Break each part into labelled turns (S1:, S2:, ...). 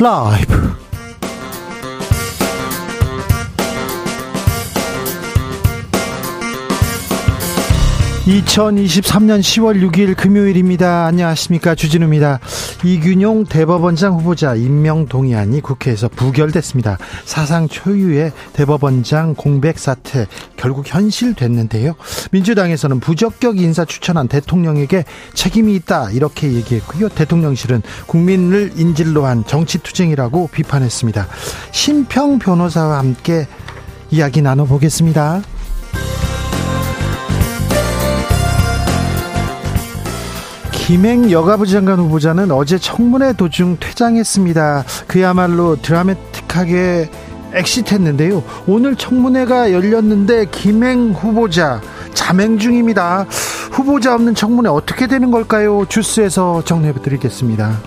S1: 라이브. 2023년 10월 6일 금요일입니다. 안녕하십니까. 주진우입니다. 이균용 대법원장 후보자 임명 동의안이 국회에서 부결됐습니다. 사상 초유의 대법원장 공백 사태 결국 현실됐는데요. 민주당에서는 부적격 인사 추천한 대통령에게 책임이 있다 이렇게 얘기했고요. 대통령실은 국민을 인질로 한 정치 투쟁이라고 비판했습니다. 심평 변호사와 함께 이야기 나눠보겠습니다. 김행 여가부 장관 후보자는 어제 청문회 도중 퇴장했습니다. 그야말로 드라마틱하게 엑시트했는데요. 오늘 청문회가 열렸는데 김행 후보자 자맹 중입니다. 후보자 없는 청문회 어떻게 되는 걸까요? 주스에서 정리해 드리겠습니다.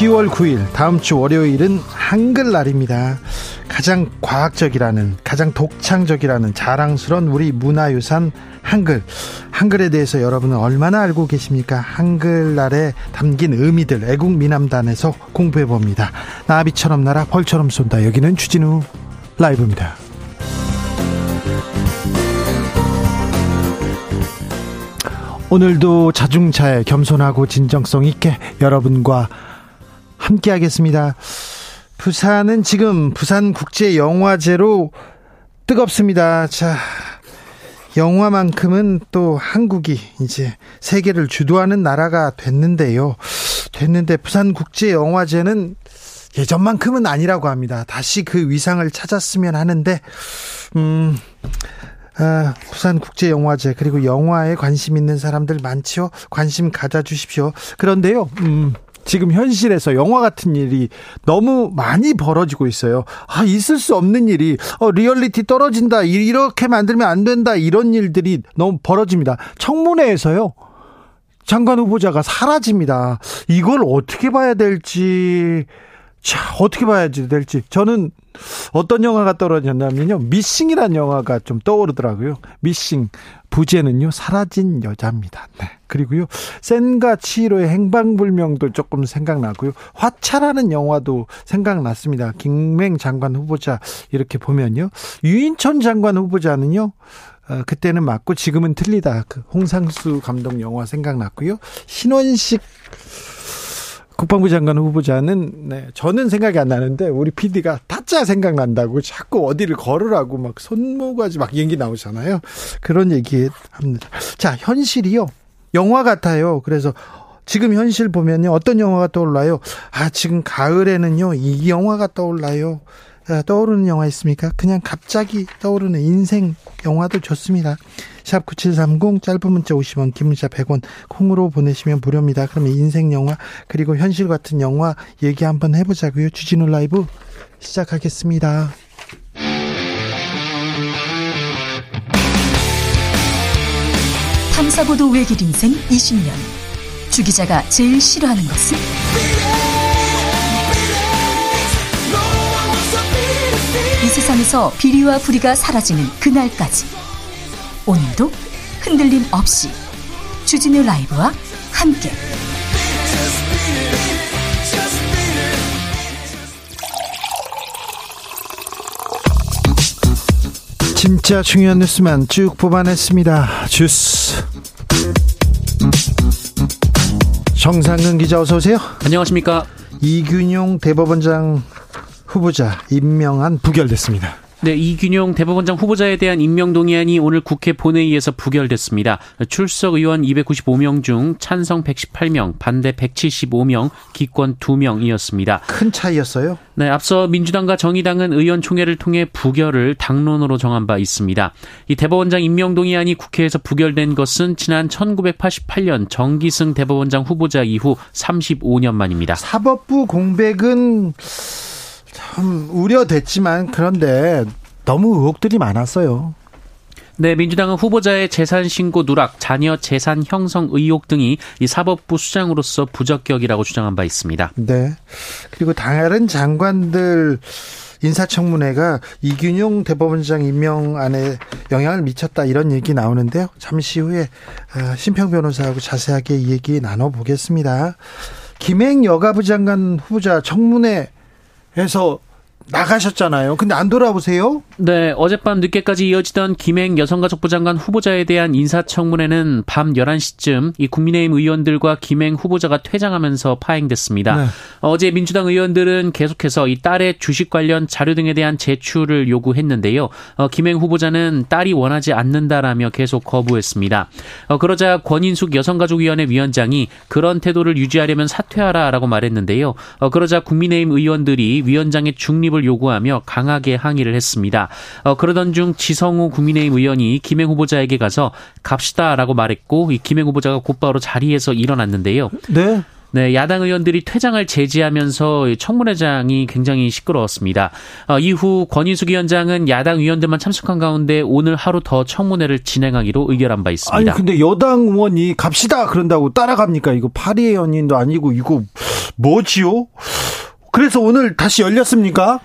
S1: 10월 9일 다음 주 월요일은 한글날입니다. 가장 과학적이라는 가장 독창적이라는 자랑스러운 우리 문화유산 한글 한글에 대해서 여러분은 얼마나 알고 계십니까? 한글날에 담긴 의미들 애국 미남단에서 공부해 봅니다. 나비처럼 날아 벌처럼 쏜다. 여기는 추진우 라이브입니다. 오늘도 자중차에 겸손하고 진정성 있게 여러분과 함께 하겠습니다. 부산은 지금 부산국제영화제로 뜨겁습니다. 자, 영화만큼은 또 한국이 이제 세계를 주도하는 나라가 됐는데요. 됐는데 부산국제영화제는 예전만큼은 아니라고 합니다. 다시 그 위상을 찾았으면 하는데, 음, 아, 부산국제영화제 그리고 영화에 관심 있는 사람들 많죠. 관심 가져주십시오. 그런데요, 음, 지금 현실에서 영화 같은 일이 너무 많이 벌어지고 있어요. 아, 있을 수 없는 일이, 어, 리얼리티 떨어진다. 이렇게 만들면 안 된다. 이런 일들이 너무 벌어집니다. 청문회에서요. 장관 후보자가 사라집니다. 이걸 어떻게 봐야 될지, 자, 어떻게 봐야 될지. 저는 어떤 영화가 떨어졌냐면요. 미싱이라는 영화가 좀 떠오르더라고요. 미싱. 부제는요, 사라진 여자입니다. 네. 그리고요, 센과 치히로의 행방불명도 조금 생각나고요. 화차라는 영화도 생각났습니다. 김맹 장관 후보자 이렇게 보면요. 유인천 장관 후보자는요, 어, 그때는 맞고 지금은 틀리다. 그 홍상수 감독 영화 생각났고요. 신원식 국방부 장관 후보자는 네, 저는 생각이 안 나는데 우리 PD가 타짜 생각난다고 자꾸 어디를 걸으라고 막 손모가지 막 연기 나오잖아요. 그런 얘기 합니다. 자, 현실이요. 영화 같아요. 그래서 지금 현실 보면요. 어떤 영화가 떠올라요? 아, 지금 가을에는요. 이 영화가 떠올라요. 아, 떠오르는 영화 있습니까? 그냥 갑자기 떠오르는 인생 영화도 좋습니다. 샵 9730 짧은 문자 50원 긴 문자 100원 콩으로 보내시면 무료입니다. 그러면 인생 영화 그리고 현실 같은 영화 얘기 한번 해보자고요. 주진우 라이브 시작하겠습니다.
S2: 탐사보도 외길 인생 20년 주 기자가 제일 싫어하는 것은? 이 세상에서 비리와 부리가 사라지는 그날까지 오늘도 흔들림 없이 주진우 라이브와 함께
S1: 진짜 중요한 뉴스만 쭉 뽑아냈습니다. 주스 정상근 기자 어서 오세요.
S3: 안녕하십니까.
S1: 이균용 대법원장 후보자 임명안 부결됐습니다.
S3: 네, 이균용 대법원장 후보자에 대한 임명 동의안이 오늘 국회 본회의에서 부결됐습니다. 출석 의원 295명 중 찬성 118명, 반대 175명, 기권 2명이었습니다.
S1: 큰 차이였어요?
S3: 네, 앞서 민주당과 정의당은 의원총회를 통해 부결을 당론으로 정한 바 있습니다. 이 대법원장 임명 동의안이 국회에서 부결된 것은 지난 1988년 정기승 대법원장 후보자 이후 35년 만입니다.
S1: 사법부 공백은 참 우려됐지만 그런데 너무 의혹들이 많았어요.
S3: 네, 민주당은 후보자의 재산 신고 누락, 자녀 재산 형성 의혹 등이 이 사법부 수장으로서 부적격이라고 주장한 바 있습니다.
S1: 네. 그리고 다른 장관들 인사청문회가 이균용 대법원장 임명안에 영향을 미쳤다 이런 얘기 나오는데요. 잠시 후에 어, 심평 변호사하고 자세하게 이 얘기 나눠보겠습니다. 김행 여가부 장관 후보자 청문회 에서 나가셨잖아요. 근데 안 돌아오세요?
S3: 네, 어젯밤 늦게까지 이어지던 김행 여성가족부 장관 후보자에 대한 인사청문회는 밤 11시쯤 이 국민의힘 의원들과 김행 후보자가 퇴장하면서 파행됐습니다. 네. 어제 민주당 의원들은 계속해서 이 딸의 주식 관련 자료 등에 대한 제출을 요구했는데요. 어, 김행 후보자는 딸이 원하지 않는다라며 계속 거부했습니다. 어, 그러자 권인숙 여성가족위원회 위원장이 그런 태도를 유지하려면 사퇴하라라고 말했는데요. 어, 그러자 국민의힘 의원들이 위원장의 중립을 철수를 요구하며 강하게 항의를 했습니다. 어, 그러던 중 지성우 국민의힘 의원이 김행 후보자에게 가서 갑시다라고 말했고 이 김행 후보자가 곧바로 자리에서 일어났는데요.
S1: 네.
S3: 네, 야당 의원들이 퇴장을 제지하면서 청문회장이 굉장히 시끄러웠습니다. 어, 이후 권인숙 위원장은 야당 의원들만 참석한 가운데 오늘 하루 더 청문회를 진행하기로 의결한 바 있습니다.
S1: 아니 근데 여당 의원이 갑시다 그런다고 따라갑니까? 이거 파리 의원님도 아니고 이거 뭐지요? 그래서 오늘 다시 열렸습니까?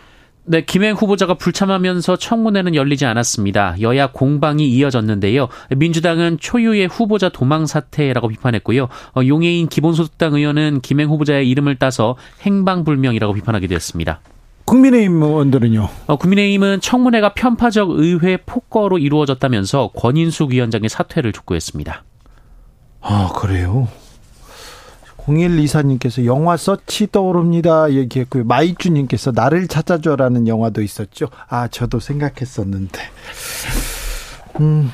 S3: 네, 김행 후보자가 불참하면서 청문회는 열리지 않았습니다. 여야 공방이 이어졌는데요. 민주당은 초유의 후보자 도망 사태라고 비판했고요. 어, 용해인 기본소득당 의원은 김행 후보자의 이름을 따서 행방불명이라고 비판하게 되었습니다.
S1: 국민의힘 의원들은요?
S3: 어, 국민의힘은 청문회가 편파적 의회 폭거로 이루어졌다면서 권인숙 위원장의 사퇴를 촉구했습니다.
S1: 아, 그래요? 0124님께서 영화 서치 떠오릅니다. 얘기했고요. 마이주님께서 나를 찾아줘라는 영화도 있었죠. 아, 저도 생각했었는데. 음,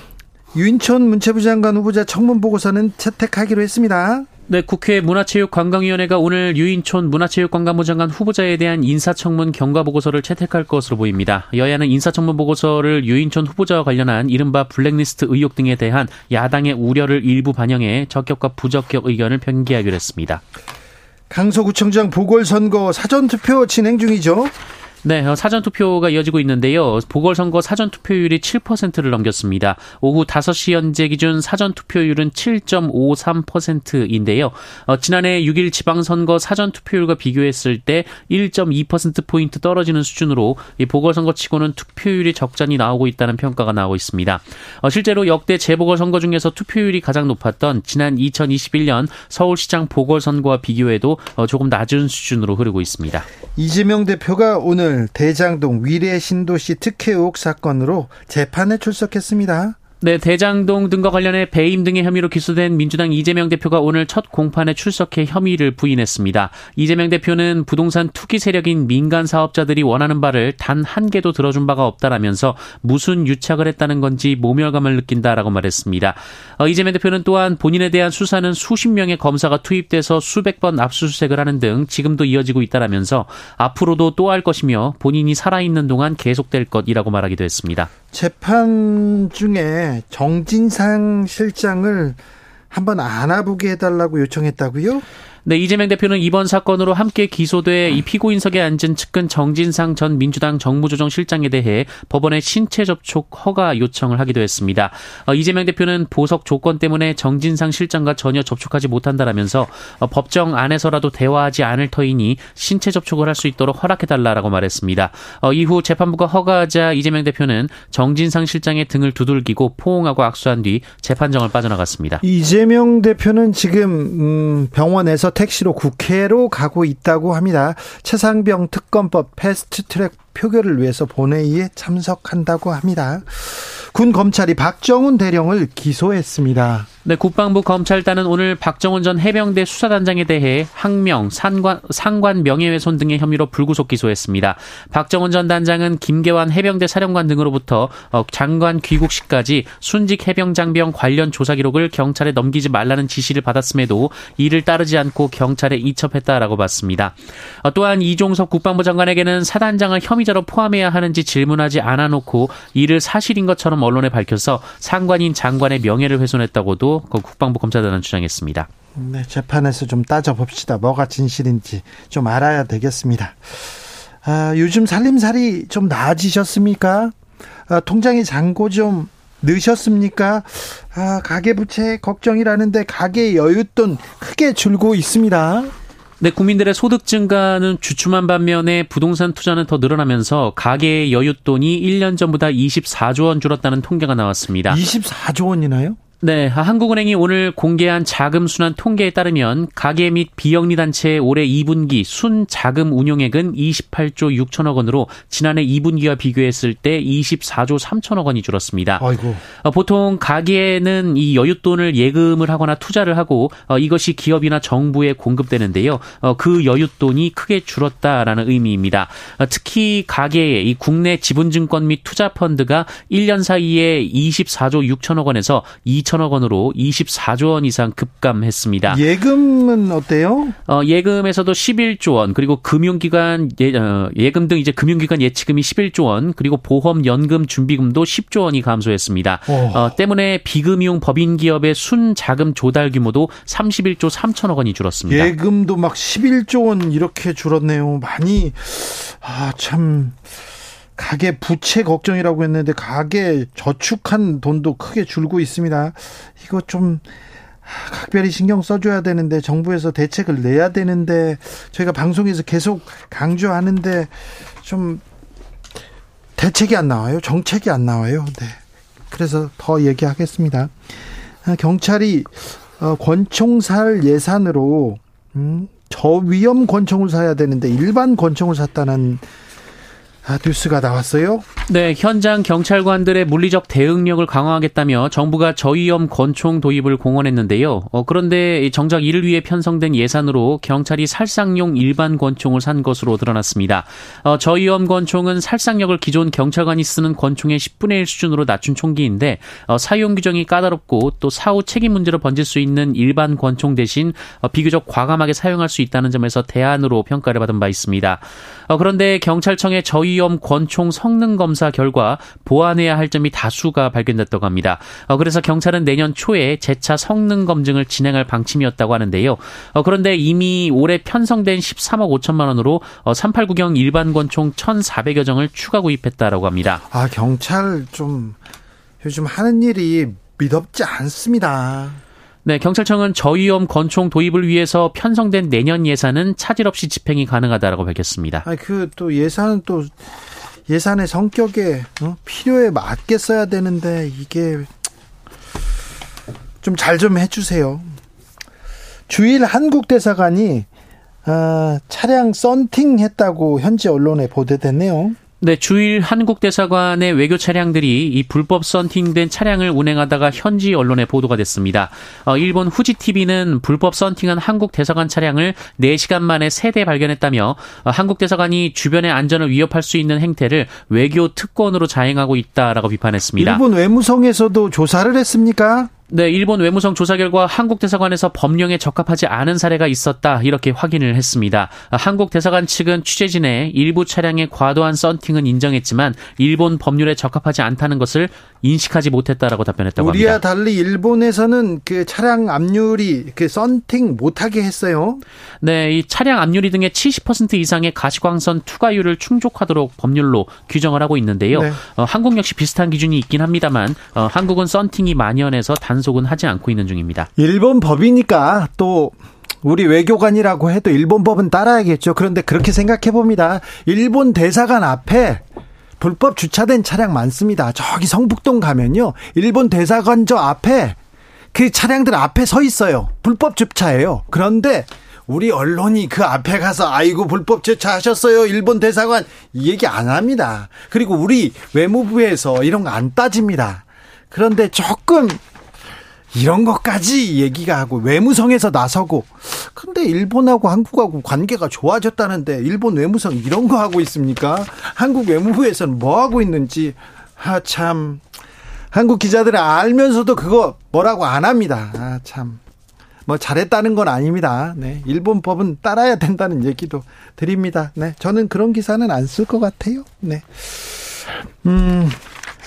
S1: 유인촌 문체부 장관 후보자 청문 보고서는 채택하기로 했습니다.
S3: 네, 국회 문화체육관광위원회가 오늘 유인촌 문화체육관광부 장관 후보자에 대한 인사청문 경과 보고서를 채택할 것으로 보입니다. 여야는 인사청문 보고서를 유인촌 후보자와 관련한 이른바 블랙리스트 의혹 등에 대한 야당의 우려를 일부 반영해 적격과 부적격 의견을 편기하기로 했습니다.
S1: 강서구청장 보궐선거 사전투표 진행 중이죠?
S3: 네, 어, 사전 투표가 이어지고 있는데요. 보궐선거 사전 투표율이 7%를 넘겼습니다. 오후 5시 현재 기준 사전 투표율은 7.53%인데요. 어, 지난해 6일 지방선거 사전 투표율과 비교했을 때 1.2% 포인트 떨어지는 수준으로 이 보궐선거 치고는 투표율이 적잖이 나오고 있다는 평가가 나오고 있습니다. 어, 실제로 역대 재보궐선거 중에서 투표율이 가장 높았던 지난 2021년 서울시장 보궐선거와 비교해도 어, 조금 낮은 수준으로 흐르고 있습니다.
S1: 이재명 대표가 오늘 오늘 대장동 위례 신도시 특혜 의혹 사건으로 재판에 출석했습니다.
S3: 네, 대장동 등과 관련해 배임 등의 혐의로 기소된 민주당 이재명 대표가 오늘 첫 공판에 출석해 혐의를 부인했습니다. 이재명 대표는 부동산 투기 세력인 민간 사업자들이 원하는 바를 단 한 개도 들어준 바가 없다라면서 무슨 유착을 했다는 건지 모멸감을 느낀다라고 말했습니다. 어, 이재명 대표는 또한 본인에 대한 수사는 수십 명의 검사가 투입돼서 수백 번 압수수색을 하는 등 지금도 이어지고 있다라면서 앞으로도 또 할 것이며 본인이 살아있는 동안 계속될 것이라고 말하기도 했습니다.
S1: 재판 중에 정진상 실장을 한번 안아보게 해달라고 요청했다고요?
S3: 네, 이재명 대표는 이번 사건으로 함께 기소돼 이 피고인석에 앉은 측근 정진상 전 민주당 정무조정실장에 대해 법원에 신체 접촉 허가 요청을 하기도 했습니다. 어, 이재명 대표는 보석 조건 때문에 정진상 실장과 전혀 접촉하지 못한다라면서 어, 법정 안에서라도 대화하지 않을 터이니 신체 접촉을 할 수 있도록 허락해달라라고 말했습니다. 어, 이후 재판부가 허가하자 이재명 대표는 정진상 실장의 등을 두들기고 포옹하고 악수한 뒤 재판정을 빠져나갔습니다.
S1: 이재명 대표는 지금 음, 병원에서 택시로 국회로 가고 있다고 합니다. 최상병 특검법 패스트트랙 표결을 위해서 본회의에 참석한다고 합니다. 군 검찰이 박정훈 대령을 기소했습니다.
S3: 네, 국방부 검찰단은 오늘 박정훈 전 해병대 수사단장에 대해 항명, 상관, 상관 명예훼손 등의 혐의로 불구속 기소했습니다. 박정훈 전 단장은 김계환 해병대 사령관 등으로부터 어, 장관 귀국 시까지 순직 해병 장병 관련 조사 기록을 경찰에 넘기지 말라는 지시를 받았음에도 이를 따르지 않고 경찰에 이첩했다라고 봤습니다. 어, 또한 이종석 국방부 장관에게는 사단장을 혐의 자로 포함해야 하는지 질문하지 않아 놓고 이를 사실인 것처럼 언론에 밝혀서 상관인 장관의 명예를 훼손했다고도 그 국방부 검사단은 주장했습니다.
S1: 네, 재판에서 좀 따져봅시다. 뭐가 진실인지 좀 알아야 되겠습니다. 아, 요즘 살림살이 좀 나아지셨습니까? 아, 통장에 잔고 좀 넣으셨습니까? 아, 가계부채 걱정이라는데 가계 여윳돈 크게 줄고 있습니다.
S3: 네, 국민들의 소득 증가는 주춤한 반면에 부동산 투자는 더 늘어나면서 가계의 여윳돈이 1년 전보다 24조 원 줄었다는 통계가 나왔습니다.
S1: 24조 원이나요?
S3: 네, 한국은행이 오늘 공개한 자금 순환 통계에 따르면 가계 및 비영리 단체의 올해 2분기 순 자금 운용액은 28조 6천억 원으로 지난해 2분기와 비교했을 때 24조 3천억 원이 줄었습니다.
S1: 아이고.
S3: 어, 보통 가계는 이 여윳돈을 예금을 하거나 투자를 하고 어, 이것이 기업이나 정부에 공급되는데요. 어, 그 여윳돈이 크게 줄었다라는 의미입니다. 특히 가계의 이 국내 지분증권 및 투자 펀드가 1년 사이에 24조 6천억 원에서 2 2천억 원으로 24조 원 이상 급감했습니다.
S1: 예금은 어때요?
S3: 어, 예금에서도 11조 원, 그리고 금융기관 예, 어, 예금 등 이제 금융기관 예치금이 11조 원, 그리고 보험 연금 준비금도 10조 원이 감소했습니다. 어, 때문에 비금융 법인 기업의 순 자금 조달 규모도 31조 3천억 원이 줄었습니다.
S1: 예금도 막 11조 원 이렇게 줄었네요. 많이 아 참 가계 부채 걱정이라고 했는데 가계 저축한 돈도 크게 줄고 있습니다. 이거 좀 각별히 신경 써줘야 되는데 정부에서 대책을 내야 되는데 저희가 방송에서 계속 강조하는데 좀 대책이 안 나와요. 정책이 안 나와요. 네. 그래서 더 얘기하겠습니다. 아, 경찰이 어, 권총 살 예산으로 음, 저위험 권총을 사야 되는데 일반 권총을 샀다는 아, 뉴스가 나왔어요?
S3: 네, 현장 경찰관들의 물리적 대응력을 강화하겠다며 정부가 저위험 권총 도입을 공언했는데요. 어, 그런데 정작 이를 위해 편성된 예산으로 경찰이 살상용 일반 권총을 산 것으로 드러났습니다. 어, 저위험 권총은 살상력을 기존 경찰관이 쓰는 권총의 10분의 1 수준으로 낮춘 총기인데 어, 사용 규정이 까다롭고 또 사후 책임 문제로 번질 수 있는 일반 권총 대신 어, 비교적 과감하게 사용할 수 있다는 점에서 대안으로 평가를 받은 바 있습니다. 어, 그런데 경찰청의 저위 오염 권총 성능 검사 결과 보완해야 할 점이 다수가 발견됐다고 합니다. 어, 그래서 경찰은 내년 초에 재차 성능 검증을 진행할 방침이었다고 하는데요. 어, 그런데 이미 올해 편성된 13억 5천만 원으로 어, 389경 일반 권총 1,400여 정을 추가 구입했다라고 합니다.
S1: 아 경찰 좀 요즘 하는 일이 믿업지 않습니다.
S3: 네, 경찰청은 저위험 권총 도입을 위해서 편성된 내년 예산은 차질 없이 집행이 가능하다라고 밝혔습니다.
S1: 아, 그 또 예산은 또 예산의 성격에 어? 필요에 맞게 써야 되는데 이게 좀 잘좀 좀 해주세요. 주일 한국 대사관이 어, 차량 썬팅 했다고 현지 언론에 보도됐네요.
S3: 네, 주일 한국 대사관의 외교 차량들이 이 불법 썬팅된 차량을 운행하다가 현지 언론에 보도가 됐습니다. 어, 일본 후지 TV는 불법 썬팅한 한국 대사관 차량을 4시간 만에 3대 발견했다며 어, 한국 대사관이 주변의 안전을 위협할 수 있는 행태를 외교 특권으로 자행하고 있다라고 비판했습니다.
S1: 일본 외무성에서도 조사를 했습니까?
S3: 네, 일본 외무성 조사 결과 한국 대사관에서 법령에 적합하지 않은 사례가 있었다 이렇게 확인을 했습니다. 한국 대사관 측은 취재진의 일부 차량의 과도한 썬팅은 인정했지만 일본 법률에 적합하지 않다는 것을 인식하지 못했다라고 답변했다고
S1: 우리와
S3: 합니다.
S1: 달리 일본에서는 그 차량 압률이 그 썬팅 못하게 했어요.
S3: 네, 이 차량 압률이 등의 70% 이상의 가시광선 투과율을 충족하도록 법률로 규정을 하고 있는데요. 네. 어, 한국 역시 비슷한 기준이 있긴 합니다만 어, 한국은 썬팅이 만연해서 단 단속은 하지 않고 있는 중입니다.
S1: 일본 법이니까 또 우리 외교관이라고 해도 일본 법은 따라야겠죠. 그런데 그렇게 생각해 봅니다. 일본 대사관 앞에 불법 주차된 차량 많습니다. 저기 성북동 가면요. 일본 대사관 저 앞에 그 차량들 앞에 서 있어요. 불법 주차예요. 그런데 우리 언론이 그 앞에 가서 아이고 불법 주차하셨어요. 일본 대사관 이 얘기 안 합니다. 그리고 우리 외무부에서 이런 거 안 따집니다. 그런데 조금 이런 것까지 얘기가 하고 외무성에서 나서고 근데 일본하고 한국하고 관계가 좋아졌다는데 일본 외무성 이런 거 하고 있습니까? 한국 외무부에서는 뭐 하고 있는지 아참 한국 기자들은 알면서도 그거 뭐라고 안 합니다. 아 참. 뭐 잘했다는 건 아닙니다. 네. 일본 법은 따라야 된다는 얘기도 드립니다. 네. 저는 그런 기사는 안 쓸 것 같아요. 네. 음.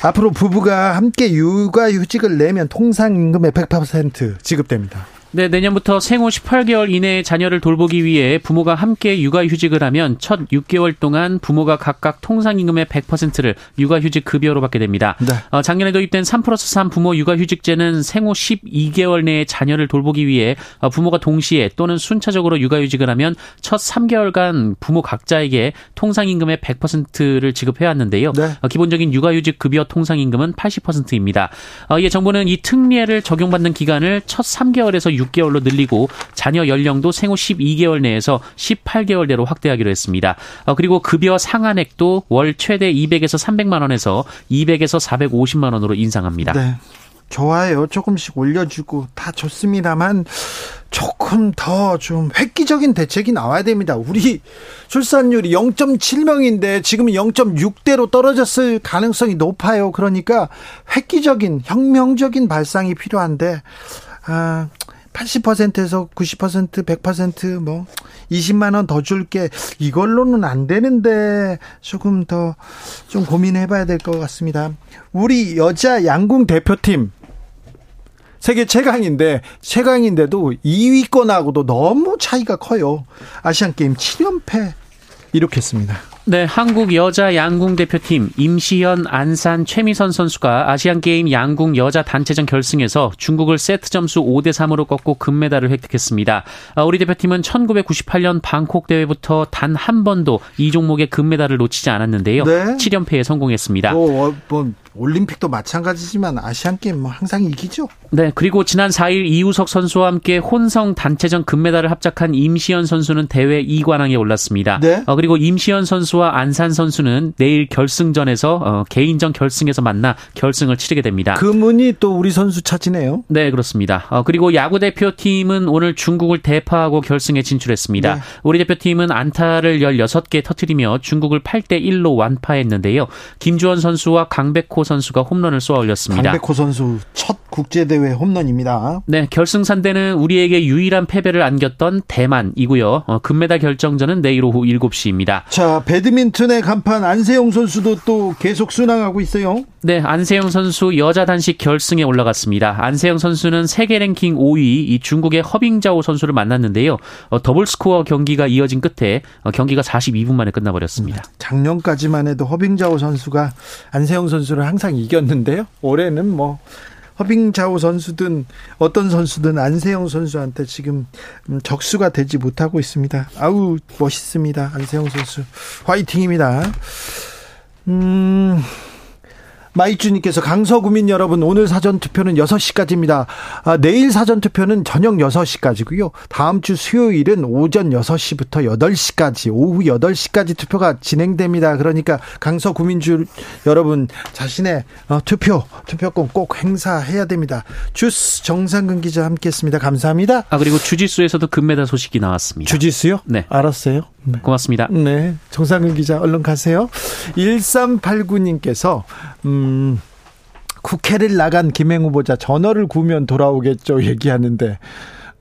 S1: 앞으로 부부가 함께 육아휴직을 내면 통상임금의 100% 지급됩니다.
S3: 네, 내년부터 생후 18개월 이내의 자녀를 돌보기 위해 부모가 함께 육아휴직을 하면 첫 6개월 동안 부모가 각각 통상임금의 100%를 육아휴직 급여로 받게 됩니다. 네. 어, 작년에 도입된 3 플러스 3 부모 육아휴직제는 생후 12개월 내에 자녀를 돌보기 위해 어, 부모가 동시에 또는 순차적으로 육아휴직을 하면 첫 3개월간 부모 각자에게 통상임금의 100%를 지급해 왔는데요. 네. 어, 기본적인 육아휴직 급여 통상임금은 80%입니다. 어, 이에 정부는 이 특례를 적용받는 기간을 첫 3개월에서 6 개월로 늘리고 자녀 연령도 생후 12개월 내에서 18개월대로 확대하기로 했습니다. 어, 그리고 급여 상한액도 월 최대 200에서 300만 원에서 200에서 450만 원으로 인상합니다. 네.
S1: 좋아요. 조금씩 올려주고 다 좋습니다만 조금 더 좀 획기적인 대책이 나와야 됩니다. 우리 출산율이 0.7명인데 지금 0.6대로 떨어졌을 가능성이 높아요. 그러니까 획기적인 혁명적인 발상이 필요한데 아 80%에서 90% 100%뭐 20만 원 더 줄게 이걸로는 안 되는데 조금 더 좀 고민해 봐야 될 것 같습니다. 우리 여자 양궁 대표팀 세계 최강인데 최강인데도 2위권하고도 너무 차이가 커요. 아시안 게임 7연패 이룩했습니다.
S3: 네, 한국 여자 양궁 대표팀 임시현, 안산, 최미선 선수가 아시안 게임 양궁 여자 단체전 결승에서 중국을 세트 점수 5대 3으로 꺾고 금메달을 획득했습니다. 아, 우리 대표팀은 1998년 방콕 대회부터 단 한 번도 이 종목의 금메달을 놓치지 않았는데요. 네. 7연패에 성공했습니다.
S1: 뭐, 뭐 올림픽도 마찬가지지만 아시안 게임 뭐 항상 이기죠.
S3: 네, 그리고 지난 4일 이우석 선수와 함께 혼성 단체전 금메달을 합작한 임시현 선수는 대회 2관왕에 올랐습니다. 네. 어, 그리고 임시현 선수 와 안산 선수는 내일 결승전에서 어, 개인전 결승에서 만나 결승을 치르게 됩니다.
S1: 금은이 또 우리 선수 차지네요.
S3: 네, 그렇습니다. 어, 그리고 야구 대표팀은 오늘 중국을 대파하고 결승에 진출했습니다. 네. 우리 대표팀은 안타를 16개 터트리며 중국을 8대 1로 완파했는데요. 김주원 선수와 강백호 선수가 홈런을 쏘아 올렸습니다.
S1: 강백호 선수 첫 국제대회 홈런입니다.
S3: 네, 결승 상대는 우리에게 유일한 패배를 안겼던 대만이고요. 어, 금메달 결정전은 내일 오후 7시입니다.
S1: 자, 배드민턴의 간판 안세영 선수도 또 계속 순항하고 있어요.
S3: 네, 안세영 선수 여자 단식 결승에 올라갔습니다. 안세영 선수는 세계 랭킹 5위 이 중국의 허빙자오 선수를 만났는데요. 어, 더블 스코어 경기가 이어진 끝에 어, 경기가 42분 만에 끝나버렸습니다.
S1: 작년까지만 해도 허빙자오 선수가 안세영 선수를 항상 이겼는데요. 올해는 뭐 허빙자오 선수든 어떤 선수든 안세영 선수한테 지금 음, 적수가 되지 못하고 있습니다. 아우 멋있습니다. 안세영 선수 화이팅입니다. 음. 마이주님께서 강서구민 여러분 오늘 사전투표는 6시까지입니다. 아, 내일 사전투표는 저녁 6시까지고요. 다음 주 수요일은 오전 6시부터 8시까지 오후 8시까지 투표가 진행됩니다. 그러니까 강서구민주 여러분 자신의 어, 투표 투표권 꼭 행사해야 됩니다. 주스 정상근 기자 함께했습니다. 감사합니다.
S3: 아 그리고 주지수에서도 금메달 소식이 나왔습니다.
S1: 주지수요?
S3: 네.
S1: 알았어요.
S3: 네. 고맙습니다.
S1: 네. 정상근 기자 얼른 가세요. 1389님께서 음 국회를 나간 김행 후보자 전화를 구면 돌아오겠죠 얘기하는데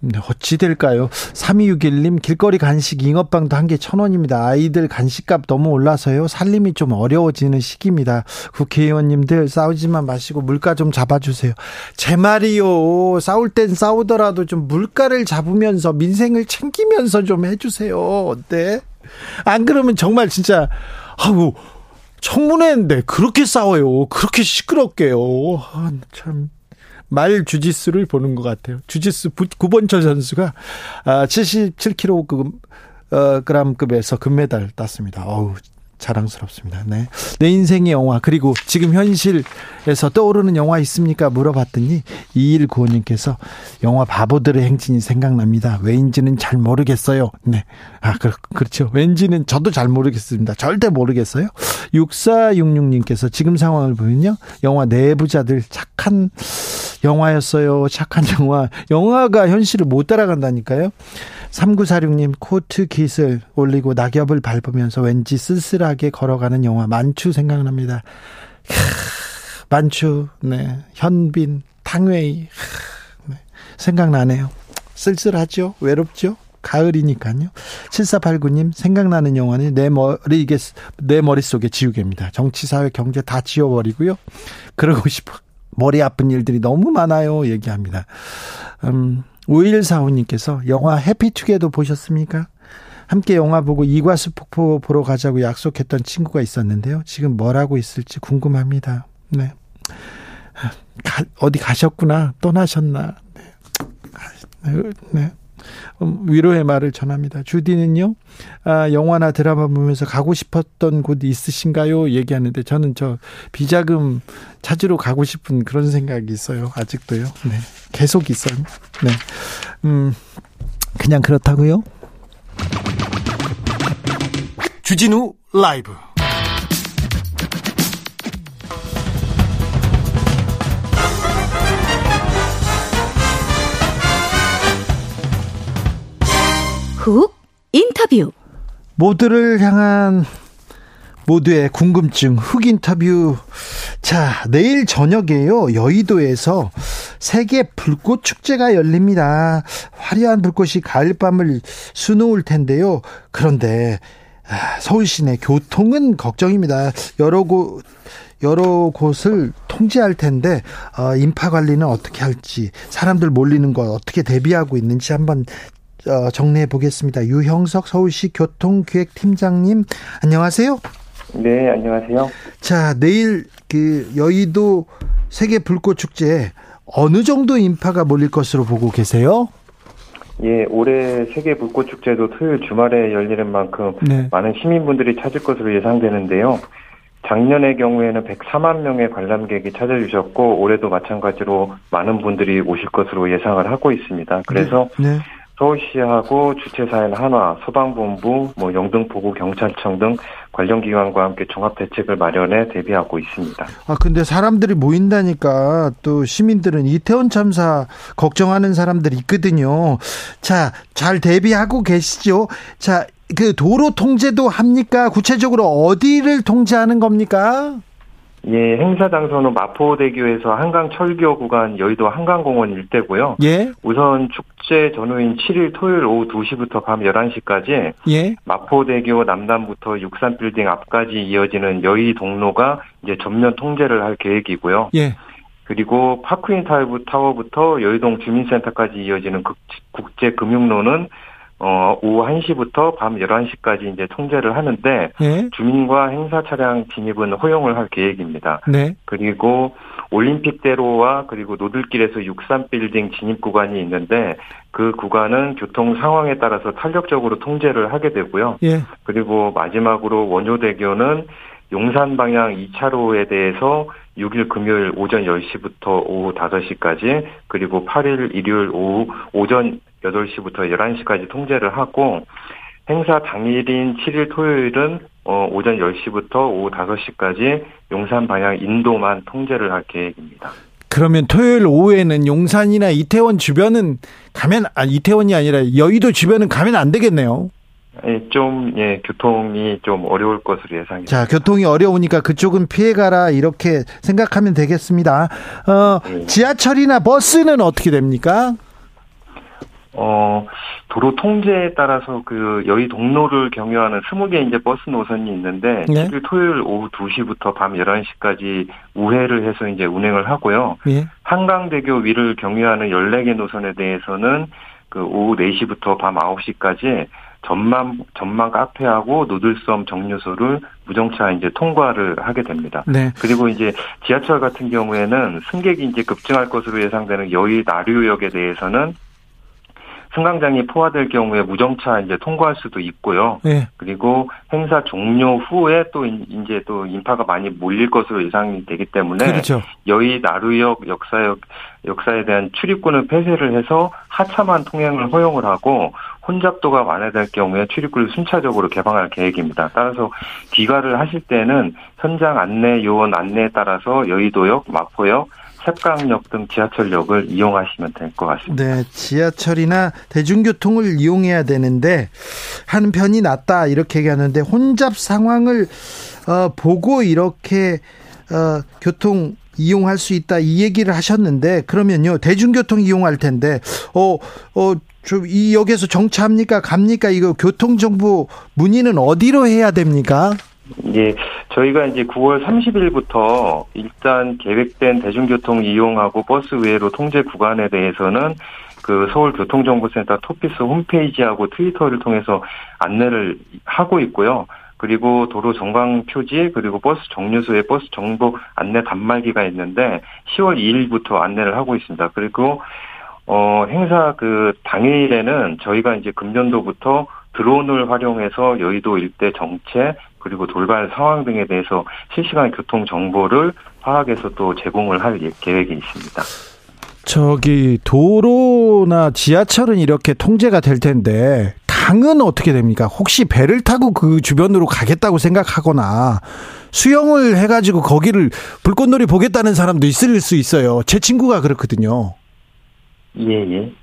S1: 네, 어찌 될까요? 3261님 길거리 간식 잉어빵도 한 개 천원입니다. 아이들 간식값 너무 올라서요. 살림이 좀 어려워지는 시기입니다. 국회의원님들 싸우지만 마시고 물가 좀 잡아주세요. 제 말이요. 싸울 땐 싸우더라도 좀 물가를 잡으면서 민생을 챙기면서 좀 해주세요. 어때? 안 그러면 정말 진짜 아우 청문회인데 그렇게 싸워요. 그렇게 시끄럽게요. 아, 참. 말 주짓수를 보는 것 같아요. 주짓수 구본철 선수가 77kg 어, 그램급에서 금메달 땄습니다. 어우, 자랑스럽습니다. 네. 내 인생의 영화 그리고 지금 현실에서 떠오르는 영화 있습니까? 물어봤더니 2195님께서 영화 바보들의 행진이 생각납니다. 왜인지는 잘 모르겠어요. 네. 아, 그, 그렇죠. 왠지는 저도 잘 모르겠습니다. 절대 모르겠어요. 6466님께서 지금 상황을 보면요. 영화 내부자들 착한 영화였어요. 착한 영화. 영화가 현실을 못 따라간다니까요. 3946님 코트 깃을 올리고 낙엽을 밟으면서 왠지 쓸쓸하게 걸어가는 영화 만추 생각납니다. 만추, 네. 현빈, 탕웨이. 네. 생각나네요. 쓸쓸하죠? 외롭죠? 가을이니까요. 7489님, 생각나는 영화는 내 머리, 내 머릿속에 지우개입니다. 정치, 사회, 경제 다 지워버리고요. 그러고 싶어. 머리 아픈 일들이 너무 많아요. 얘기합니다. 음, 5145님께서 영화 해피투게더 보셨습니까? 함께 영화 보고 이과수 폭포 보러 가자고 약속했던 친구가 있었는데요. 지금 뭘 하고 있을지 궁금합니다. 네. 가, 어디 가셨구나. 떠나셨나. 네. 네. 음, 위로의 말을 전합니다. 주디는요, 아, 영화나 드라마 보면서 가고 싶었던 곳이 있으신가요? 얘기하는데 저는 저 비자금 찾으러 가고 싶은 그런 생각이 있어요. 아직도요. 네. 계속 있어요. 네. 음, 그냥 그렇다고요? 주진우 라이브
S2: 훅 인터뷰
S1: 모두를 향한 모두의 궁금증 흑 인터뷰. 자, 내일 저녁에요. 여의도에서 세계 불꽃 축제가 열립니다. 화려한 불꽃이 가을밤을 수놓을 텐데요. 그런데 아, 서울 시내 교통은 걱정입니다. 여러 곳 여러 곳을 통제할 텐데 어, 인파 관리는 어떻게 할지 사람들 몰리는 거 어떻게 대비하고 있는지 한번 어, 정리해 보겠습니다. 유형석 서울시 교통기획팀장님 안녕하세요.
S4: 네, 안녕하세요.
S1: 자, 내일 그 여의도 세계 불꽃 축제 어느 정도 인파가 몰릴 것으로 보고 계세요?
S4: 예, 올해 세계 불꽃 축제도 토요일 주말에 열리는 만큼 네. 많은 시민분들이 찾을 것으로 예상되는데요. 작년의 경우에는 104만 명의 관람객이 찾아주셨고 올해도 마찬가지로 많은 분들이 오실 것으로 예상을 하고 있습니다. 그래서 네. 네. 서울시하고 주최사인 한화, 소방본부, 뭐 영등포구 경찰청 등 관련 기관과 함께 종합 대책을 마련해 대비하고 있습니다.
S1: 아 근데 사람들이 모인다니까 또 시민들은 이태원 참사 걱정하는 사람들이 있거든요. 자, 잘 대비하고 계시죠? 자, 그 도로 통제도 합니까? 구체적으로 어디를 통제하는 겁니까?
S4: 예, 행사 장소는 마포대교에서 한강 철교 구간 여의도 한강공원 일대고요. 예. 우선 축제 전후인 7일 토요일 오후 2시부터 밤 11시까지 예. 마포대교 남단부터 63빌딩 앞까지 이어지는 여의 동로가 이제 전면 통제를 할 계획이고요. 예. 그리고 파크인 타워부터 여의동 주민센터까지 이어지는 국제금융로는 어, 오후 1시부터 밤 11시까지 이제 통제를 하는데 네. 주민과 행사 차량 진입은 허용을 할 계획입니다. 네. 그리고 올림픽대로와 그리고 노들길에서 63 빌딩 진입 구간이 있는데 그 구간은 교통 상황에 따라서 탄력적으로 통제를 하게 되고요. 예. 그리고 마지막으로 원효대교는 용산 방향 2차로에 대해서 6일 금요일 오전 10시부터 오후 5시까지 그리고 8일 일요일 오후 오전 8시부터 11시까지 통제를 하고 행사 당일인 7일 토요일은 어, 오전 10시부터 오후 5시까지 용산 방향 인도만 통제를 할 계획입니다.
S1: 그러면 토요일 오후에는 용산이나 이태원 주변은 가면 아 이태원이 아니라 여의도 주변은 가면 안 되겠네요.
S4: 예, 좀, 예, 교통이 좀 어려울 것으로 예상이
S1: 자, 교통이 어려우니까 그쪽은 피해 가라, 이렇게 생각하면 되겠습니다. 어, 네. 지하철이나 버스는 어떻게 됩니까?
S4: 어, 도로 통제에 따라서 그 여의 동로를 경유하는 20개 이제 버스 노선이 있는데 네. 토요일 오후 2시부터 밤 11시까지 우회를 해서 이제 운행을 하고요. 네. 한강대교 위를 경유하는 14개 노선에 대해서는 그 오후 4시부터 밤 9시까지 전망 전망 카페하고 노들섬 정류소를 무정차 이제 통과를 하게 됩니다. 네. 그리고 이제 지하철 같은 경우에는 승객이 이제 급증할 것으로 예상되는 여의 나류역에 대해서는 승강장이 포화될 경우에 무정차 이제 통과할 수도 있고요. 네. 그리고 행사 종료 후에 또 이제 또 인파가 많이 몰릴 것으로 예상이 되기 때문에 그렇죠. 여의 나루역 역사역 역사에 대한 출입구는 폐쇄를 해서 하차만 통행을 허용을 하고 혼잡도가 완화될 경우에 출입구를 순차적으로 개방할 계획입니다. 따라서 귀가를 하실 때는 현장 안내 요원 안내에 따라서 여의도역, 마포역, 색강역 등 지하철역을 이용하시면 될 것 같습니다.
S1: 네, 지하철이나 대중교통을 이용해야 되는데 한 편이 낫다 이렇게 얘기하는데 혼잡 상황을 어, 보고 이렇게 어, 교통 이용할 수 있다 이 얘기를 하셨는데 그러면요 대중교통 이용할 텐데 어어좀이 역에서 정차합니까 갑니까 이거 교통 정보 문의는 어디로 해야 됩니까?
S4: 예, 저희가 이제 9월 30일부터 일단 계획된 대중교통 이용하고 버스 외로 통제 구간에 대해서는 그 서울교통정보센터 토피스 홈페이지하고 트위터를 통해서 안내를 하고 있고요. 그리고 도로 정방 표지 그리고 버스 정류소에 버스 정보 안내 단말기가 있는데 10월 2일부터 안내를 하고 있습니다. 그리고 어 행사 그 당일에는 저희가 이제 금년도부터 드론을 활용해서 여의도 일대 정체 그리고 돌발 상황 등에 대해서 실시간 교통 정보를 파악해서 또 제공을 할 예, 계획이 있습니다.
S1: 저기 도로나 지하철은 이렇게 통제가 될 텐데 강은 어떻게 됩니까? 혹시 배를 타고 그 주변으로 가겠다고 생각하거나 수영을 해가지고 거기를 불꽃놀이 보겠다는 사람도 있을 수 있어요. 제 친구가 그렇거든요.
S4: 예, 예.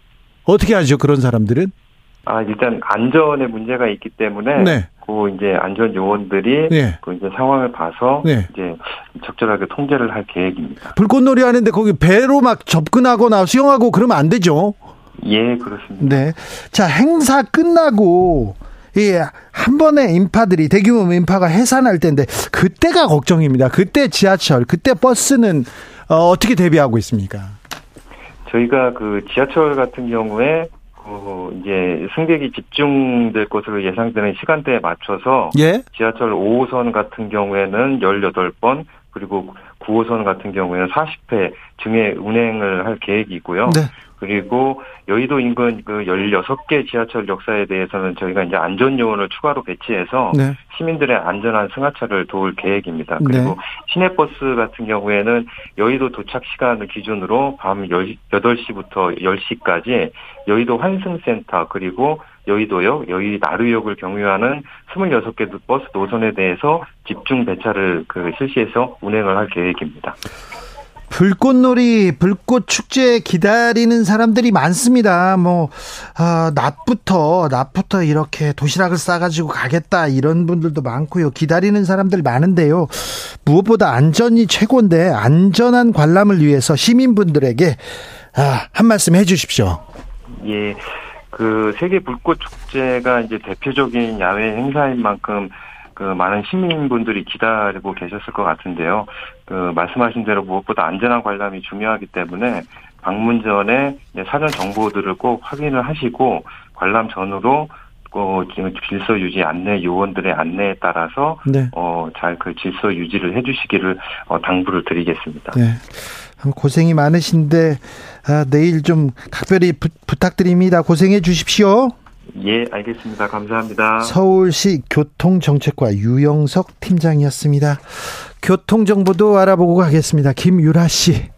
S1: 어떻게 하죠, 그런 사람들은?
S4: 아, 일단 안전에 문제가 있기 때문에 네. 그 이제 안전 요원들이 네. 그 이제 상황을 봐서 네. 이제 적절하게 통제를 할 계획입니다.
S1: 불꽃놀이 하는데 거기 배로 막 접근하거나 수영하고 그러면 안 되죠.
S4: 예, 그렇습니다.
S1: 네. 자, 행사 끝나고 예, 한 번에 인파들이 대규모 인파가 해산할 때인데 그때가 걱정입니다. 그때 지하철, 그때 버스는 어, 어떻게 대비하고 있습니까?
S4: 저희가 그 지하철 같은 경우에 그 이제 승객이 집중될 것으로 예상되는 시간대에 맞춰서 예? 지하철 5호선 같은 경우에는 18번 그리고 9호선 같은 경우에는 40회 중에 운행을 할 계획이고요. 네. 그리고 여의도 인근 그 16개 지하철 역사에 대해서는 저희가 이제 안전 요원을 추가로 배치해서 네. 시민들의 안전한 승하차를 도울 계획입니다. 네. 그리고 네. 시내버스 같은 경우에는 여의도 도착 시간을 기준으로 밤 8시부터 10시까지 여의도 환승센터 그리고 여의도역, 여의 나루역을 경유하는 26개 버스 노선에 대해서 집중 배차를 그 실시해서 운행을 할 계획입니다.
S1: 불꽃놀이, 불꽃 축제 기다리는 사람들이 많습니다. 뭐, 아, 낮부터, 낮부터 이렇게 도시락을 싸가지고 가겠다, 이런 분들도 많고요. 기다리는 사람들 많은데요. 무엇보다 안전이 최고인데, 안전한 관람을 위해서 시민분들에게, 아, 한 말씀 해 주십시오.
S4: 예. 그 세계 불꽃 축제가 이제 대표적인 야외 행사인 만큼 그 많은 시민분들이 기다리고 계셨을 것 같은데요. 그 말씀하신 대로 무엇보다 안전한 관람이 중요하기 때문에 방문 전에 사전 정보들을 꼭 확인을 하시고 관람 전후로 어, 질서 유지 안내 요원들의 안내에 따라서 네. 어, 잘 그 질서 유지를 해주시기를 어, 당부를 드리겠습니다. 네.
S1: 고생이 많으신데 아, 내일 좀 각별히 부, 부탁드립니다. 고생해 주십시오.
S4: 예, 알겠습니다. 감사합니다.
S1: 서울시 교통정책과 유영석 팀장이었습니다. 교통정보도 알아보고 가겠습니다. 김유라 씨.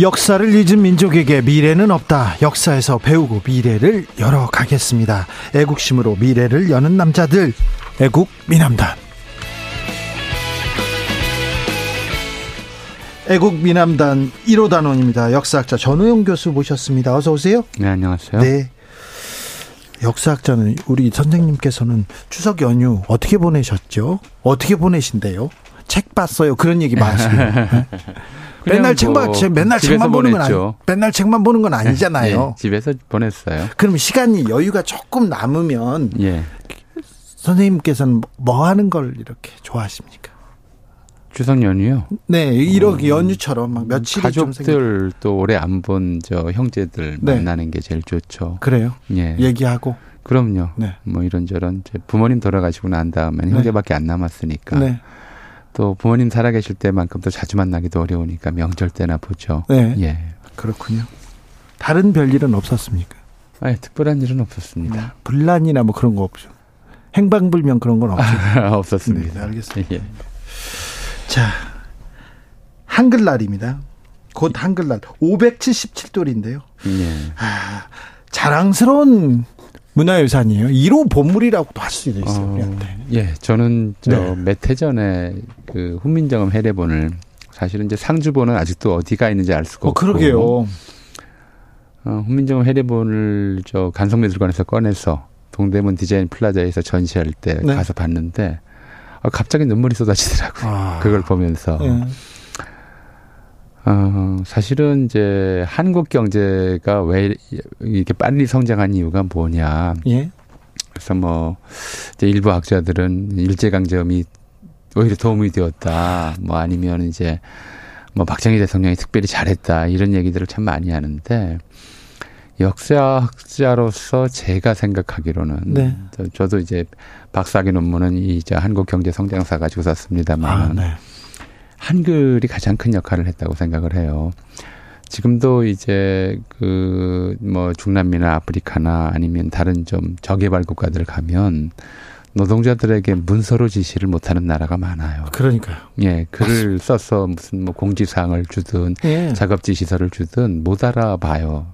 S1: 역사를 잊은 민족에게 미래는 없다. 역사에서 배우고 미래를 열어가겠습니다. 애국심으로 미래를 여는 남자들. 애국 미남단. 애국 미남단 1호 단원입니다. 역사학자 전우영 교수 모셨습니다. 어서 오세요.
S5: 네, 안녕하세요.
S1: 네. 역사학자는 우리 선생님께서는 추석 연휴 어떻게 보내셨죠? 어떻게 보내신대요? 책 봤어요. 그런 얘기 마시고. 맨날 책만 뭐 맨날 책만 보는 건 아니, 맨날 책만 보는 건 아니잖아요.
S5: 예, 집에서 보냈어요.
S1: 그럼 시간이 여유가 조금 남으면 예. 선생님께서는 뭐 하는 걸 이렇게 좋아하십니까?
S5: 추석 연휴요?
S1: 네, 이렇게 어, 연휴처럼 막 며칠
S5: 가족들 또 오래 안 본 저 형제들 네. 만나는 게 제일 좋죠.
S1: 그래요? 예. 얘기하고.
S5: 그럼요. 네. 뭐 이런저런 부모님 돌아가시고 난 다음에 네. 형제밖에 안 남았으니까. 네. 또 부모님 살아계실 때만큼 또 자주 만나기도 어려우니까 명절 때나 보죠. 네. 예.
S1: 그렇군요. 다른 별일은 없었습니까?
S5: 아니, 특별한 일은 없었습니다. 네.
S1: 분란이나 뭐 그런 거 없죠. 행방불명 그런 건 없죠.
S5: 없었습니다.
S1: 네, 알겠습니다. 예. 자, 한글날입니다. 곧 한글날 577돌인데요. 예. 아, 자랑스러운 문화유산이에요. 1호 보물이라고도 할 수 있어요. 어,
S5: 예, 저는 저몇해 네. 전에 그 훈민정음 해례본을 사실은 이제 상주본은 아직도 어디가 있는지 알 수가 어, 없고.
S1: 그러게요.
S5: 어, 훈민정음 해례본을 저 간성미술관에서 꺼내서 동대문 디자인 플라자에서 전시할 때 네. 가서 봤는데 아, 갑자기 눈물이 쏟아지더라고요. 아. 그걸 보면서. 네. 어, 사실은 이제 한국 경제가 왜 이렇게 빨리 성장한 이유가 뭐냐. 예. 그래서 뭐 이제 일부 학자들은 일제강점이 오히려 도움이 되었다. 뭐 아니면 이제 뭐 박정희 대통령이 특별히 잘했다. 이런 얘기들을 참 많이 하는데 역사학자로서 제가 생각하기로는 네. 저, 도 이제 박사학위 논문은 이제 한국 경제 성장사 가지고 썼습니다만 아, 네. 한글이 가장 큰 역할을 했다고 생각을 해요. 지금도 이제 그 뭐 중남미나 아프리카나 아니면 다른 좀 저개발 국가들 가면 노동자들에게 문서로 지시를 못하는 나라가 많아요.
S1: 그러니까요.
S5: 예, 글을. 써서 무슨 뭐 공지사항을 주든 예. 작업 지시서를 주든 못 알아봐요.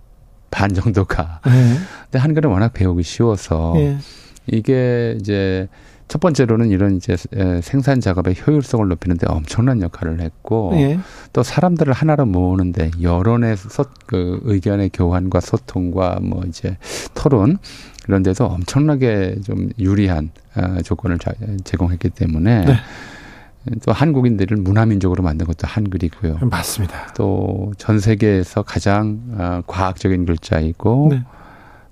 S5: 반 정도가. 예. 근데 한글은 워낙 배우기 쉬워서 예. 이게 이제 첫 번째로는 이런 이제 생산 작업의 효율성을 높이는데 엄청난 역할을 했고 예. 또 사람들을 하나로 모으는데 여론의 소, 그 의견의 교환과 소통과 뭐 이제 토론 이런 데서 엄청나게 좀 유리한 어, 조건을 제공했기 때문에 네. 또 한국인들을 문화민족으로 만든 것도 한글이고요.
S1: 맞습니다.
S5: 또 전 세계에서 가장 어, 과학적인 글자이고 네.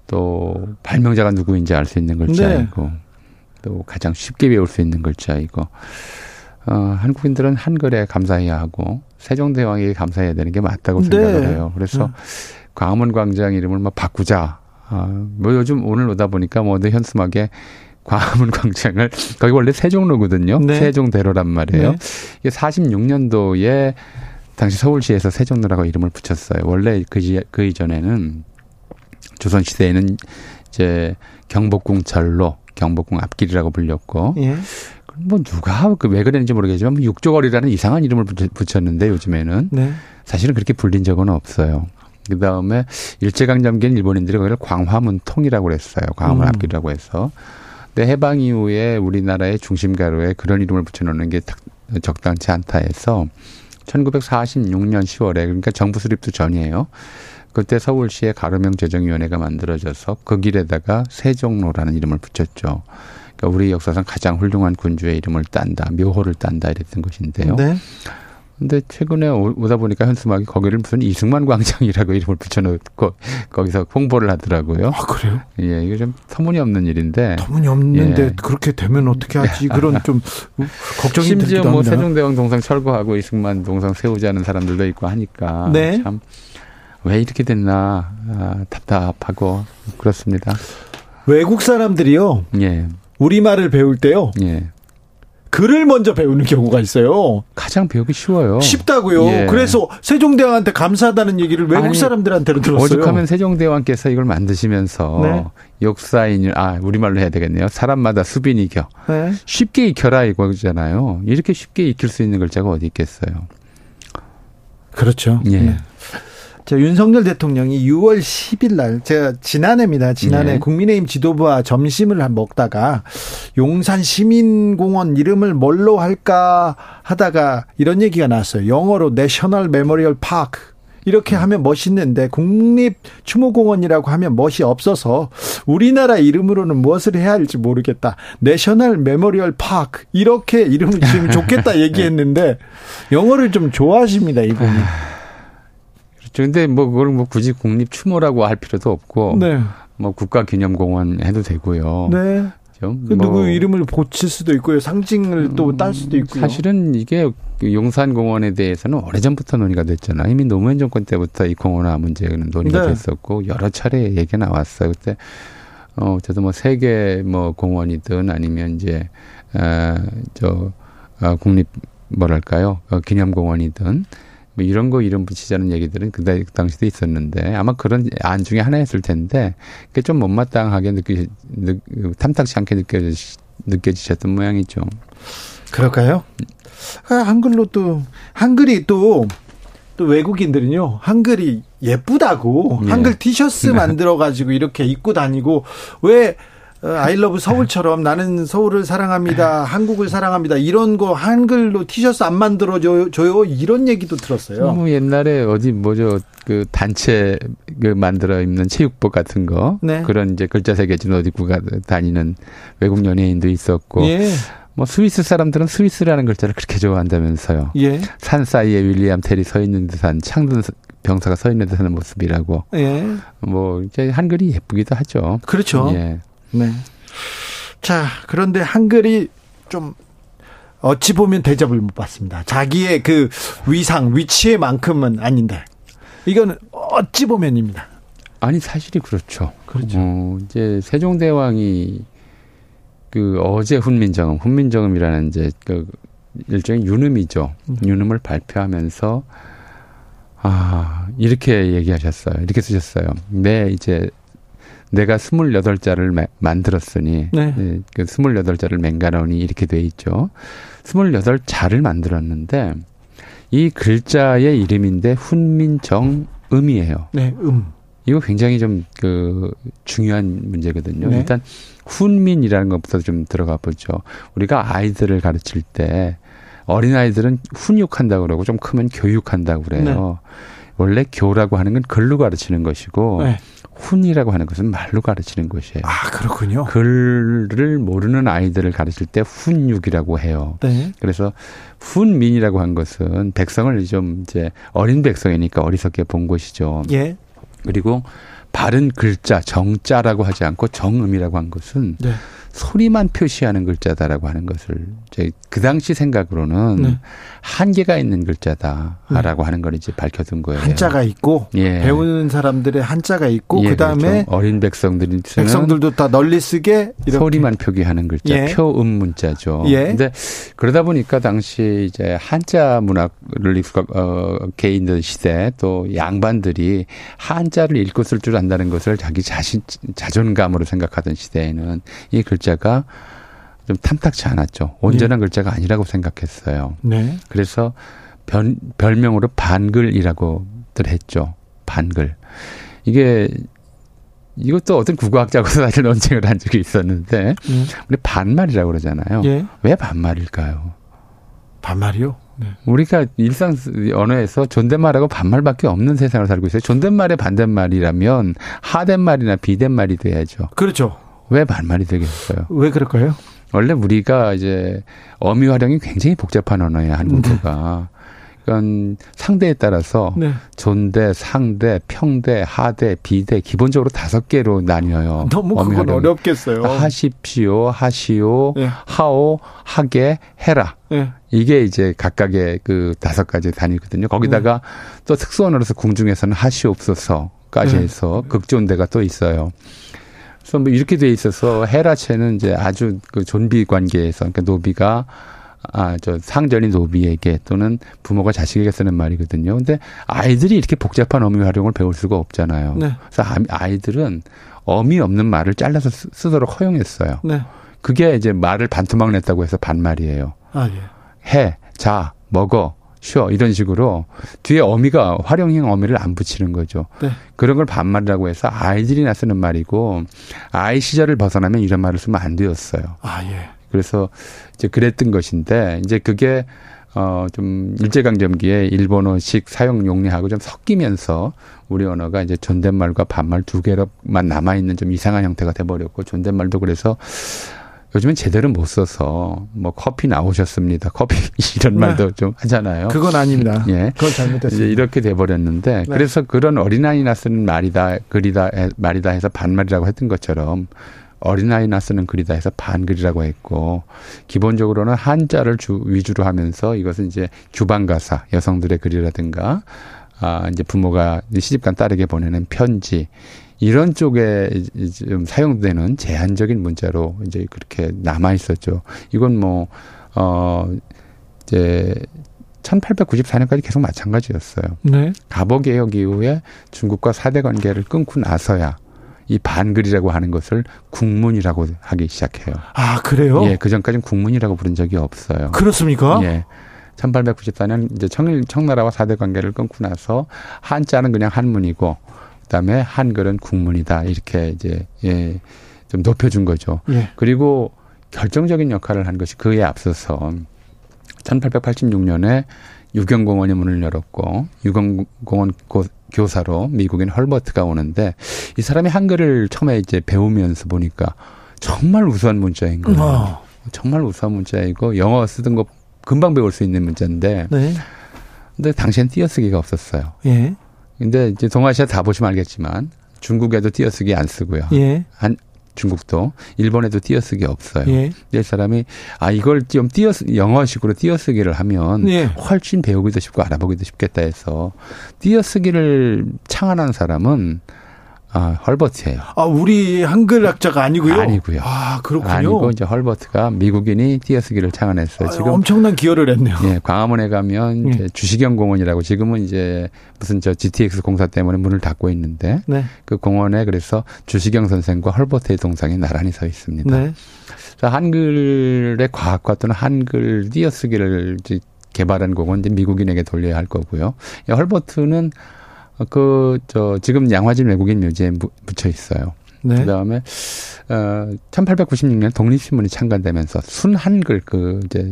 S5: 또 발명자가 누구인지 알 수 있는 글자이고 네. 또 가장 쉽게 배울 수 있는 글자이고 어, 한국인들은 한글에 감사해야 하고 세종대왕에게 감사해야 되는 게 맞다고 네. 생각을 해요. 그래서 음. 광화문 광장 이름을 뭐 바꾸자. 아, 뭐 요즘 오늘 오다 보니까 뭐 현수막에 광화문 광장을 거기 원래 세종로거든요. 네. 세종대로란 말이에요. 네. 이게 46년도에 당시 서울시에서 세종로라고 이름을 붙였어요. 원래 그, 그 이전에는 조선시대에는 이제 경복궁철로 경복궁 앞길이라고 불렸고 예. 뭐 누가 그 왜 그랬는지 모르겠지만 뭐 육조거리라는 이상한 이름을 붙였는데 요즘에는 네. 사실은 그렇게 불린 적은 없어요. 그 다음에 일제강점기엔 일본인들이 거기를 광화문통이라고 그랬어요. 광화문 음. 앞길이라고 해서. 근데 해방 이후에 우리나라의 중심가로에 그런 이름을 붙여놓는 게 적당치 않다 해서 1946년 10월에 그러니까 정부 수립도 전이에요. 그때 서울시에 가로명 재정위원회가 만들어져서 그 길에다가 세종로라는 이름을 붙였죠. 그러니까 우리 역사상 가장 훌륭한 군주의 이름을 딴다, 묘호를 딴다 이랬던 것인데요. 네. 근데 최근에 오다 보니까 현수막이 거기를 무슨 이승만 광장이라고 이름을 붙여놓고 거기서 홍보를 하더라고요.
S1: 아 그래요?
S5: 예, 이게 좀 터무니없는 일인데.
S1: 터무니없는데 예. 그렇게 되면 어떻게 하지? 그런 좀 걱정이
S5: 심지어 뭐 세종대왕 동상 철거하고 이승만 동상 세우자는 사람들도 있고 하니까 네. 참 왜 이렇게 됐나 아, 답답하고 그렇습니다.
S1: 외국 사람들이요. 예. 우리 말을 배울 때요. 예. 글을 먼저 배우는 경우가 있어요.
S5: 가장 배우기 쉬워요.
S1: 쉽다고요. 예. 그래서 세종대왕한테 감사하다는 얘기를 외국 아니, 사람들한테는 들었어요.
S5: 오죽하면 세종대왕께서 이걸 만드시면서 네. 역사인 아 우리말로 해야 되겠네요. 사람마다 수비 니겨. 네. 쉽게 익혀라 이거잖아요. 이렇게 쉽게 익힐 수 있는 글자가 어디 있겠어요.
S1: 그렇죠. 예. 네. 자, 윤석열 대통령이 6월 10일 날, 제가 지난해입니다. 지난해 네. 국민의힘 지도부와 점심을 먹다가 용산 시민공원 이름을 뭘로 할까 하다가 이런 얘기가 나왔어요. 영어로 National Memorial Park. 이렇게 하면 멋있는데 국립 추모공원이라고 하면 멋이 없어서 우리나라 이름으로는 무엇을 해야 할지 모르겠다. National Memorial Park 이렇게 이름을 지으면 좋겠다 얘기했는데 영어를 좀 좋아하십니다 이분이.
S5: 근데 뭐 그걸 뭐 굳이 국립 추모라고 할 필요도 없고 네. 뭐 국가기념공원 해도 되고요. 네.
S1: 그뭐 누구 이름을 고칠 수도 있고요. 상징을 또딸 음, 수도 있고요.
S5: 사실은 이게 용산공원에 대해서는 오래전부터 논의가 됐잖아요. 이미 노무현 정권 때부터 이 공원화 문제는 논의가 네. 됐었고 여러 차례 얘기가 나왔어요. 그때 어 저도 뭐 세계 뭐 공원이든 아니면 이제 아저 아, 국립 뭐랄까요? 어, 기념공원이든 뭐 이런 거 이름 붙이자는 얘기들은 그, 그 당시도 있었는데 아마 그런 안 중에 하나였을 텐데 그게 좀 못마땅하게 느끼 느, 탐탁치 않게 느껴지 느껴지셨던 모양이죠.
S1: 그럴까요? 아, 한글로 또 한글이 또또 외국인들은요 한글이 예쁘다고 네. 한글 티셔츠 만들어 가지고 이렇게 입고 다니고 왜 아이러브 서울처럼 나는 서울을 사랑합니다. 한국을 사랑합니다. 이런 거 한글로 티셔츠 안 만들어 줘요. 이런 얘기도 들었어요.
S5: 뭐 옛날에 어디 뭐죠 그 단체 그 만들어 입는 체육복 같은 거 네. 그런 이제 글자 새겨진 옷 입고 다니는 외국 연예인도 있었고 예. 뭐 스위스 사람들은 스위스라는 글자를 그렇게 좋아한다면서요. 예. 산 사이에 윌리엄 테리 서 있는 듯한 창든 병사가 서 있는 듯한 모습이라고. 예. 뭐 이제 한글이 예쁘기도 하죠.
S1: 그렇죠. 예. 네. 자, 그런데 한글이 좀 어찌 보면 대접을 못 받습니다. 자기의 그 위상, 위치에만큼은 아닌데. 이거는 어찌 보면입니다.
S5: 아니 사실이 그렇죠. 그렇죠. 어, 이제 세종대왕이 그 어제 훈민정음, 훈민정음이라는 이제 그 일종의 유음이죠. 음. 유음을 발표하면서 아 이렇게 얘기하셨어요. 이렇게 쓰셨어요. 네 이제 내가 스물여덟 자를 만들었으니 네. 네, 그 스물여덟 자를 맹가나오니 이렇게 돼 있죠. 스물여덟 자를 만들었는데 이 글자의 이름인데 훈민정 음이에요.
S1: 네, 음.
S5: 이거 굉장히 좀 그 중요한 문제거든요. 네. 일단 훈민이라는 것부터 좀 들어가 보죠. 우리가 아이들을 가르칠 때 어린 아이들은 훈육한다고 그러고 좀 크면 교육한다고 그래요. 네. 원래 교라고 하는 건 글로 가르치는 것이고 네. 훈이라고 하는 것은 말로 가르치는 것이에요.
S1: 아, 그렇군요.
S5: 글을 모르는 아이들을 가르칠 때 훈육이라고 해요. 네. 그래서 훈민이라고 한 것은 백성을 좀 이제 어린 백성이니까 어리석게 본 것이죠. 예. 그리고 바른 글자 정자라고 하지 않고 정음이라고 한 것은 네. 소리만 표시하는 글자다라고 하는 것을 이제 그 당시 생각으로는 네. 한계가 있는 글자다라고 네. 하는 걸 이제 밝혀둔 거예요.
S1: 한자가 있고 예. 배우는 사람들의 한자가 있고 예, 그다음에 그렇죠.
S5: 어린 백성들이
S1: 백성들도 다 널리 쓰게
S5: 이렇게. 소리만 표기하는 글자 예. 표음 문자죠. 예. 근데 그러다 보니까 당시 이제 한자 문학을 어, 개인들 시대 또 양반들이 한자를 읽고 쓸 줄 안다는 것을 자기 자신 자존감으로 생각하던 시대에는 이 글자 글자가 좀 탐탁치 않았죠. 온전한 네. 글자가 아니라고 생각했어요. 네. 그래서 별, 별명으로 반글이라고들 했죠. 반글. 이게 이것도 어떤 국어학자하고 사실 논쟁을 한 적이 있었는데 네. 우리 반말이라고 그러잖아요. 예. 왜 반말일까요?
S1: 반말이요?
S5: 네. 우리가 일상 언어에서 존댓말하고 반말밖에 없는 세상을 살고 있어요. 존댓말의 반대말이라면 하댓말이나 비댓말이 돼야죠.
S1: 그렇죠.
S5: 왜 반말이 되겠어요?
S1: 왜 그럴까요?
S5: 원래 우리가 이제 어미 활용이 굉장히 복잡한 언어예요, 한국어가. 네. 그러니까 상대에 따라서 네. 존대, 상대, 평대, 하대, 비대 기본적으로 다섯 개로 나뉘어요.
S1: 너무 그건 활용. 어렵겠어요.
S5: 하십시오, 하시오, 네. 하오, 하게, 해라. 네. 이게 이제 각각의 그 다섯 가지 단위거든요. 거기다가 네. 또 특수언어로서 궁중에서는 하시옵소서까지 네. 해서 극존대가 또 있어요. 그래서 뭐 이렇게 돼 있어서 헤라체는 이제 아주 그 존비 관계에서 그러니까 노비가 아, 저 상전이 노비에게 또는 부모가 자식에게 쓰는 말이거든요. 근데 아이들이 이렇게 복잡한 어미 활용을 배울 수가 없잖아요. 네. 그래서 아이들은 어미 없는 말을 잘라서 쓰도록 허용했어요. 네. 그게 이제 말을 반토막 냈다고 해서 반말이에요. 아, 예. 해, 자, 먹어, 쉬어 이런 식으로 뒤에 어미가 활용형 어미를 안 붙이는 거죠. 네. 그런 걸 반말이라고 해서 아이들이 나 쓰는 말이고 아이 시절을 벗어나면 이런 말을 쓰면 안 되었어요. 아 예. 그래서 이제 그랬던 것인데 이제 그게 어좀 일제강점기에 일본어식 사용 용례하고 좀 섞이면서 우리 언어가 이제 존댓말과 반말 두 개로만 남아 있는 좀 이상한 형태가 돼 버렸고 존댓말도 그래서 요즘엔 제대로 못 써서 뭐 커피 나오셨습니다. 커피 이런 말도 네. 좀 하잖아요.
S1: 그건 아닙니다. 예. 그건 잘못됐습니다.
S5: 이렇게 돼 버렸는데 네. 그래서 그런 어린아이나 쓰는 말이다 글이다 말이다 해서 반말이라고 했던 것처럼 어린아이나 쓰는 글이다 해서 반글이라고 했고 기본적으로는 한자를 주 위주로 하면서 이것은 이제 규방 가사 여성들의 글이라든가 아 이제 부모가 시집간 딸에게 보내는 편지 이런 쪽에 좀 사용되는 제한적인 문자로 이제 그렇게 남아 있었죠. 이건 뭐, 어, 이제 1894년까지 계속 마찬가지였어요. 네. 가보 개혁 이후에 중국과 사대 관계를 끊고 나서야 이 반글이라고 하는 것을 국문이라고 하기 시작해요.
S1: 아, 그래요?
S5: 예, 그 전까지는 국문이라고 부른 적이 없어요.
S1: 그렇습니까?
S5: 예. 1894년 이제 청, 청나라와 사대 관계를 끊고 나서 한자는 그냥 한문이고 그다음에 한글은 국문이다 이렇게 이제 예, 좀 높여준 거죠. 예. 그리고 결정적인 역할을 한 것이 그에 앞서서 1886년에 유경공원이 문을 열었고 유경공원 교사로 미국인 헐버트가 오는데 이 사람이 한글을 처음에 이제 배우면서 보니까 정말 우수한 문자인 거예요. 어. 정말 우수한 문자이고 영어 쓰던 거 금방 배울 수 있는 문자인데 네. 근데 당시엔 띄어쓰기가 없었어요. 예. 근데 이제 동아시아 다 보시면 알겠지만 중국에도 띄어쓰기 안 쓰고요. 예. 한 중국도 일본에도 띄어쓰기 없어요. 예. 이 사람이 아 이걸 좀 띄어 영어식으로 띄어쓰기를 하면 예. 훨씬 배우기도 쉽고 알아보기도 쉽겠다 해서 띄어쓰기를 창안한 사람은 아, 헐버트예요.
S1: 아, 우리 한글 학자가 아니고요.
S5: 아니고요.
S1: 아, 그렇군요.
S5: 아니고 이제 헐버트가 미국인이 띄어쓰기를 창안했어요.
S1: 지금 아, 엄청난 기여를 했네요.
S5: 예, 광화문에 가면 예. 이제 주시경 공원이라고 지금은 이제 무슨 저 GTX 공사 때문에 문을 닫고 있는데 네. 그 공원에 그래서 주시경 선생과 헐버트의 동상이 나란히 서 있습니다. 네. 그래서 한글의 과학과 또는 한글 띄어쓰기를 개발한 공은 이제 미국인에게 돌려야 할 거고요. 헐버트는 그, 저, 지금 양화진 외국인 묘지에 묻혀 있어요. 네. 그 다음에, 어, 1896년 독립신문이 창간되면서 순한글 그, 이제,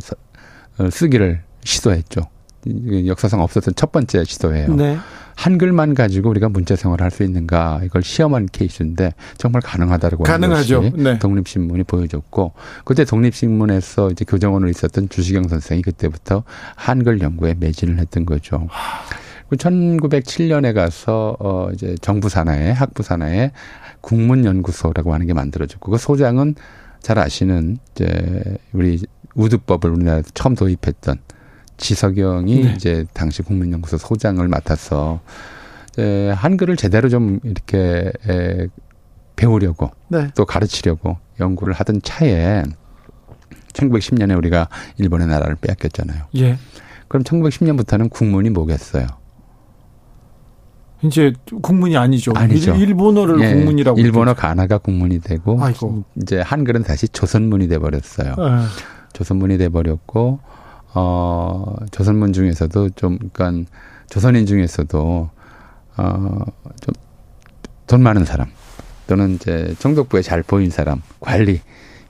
S5: 어, 쓰기를 시도했죠. 역사상 없었던 첫 번째 시도예요. 네. 한글만 가지고 우리가 문자 생활을 할 수 있는가 이걸 시험한 케이스인데 정말 가능하다고
S1: 가능하죠. 네.
S5: 독립신문이 보여줬고 그때 독립신문에서 이제 교정원으로 있었던 주시경 선생이 그때부터 한글 연구에 매진을 했던 거죠. 1907년에 가서 어 이제 정부 산하에 학부 산하에 국문연구소라고 하는 게 만들어졌고 그 소장은 잘 아시는 이제 우리 우드법을 우리나라에서 처음 도입했던 지석영이 네. 이제 당시 국문연구소 소장을 맡아서 이제 한글을 제대로 좀 이렇게 에 배우려고 네. 또 가르치려고 연구를 하던 차에 1910년에 우리가 일본의 나라를 빼앗겼잖아요. 예. 그럼 1910년부터는 국문이 뭐겠어요?
S1: 이제 국문이 아니죠.
S5: 아니죠.
S1: 일본어를 예, 국문이라고.
S5: 일본어 가나가 국문이 되고 아이고. 이제 한글은 다시 조선문이 돼 버렸어요. 예. 조선문이 돼 버렸고 어 조선문 중에서도 좀 그러니까 조선인 중에서도 어좀 돈 많은 사람 또는 이제 정독부에 잘 보인 사람, 관리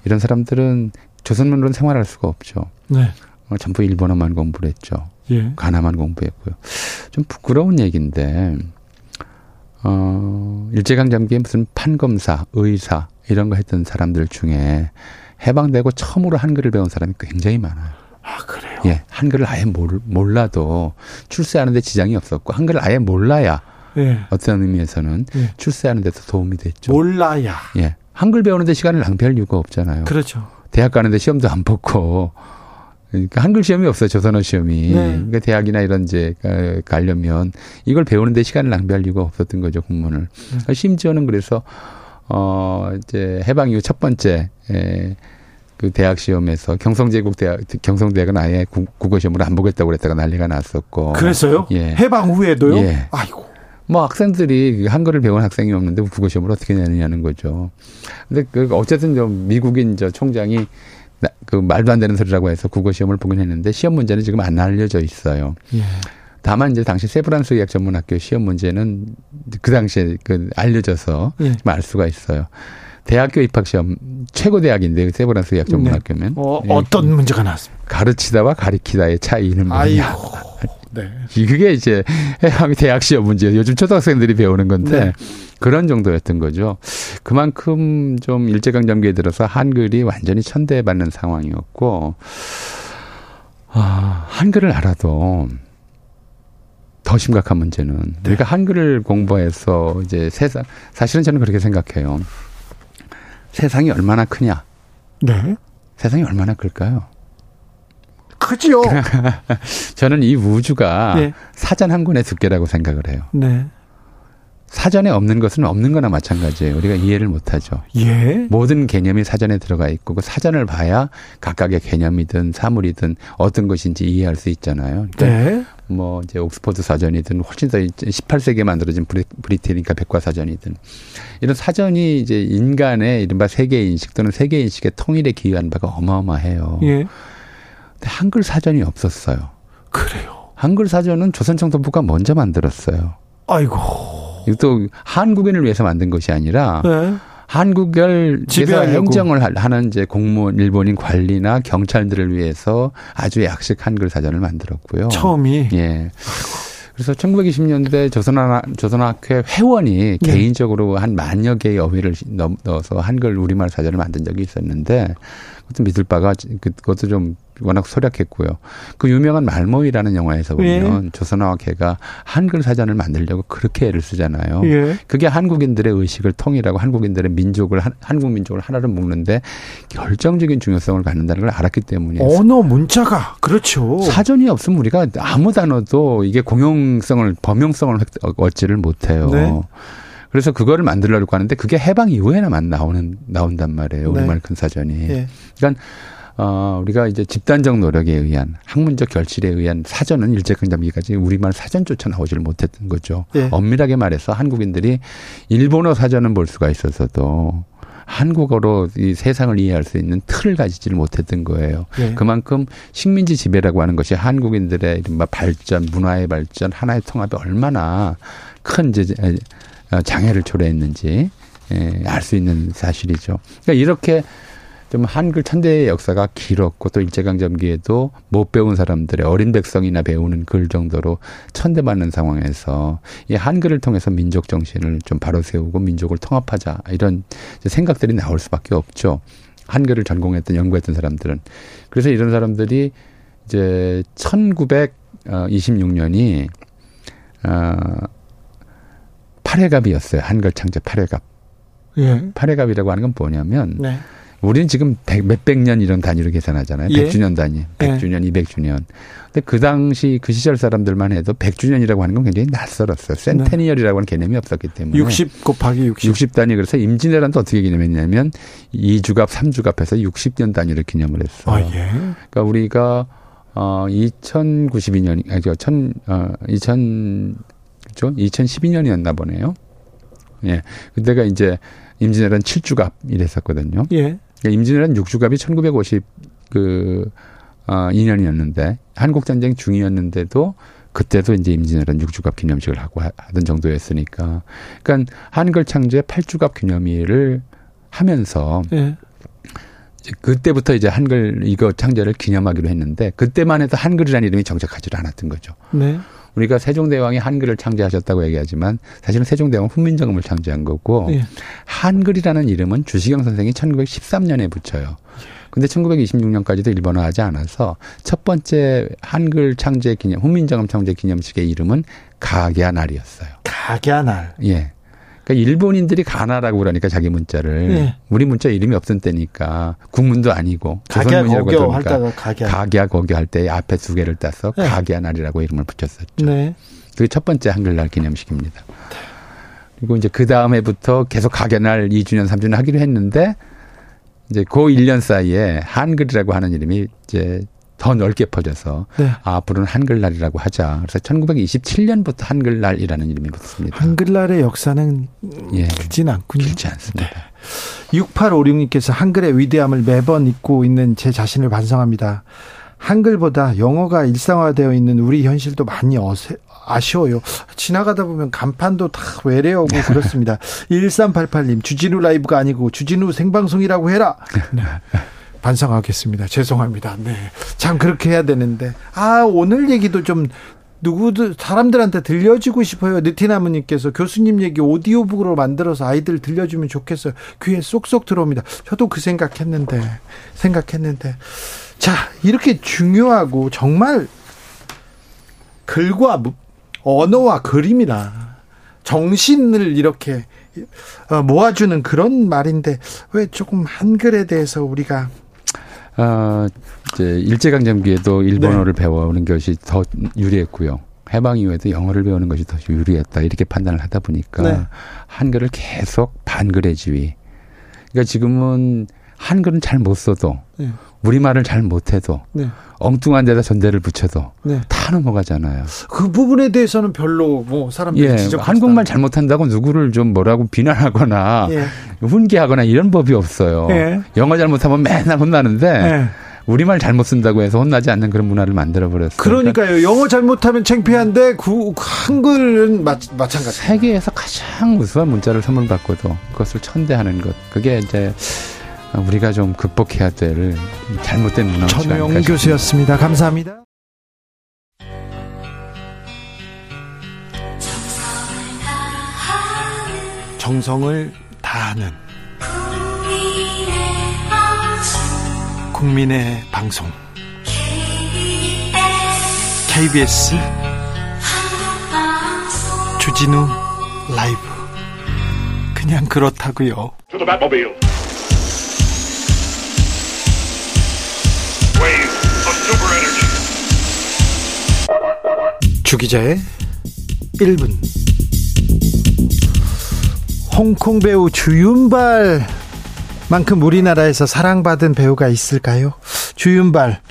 S5: 이런 사람들은 조선문으로는 생활할 수가 없죠. 네. 어, 전부 일본어만 공부를 했죠. 예. 가나만 공부했고요. 좀 부끄러운 얘기인데 어, 일제강점기에 무슨 판검사, 의사 이런 거 했던 사람들 중에 해방되고 처음으로 한글을 배운 사람이 굉장히 많아요.
S1: 아, 그래요?
S5: 예. 한글을 아예 몰, 몰라도 출세하는데 지장이 없었고, 한글을 아예 몰라야 예. 어떤 의미에서는 예. 출세하는 데도 도움이 됐죠.
S1: 몰라야.
S5: 예. 한글 배우는데 시간을 낭비할 이유가 없잖아요.
S1: 그렇죠.
S5: 대학 가는데 시험도 안 보고, 그러니까 한글 시험이 없어요. 조선어 시험이. 네. 그러니까 대학이나 이런 이제 가려면 이걸 배우는데 시간을 낭비할 이유가 없었던 거죠, 국문을. 네. 심지어는 그래서 어 이제 해방 이후 첫 번째 에, 그 대학 시험에서 경성제국 대학 경성대학은 아예 국어 시험을 안 보겠다고 그랬다가 난리가 났었고.
S1: 그랬어요? 예. 해방 후에도요? 예. 아이고.
S5: 뭐 학생들이 한글을 배운 학생이 없는데 국어 시험을 어떻게 내느냐는 거죠. 근데 그 어쨌든 좀 미국인 저 총장이 그 말도 안 되는 소리라고 해서 국어 시험을 보긴 했는데 시험 문제는 지금 안 알려져 있어요. 예. 다만 이제 당시 세브란스 의학 전문학교 시험 문제는 그 당시에 그 알려져서 예. 알 수가 있어요. 대학교 입학 시험 최고 대학인데 세브란스 의학 전문학교면 네.
S1: 어, 예. 어떤 문제가 나왔습니까?
S5: 가르치다와 가리키다의 차이는 뭐냐? 네. 그게 이제 대학 시험 문제예요. 요즘 초등학생들이 배우는 건데 네. 그런 정도였던 거죠. 그만큼 좀 일제강점기에 들어서 한글이 완전히 천대받는 상황이었고 아, 한글을 알아도 더 심각한 문제는 네. 우리가 한글을 공부해서 이제 세상 사실은 저는 그렇게 생각해요. 세상이 얼마나 크냐? 네. 세상이 얼마나 클까요?
S1: 크지요.
S5: 저는 이 우주가 네. 사전 한 권의 두께라고 생각을 해요. 네. 사전에 없는 것은 없는 거나 마찬가지예요. 우리가 이해를 못 하죠. 예. 모든 개념이 사전에 들어가 있고 그 사전을 봐야 각각의 개념이든 사물이든 어떤 것인지 이해할 수 있잖아요. 그러니까 네. 뭐 이제 옥스퍼드 사전이든 훨씬 더 18세기에 만들어진 브리테니까 백과사전이든 이런 사전이 이제 인간의 이른바 세계 인식 또는 세계 인식의 통일에 기여한 바가 어마어마해요. 예. 한글 사전이 없었어요.
S1: 그래요.
S5: 한글 사전은 조선청도부가 먼저 만들었어요.
S1: 아이고.
S5: 또 한국인을 위해서 만든 것이 아니라 네. 한국을지배서 행정을 하는 이제 공무원 일본인 관리나 경찰들을 위해서 아주 약식 한글 사전을 만들었고요.
S1: 처음이
S5: 예. 그래서 1920년대 조선학, 조선학회 회원이 네. 개인적으로 한 만여 개의 어휘를 넣어서 한글 우리말 사전을 만든 적이 있었는데 그것도 믿을 바가 그것도 좀 워낙 소략했고요. 그 유명한 말모이라는 영화에서 보면 예. 조선어와 개가 한글 사전을 만들려고 그렇게 애를 쓰잖아요. 예. 그게 한국인들의 의식을 통일하고 한국인들의 민족을 한, 한국 민족을 하나로 묶는데 결정적인 중요성을 갖는다는 걸 알았기 때문에
S1: 언어 문자가 그렇죠.
S5: 사전이 없으면 우리가 아무 단어도 이게 공용성을 범용성을 얻지를 못해요. 네. 그래서 그거를 만들려고 하는데 그게 해방 이후에나만 나오는 나온단 말이에요. 우리말 네. 큰 사전이. 네. 그러니까 어, 우리가 이제 집단적 노력에 의한 학문적 결실에 의한 사전은 일제강점기까지 우리말 사전조차 나오지를 못했던 거죠. 네. 엄밀하게 말해서 한국인들이 일본어 사전은 볼 수가 있어서도 한국어로 이 세상을 이해할 수 있는 틀을 가지지를 못했던 거예요. 네. 그만큼 식민지 지배라고 하는 것이 한국인들의 이른바 발전, 문화의 발전, 하나의 통합에 얼마나 큰 이제 어, 장애를 초래했는지 예, 알수 있는 사실이죠. 그러니까 이렇게 좀 한글 천대의 역사가 길었고 또 일제강점기에도 못 배운 사람들의 어린 백성이나 배우는 글 정도로 천대받는 상황에서 이 한글을 통해서 민족 정신을 좀 바로 세우고 민족을 통합하자 이런 생각들이 나올 수밖에 없죠. 한글을 전공했던 연구했던 사람들은 그래서 이런 사람들이 이제 1926년이 어 8회갑이었어요. 한글 창제 8회갑. 예. 8회갑이라고 하는 건 뭐냐면 네. 우리는 지금 백, 몇백 년 이런 단위로 계산하잖아요. 예. 100주년 단위. 100주년, 예. 200주년. 근데 그 당시 그 시절 사람들만 해도 100주년이라고 하는 건 굉장히 낯설었어요. 센테니얼이라고 하는 개념이 없었기 때문에.
S1: 60 곱하기 60.
S5: 60 단위. 그래서 임진왜란도 어떻게 기념했냐면 2주갑, 3주갑 해서 60년 단위로 기념을 했어요. 아, 예. 그러니까 우리가 어 2092년 아니 저 1000, 어 2000, 그죠? 2012년이었나 보네요. 예. 그때가 이제 임진왜란 7주갑 이랬었거든요. 예. 그러니까 임진왜란 6주갑이 1950 그, 어, 2년이었는데, 한국 전쟁 중이었는데도 그때도 이제 임진왜란 6주갑 기념식을 하고 하던 정도였으니까. 그러니까 한글 창제 8주갑 기념일을 하면서 예. 그때부터 이제 한글 이거 창제를 기념하기로 했는데 그때만 해도 한글이라는 이름이 정착하지 않았던 거죠. 네. 우리가 세종대왕이 한글을 창제하셨다고 얘기하지만 사실은 세종대왕은 훈민정음을 창제한 거고 예. 한글이라는 이름은 주시경 선생이 1913년에 붙여요. 근데 1926년까지도 일본어하지 않아서 첫 번째 한글 창제 기념, 훈민정음 창제 기념식의 이름은 가갸날이었어요.
S1: 가갸날.
S5: 예. 그러니까 일본인들이 가나라고 그러니까 자기 문자를 네. 우리 문자 이름이 없던 때니까 국문도 아니고
S1: 할다가
S5: 가갸 가갸 거교 할때 앞에 두 개를 따서 네. 가갸 날이라고 이름을 붙였었죠. 네. 그게 첫 번째 한글날 기념식입니다. 그리고 이제 그 다음에부터 계속 가갸날 2주년 3주년 하기로 했는데 이제 그 1년 사이에 한글이라고 하는 이름이 이제 더 넓게 퍼져서 네. 아, 앞으로는 한글날이라고 하자. 그래서 1927년부터 한글날이라는 이름이 붙습니다.
S1: 한글날의 역사는 예. 길진 않군요.
S5: 길지 않습니다.
S1: 네. 6856님께서 한글의 위대함을 매번 잊고 있는 제 자신을 반성합니다. 한글보다 영어가 일상화되어 있는 우리 현실도 많이 어세, 아쉬워요. 지나가다 보면 간판도 다 외래어고 그렇습니다. 1388님, 주진우 라이브가 아니고 주진우 생방송이라고 해라. 네. 반성하겠습니다. 죄송합니다. 네. 참 그렇게 해야 되는데. 아, 오늘 얘기도 좀 누구들 사람들한테 들려주고 싶어요. 느티나무님께서 교수님 얘기 오디오북으로 만들어서 아이들 들려주면 좋겠어요. 귀에 쏙쏙 들어옵니다. 저도 그 생각했는데 생각했는데 자 이렇게 중요하고 정말 글과 언어와 그림이나 정신을 이렇게 어, 모아주는 그런 말인데 왜 조금 한글에 대해서 우리가
S5: 아, 이제 일제강점기에도 일본어를 네. 배워오는 것이 더 유리했고요. 해방 이후에도 영어를 배우는 것이 더 유리했다. 이렇게 판단을 하다 보니까 네. 한글을 계속 반글의 지위. 그러니까 지금은 한글은 잘 못 써도 네. 우리말을 잘 못해도 네. 엉뚱한 데다 전대를 붙여도 네. 다 넘어가잖아요.
S1: 그 부분에 대해서는 별로 뭐 사람들이 예,
S5: 한국말 잘못한다고 누구를 좀 뭐라고 비난하거나 예. 훈계하거나 이런 법이 없어요. 예. 영어 잘못하면 맨날 혼나는데 예. 우리말 잘못 쓴다고 해서 혼나지 않는 그런 문화를 만들어 버렸어요.
S1: 그러니까요. 영어 잘못하면 창피한데 그 한글은 마, 마찬가지.
S5: 세계에서 가장 우수한 문자를 선물 받고도 그것을 천대하는 것. 그게 이제 우리가 좀 극복해야 될 잘못된 문화가
S1: 전용 교수였습니다. 감사합니다. 정성을 다하는 국민의 방송 KBS 주진우 라이브 그냥 그렇다고요. 주기자의 1분 홍콩 배우 주윤발 만큼 우리나라에서 사랑받은 배우가 있을까요? 주윤발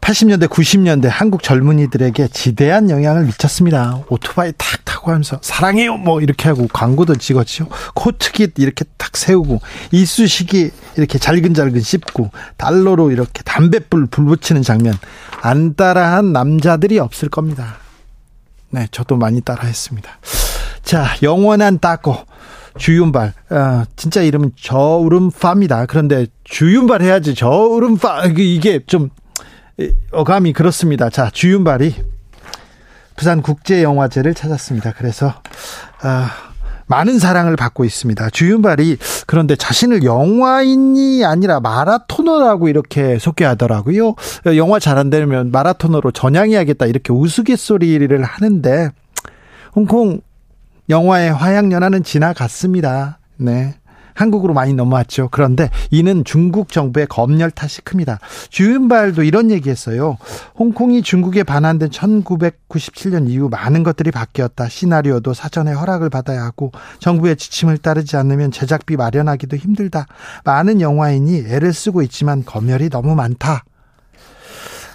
S1: 80년대 90년대 한국 젊은이들에게 지대한 영향을 미쳤습니다. 오토바이 탁 타고 하면서 사랑해요 뭐 이렇게 하고 광고도 찍었죠. 코트깃 이렇게 탁 세우고 이쑤시개 이렇게 잘근잘근 씹고 달러로 이렇게 담뱃불 불 붙이는 장면 안 따라한 남자들이 없을 겁니다. 네, 저도 많이 따라했습니다. 자, 영원한 따고 주윤발. 아, 진짜 이름은 저우름파입니다. 그런데 주윤발 해야지 저우름파 이게 좀 어감이 그렇습니다. 자, 주윤발이 부산 국제영화제를 찾았습니다. 그래서 아, 많은 사랑을 받고 있습니다. 주윤발이 그런데 자신을 영화인이 아니라 마라토너라고 이렇게 소개하더라고요. 영화 잘 안 되면 마라토너로 전향해야겠다 이렇게 우스갯소리를 하는데 홍콩 영화의 화양연화는 지나갔습니다. 네. 한국으로 많이 넘어왔죠. 그런데 이는 중국 정부의 검열 탓이 큽니다. 주윤발도 이런 얘기했어요. 홍콩이 중국에 반환된 1997년 이후 많은 것들이 바뀌었다. 시나리오도 사전에 허락을 받아야 하고 정부의 지침을 따르지 않으면 제작비 마련하기도 힘들다. 많은 영화인이 애를 쓰고 있지만 검열이 너무 많다.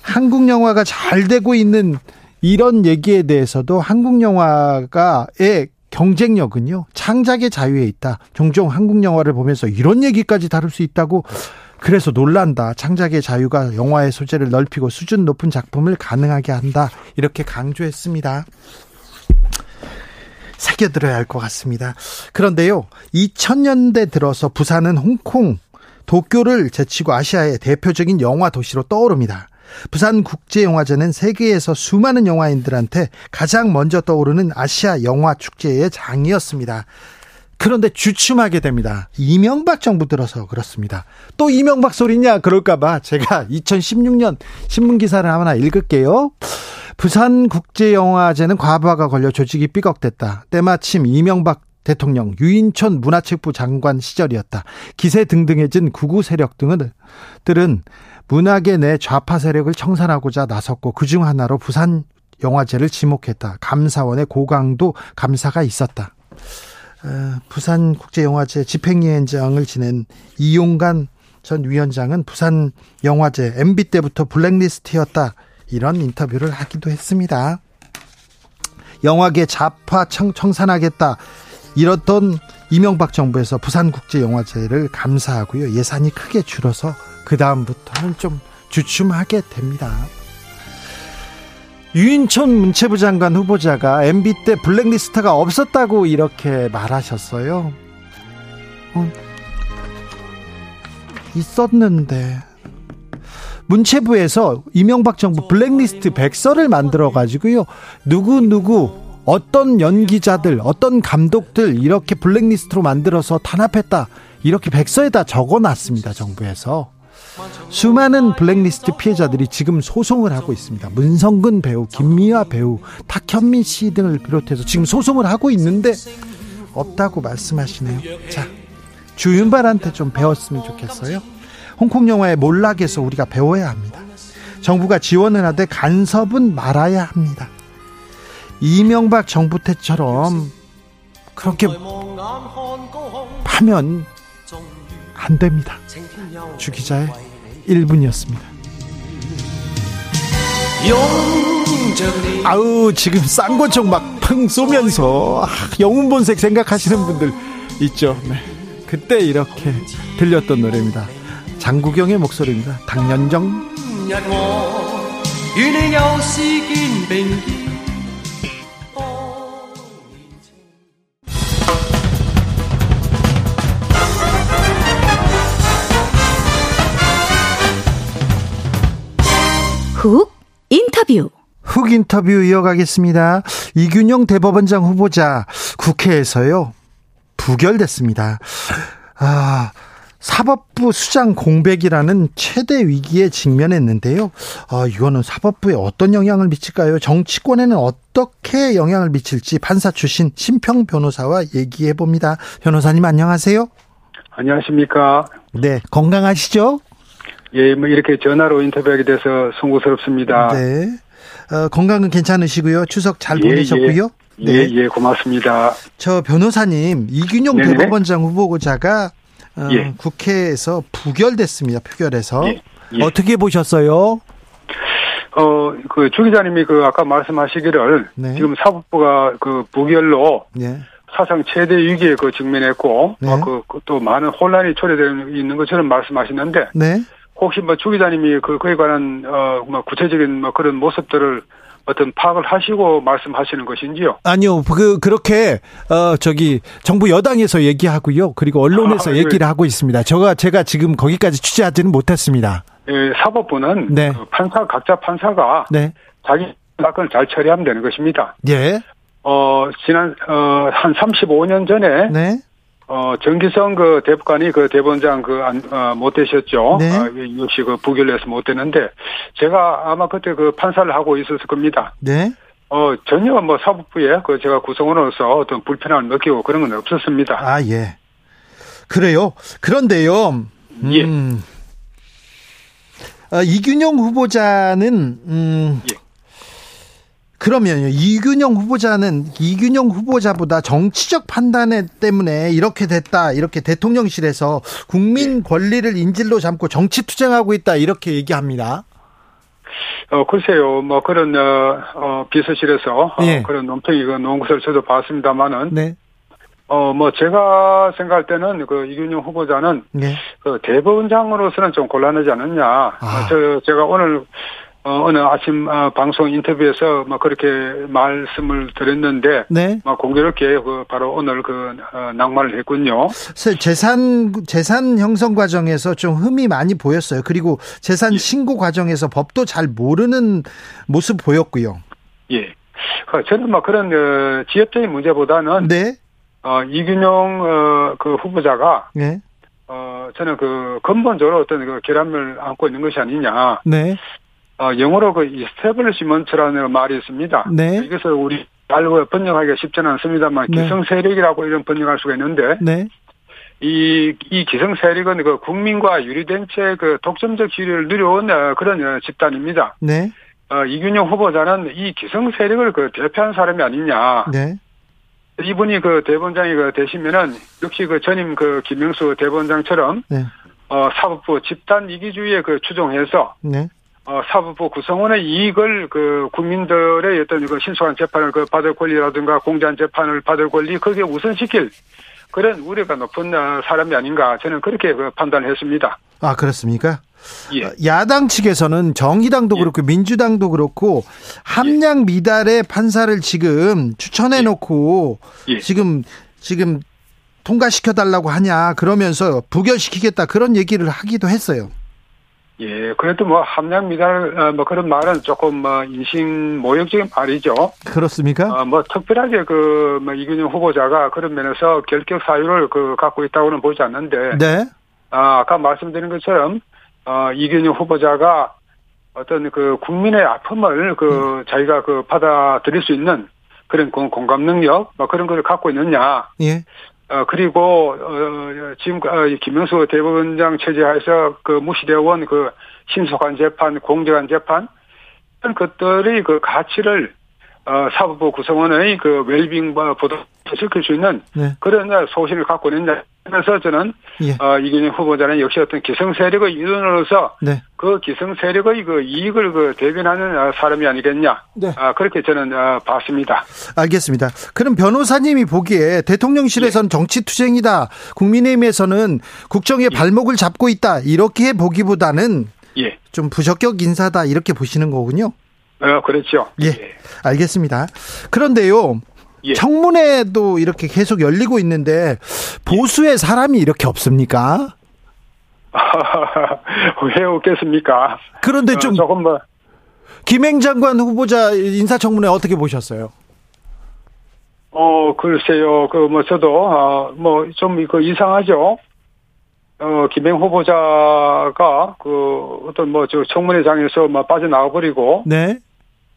S1: 한국 영화가 잘 되고 있는 이런 얘기에 대해서도 한국 영화가의 경쟁력은요, 창작의 자유에 있다. 종종 한국 영화를 보면서 이런 얘기까지 다룰 수 있다고 그래서 놀란다. 창작의 자유가 영화의 소재를 넓히고 수준 높은 작품을 가능하게 한다. 이렇게 강조했습니다. 새겨들어야 할 것 같습니다. 그런데요, 2000년대 들어서 부산은 홍콩, 도쿄를 제치고 아시아의 대표적인 영화 도시로 떠오릅니다. 부산 국제영화제는 세계에서 수많은 영화인들한테 가장 먼저 떠오르는 아시아 영화 축제의 장이었습니다. 그런데 주춤하게 됩니다. 이명박 정부 들어서 그렇습니다. 또 이명박 소리냐 그럴까봐 제가 2016년 신문 기사를 하나 읽을게요. 부산 국제영화제는 과부하가 걸려 조직이 삐걱댔다. 때마침 이명박 대통령, 유인촌 문화체육부 장관 시절이었다. 기세 등등해진 구구 세력 등은 들은 문학의 내 좌파 세력을 청산하고자 나섰고 그중 하나로 부산 영화제를 지목했다. 감사원의 고강도 감사가 있었다. 어, 부산 국제영화제 집행위원장을 지낸 이용관 전 위원장은 부산 영화제 MB 때부터 블랙리스트였다. 이런 인터뷰를 하기도 했습니다. 영화계 좌파 청, 청산하겠다. 이렇던 이명박 정부에서 부산국제영화제를 감사하고요. 예산이 크게 줄어서 그 다음부터는 좀 주춤하게 됩니다. 유인촌 문체부 장관 후보자가 MB 때 블랙리스트가 없었다고 이렇게 말하셨어요. 어, 있었는데 문체부에서 이명박 정부 블랙리스트 백서를 만들어 가지고요. 누구 누구 어떤 연기자들, 어떤 감독들 이렇게 블랙리스트로 만들어서 탄압했다. 이렇게 백서에다 적어 놨습니다. 정부에서. 수많은 블랙리스트 피해자들이 지금 소송을 하고 있습니다. 문성근 배우, 김미화 배우, 탁현민 씨 등을 비롯해서 지금 소송을 하고 있는데 없다고 말씀하시네요. 자, 주윤발한테 좀 배웠으면 좋겠어요. 홍콩 영화의 몰락에서 우리가 배워야 합니다. 정부가 지원을 하되 간섭은 말아야 합니다. 이명박 정부 때처럼 그렇게 하면 안 됩니다. 주 기자의 1분이었습니다. 아우 지금 쌍권총 막팡 쏘면서 아, 영웅본색 생각하시는 분들 있죠. 네. 그때 이렇게 들렸던 노래입니다. 장국영의 목소리입니다. 당년정.
S2: 훅 인터뷰.
S1: 훅 인터뷰 이어가겠습니다. 이균용 대법원장 후보자 국회에서요 부결됐습니다. 아 사법부 수장 공백이라는 최대 위기에 직면했는데요. 아, 이거는 사법부에 어떤 영향을 미칠까요? 정치권에는 어떻게 영향을 미칠지 판사 출신 심평 변호사와 얘기해 봅니다. 변호사님 안녕하세요.
S6: 안녕하십니까?
S1: 네, 건강하시죠?
S6: 예, 뭐 이렇게 전화로 인터뷰하게 돼서 송구스럽습니다.
S1: 네. 어, 건강은 괜찮으시고요. 추석 잘 예, 보내셨고요.
S6: 예, 네. 예, 예, 고맙습니다.
S1: 저 변호사님 이균용 네네. 대법원장 후보자가 어, 예. 국회에서 부결됐습니다. 표결에서 예, 예. 어떻게 보셨어요?
S6: 어, 그, 주 기자님이 그, 아까 말씀하시기를, 네. 지금 사법부가 그, 부결로, 네. 사상 최대 위기에 그 직면했고, 네. 어, 그, 그, 또 많은 혼란이 초래되어 있는 것처럼 말씀하시는데, 네. 혹시 뭐, 주 기자님이 그, 그에 관한, 어, 뭐, 구체적인 뭐 그런 모습들을 어떤 파악을 하시고 말씀하시는 것인지요?
S1: 아니요, 그 그렇게 어 저기 정부 여당에서 얘기하고요, 그리고 언론에서 아, 얘기를 네. 하고 있습니다. 제가 제가 지금 거기까지 취재하지는 못했습니다.
S6: 예, 사법부는 네. 그 판사 각자 판사가 네. 자기 사건을 잘 처리하면 되는 것입니다.
S1: 예.
S6: 어 지난 어 한 35년 전에 네. 어, 정기성 그 대법관이 그 대법원장 그, 안, 어, 못 되셨죠. 네. 어, 역시 그 부결해서 못 되는데, 제가 아마 그때 그 판사를 하고 있었을 겁니다.
S1: 네.
S6: 어, 전혀 뭐 사법부에 그 제가 구성원으로서 어떤 불편함을 느끼고 그런 건 없었습니다.
S1: 아, 예. 그래요. 그런데요.
S6: 예.
S1: 음, 예. 어, 이균영 후보자는, 음, 예. 그러면요 이균영 후보자는 이균영 후보자보다 정치적 판단에 때문에 이렇게 됐다 이렇게 대통령실에서 국민 예. 권리를 인질로 잡고 정치 투쟁하고 있다 이렇게 얘기합니다.
S6: 어 글쎄요 뭐 그런 어, 어 비서실에서 예. 어, 그런 논평이 나온 것을 저도 봤습니다만은 네. 어뭐 제가 생각할 때는 그 이균영 후보자는 네. 그 대법원장으로서는 좀 곤란하지 않느냐. 아. 저 제가 오늘 어, 어느 아침 어, 방송 인터뷰에서 뭐 그렇게 말씀을 드렸는데 네. 뭐 공교롭게 그 바로 오늘 그 어, 낙마를 했군요.
S1: 재산 재산 형성 과정에서 좀 흠이 많이 보였어요. 그리고 재산 예. 신고 과정에서 법도 잘 모르는 모습 보였고요.
S6: 예. 그 저는 뭐 그런 어, 지역적인 문제보다는 네. 어, 이균용 어, 그 후보자가 네. 어, 저는 그 근본적으로 어떤 그 결함을 안고 있는 것이 아니냐.
S1: 네.
S6: 어, 영어로 그 establishment라는 말이 있습니다. 네. 이것을 우리말로 번역하기가 쉽지는 않습니다만 네. 기성 세력이라고 이런 번역할 수가 있는데 네. 이, 이 기성 세력은 그 국민과 유리된 채 그 독점적 지위를 누려온 어, 그런 어, 집단입니다.
S1: 네.
S6: 어, 이균용 후보자는 이 기성 세력을 그 대표한 사람이 아니냐.
S1: 네.
S6: 이분이 그 대본장이 그 되시면은 역시 그 전임 그 김명수 대본장처럼 네. 어, 사법부 집단 이기주의에 그 추종해서 네. 어, 사법부 구성원의 이익을 그 국민들의 어떤 그 신속한 재판을 그 받을 권리라든가 공정한 재판을 받을 권리 거기에 우선시킬 그런 우려가 높은 어, 사람이 아닌가 저는 그렇게 그 판단했습니다.
S1: 아 그렇습니까? 예. 어, 야당 측에서는 정의당도 예. 그렇고 민주당도 그렇고 함량 미달의 판사를 지금 추천해 놓고 예. 지금 지금 통과시켜 달라고 하냐 그러면서 부결시키겠다 그런 얘기를 하기도 했어요.
S6: 예, 그래도 뭐 함량 미달 어, 뭐 그런 말은 조금 뭐 인신 모욕적인 말이죠.
S1: 그렇습니까?
S6: 어, 뭐 특별하게 그뭐 이균영 후보자가 그런 면에서 결격 사유를 그 갖고 있다고는 보지 않는데.
S1: 네.
S6: 아, 아까 말씀드린 것처럼 어 이균영 후보자가 어떤 그 국민의 아픔을 그 음. 자기가 그 받아들일 수 있는 그런 공감 능력 뭐 그런 걸 갖고 있느냐.
S1: 예.
S6: 어, 그리고, 어, 지금, 어, 김명수 대법원장 체제하에서 그 무시되어 온 그 신속한 재판, 공정한 재판, 이런 것들의 그 가치를, 어, 사법부 구성원의 그 웰빙과 보도시킬 수 있는 네. 그런 소신을 갖고 있느냐. 그래서 저는 예. 어, 이균영 후보자는 역시 어떤 기성 세력의 일원으로서 네. 그 기성 세력의 그 이익을 그 대변하는 어, 사람이 아니겠냐. 네. 아, 그렇게 저는 어, 봤습니다.
S1: 알겠습니다. 그럼 변호사님이 보기에 대통령실에서는 예. 정치 투쟁이다. 국민의힘에서는 국정의 예. 발목을 잡고 있다. 이렇게 보기보다는 예. 좀 부적격 인사다 이렇게 보시는 거군요.
S6: 어, 그렇죠.
S1: 예. 예. 알겠습니다. 그런데요. 예. 청문회도 이렇게 계속 열리고 있는데 보수의 사람이 이렇게 없습니까?
S6: 왜 없겠습니까?
S1: 그런데 좀 어, 조금 뭐 김행 장관 후보자 인사청문회 어떻게 보셨어요?
S6: 어 글쎄요 그 뭐 저도 어, 뭐좀 그 이상하죠. 어, 김행 후보자가 그 어떤 뭐 저 청문회장에서 막 빠져나와 버리고
S1: 네.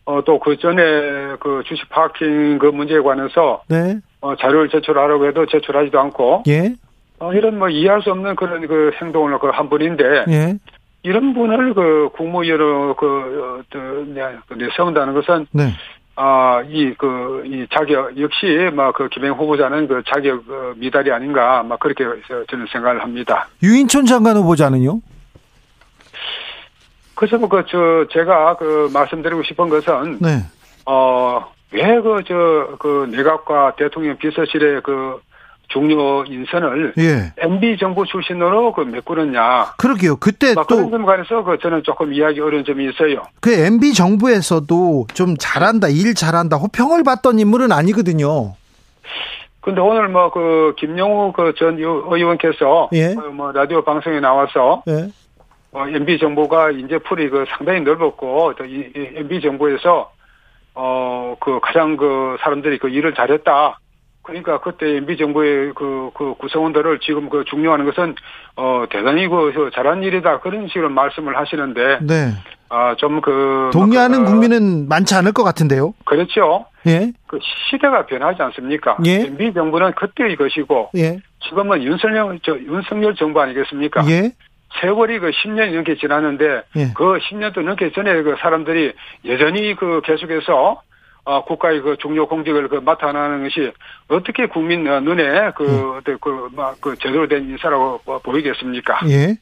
S6: 어, 또 그 전에 그 주식 파킹 그 문제에 관해서
S1: 네.
S6: 어, 자료를 제출하라고 해도 제출하지도 않고
S1: 예.
S6: 어, 이런 뭐 이해할 수 없는 그런 그 행동을 그 한 분인데
S1: 예.
S6: 이런 분을 그 국무위원으로 그, 어, 그, 내세운다는 것은
S1: 네.
S6: 아, 이, 그, 이 자격, 역시, 막, 그, 김행 후보자는 그 자격 어, 미달이 아닌가, 막, 그렇게 저는 생각을 합니다.
S1: 유인촌 장관 후보자는요?
S6: 그래서 뭐, 그, 저, 제가 그, 말씀드리고 싶은 것은,
S1: 네.
S6: 어, 왜 그, 저, 그, 내각과 대통령 비서실의 그, 중요 인선을 예. MB 정부 출신으로 그 메꾸느냐.
S1: 그러게요. 그때 또
S6: 그런 점 관해서 그 저는 조금 이야기 어려운 점이 있어요.
S1: 그 MB 정부에서도 좀 잘한다, 일 잘한다, 호평을 받던 인물은 아니거든요.
S6: 근데 오늘 뭐 그 김영우 그 전 의원께서
S1: 예.
S6: 뭐 라디오 방송에 나와서
S1: 예.
S6: 어, MB 정부가 인재 풀이 그 상당히 넓었고 이, 이 MB 정부에서 어 그 가장 그 사람들이 그 일을 잘했다. 그러니까 그때 MB 정부의 그, 그 구성원들을 지금 그 중요한 것은 어 대단히 그 잘한 일이다 그런 식으로 말씀을 하시는데
S1: 네.
S6: 아좀 그
S1: 동의하는 그, 국민은 많지 않을 것 같은데요.
S6: 그렇죠.
S1: 예.
S6: 그 시대가 변하지 않습니까?
S1: 예.
S6: MB 정부는 그때의 것이고
S1: 예.
S6: 지금은 윤석열 저 윤석열 정부 아니겠습니까?
S1: 예.
S6: 세월이 그 10년이 넘게 지났는데
S1: 예.
S6: 그 10년도 넘게 전에 그 사람들이 여전히 그 계속해서 어, 국가의 그 중요 공직을 그 맡아나는 것이 어떻게 국민 눈에 그, 음. 그, 막, 그, 제대로 된 인사라고 보이겠습니까?
S1: 예.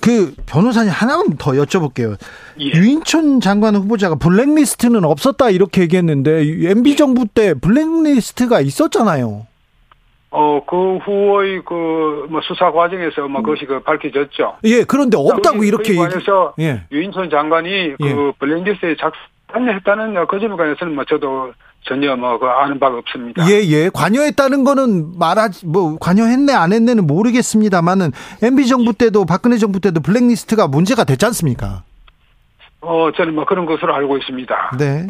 S1: 그 변호사님 하나만 더 여쭤볼게요. 예. 유인촌 장관 후보자가 블랙리스트는 없었다 이렇게 얘기했는데 MB 정부 때 블랙리스트가 있었잖아요.
S6: 어, 그 후의 그, 뭐, 수사 과정에서 뭐, 그것이 그 밝혀졌죠.
S1: 예, 그런데 없다고
S6: 그,
S1: 이렇게.
S6: 관해서 예. 유인촌 장관이 그 예. 블랙리스트에 작, 관여했다는 그 점에 관해서는 뭐 저도 전혀 뭐 그 아는 바가 없습니다.
S1: 예, 예. 관여했다는 거는 말하지, 뭐, 관여했네, 안 했네는 모르겠습니다만은, MB 정부 때도, 박근혜 정부 때도 블랙리스트가 문제가 됐지 않습니까?
S6: 어, 저는 뭐 그런 것으로 알고 있습니다.
S1: 네.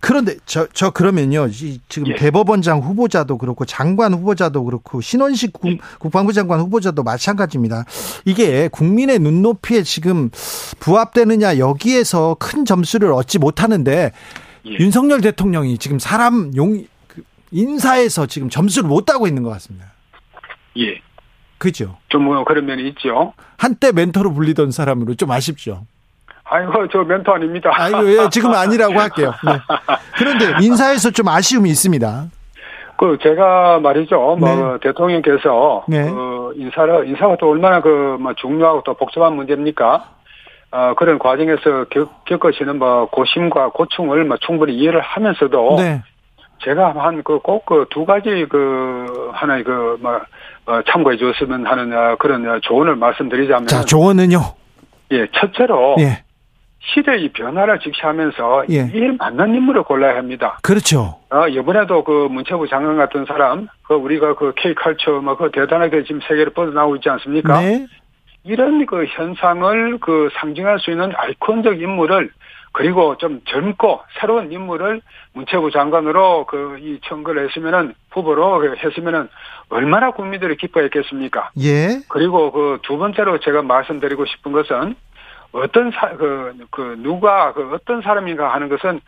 S1: 그런데 저, 저 그러면요. 지금 예. 대법원장 후보자도 그렇고 장관 후보자도 그렇고 신원식 국, 예. 국방부 장관 후보자도 마찬가지입니다. 이게 국민의 눈높이에 지금 부합되느냐 여기에서 큰 점수를 얻지 못하는데 예. 윤석열 대통령이 지금 사람 용그 인사에서 지금 점수를 못 따고 있는 것 같습니다.
S6: 예.
S1: 그죠?
S6: 좀 그런 면이 있죠.
S1: 한때 멘토로 불리던 사람으로 좀 아쉽죠.
S6: 아이고, 저 멘토 아닙니다.
S1: 아이고, 예, 지금 아니라고 할게요. 네. 그런데 인사에서 좀 아쉬움이 있습니다.
S6: 그, 제가 말이죠. 뭐, 네. 대통령께서, 네. 그, 인사를, 인사가 또 얼마나 그, 뭐, 중요하고 또 복잡한 문제입니까? 어, 그런 과정에서 겪, 겪으시는 뭐, 고심과 고충을 뭐, 충분히 이해를 하면서도. 네. 제가 한 그 꼭 그 두 가지 그, 하나의 그, 뭐, 어, 참고해 줬으면 하는 어, 그런 조언을 말씀드리자면.
S1: 자, 조언은요?
S6: 예, 첫째로.
S1: 예.
S6: 시대의 변화를 직시하면서 예. 이에 맞는 인물을 골라야 합니다.
S1: 그렇죠.
S6: 어, 이번에도 그 문체부 장관 같은 사람, 그 우리가 그 K컬처 뭐그 대단하게 지금 세계로 뻗어나오고 있지 않습니까?
S1: 네.
S6: 이런 그 현상을 그 상징할 수 있는 아이콘적 인물을 그리고 좀 젊고 새로운 인물을 문체부 장관으로 그 이 청구를 했으면은 후보로 했으면은 얼마나 국민들이 기뻐했겠습니까?
S1: 예.
S6: 그리고 그 두 번째로 제가 말씀드리고 싶은 것은 어떤 사, 그, 그, 누가, 그 어떤 사람인가 하는 것은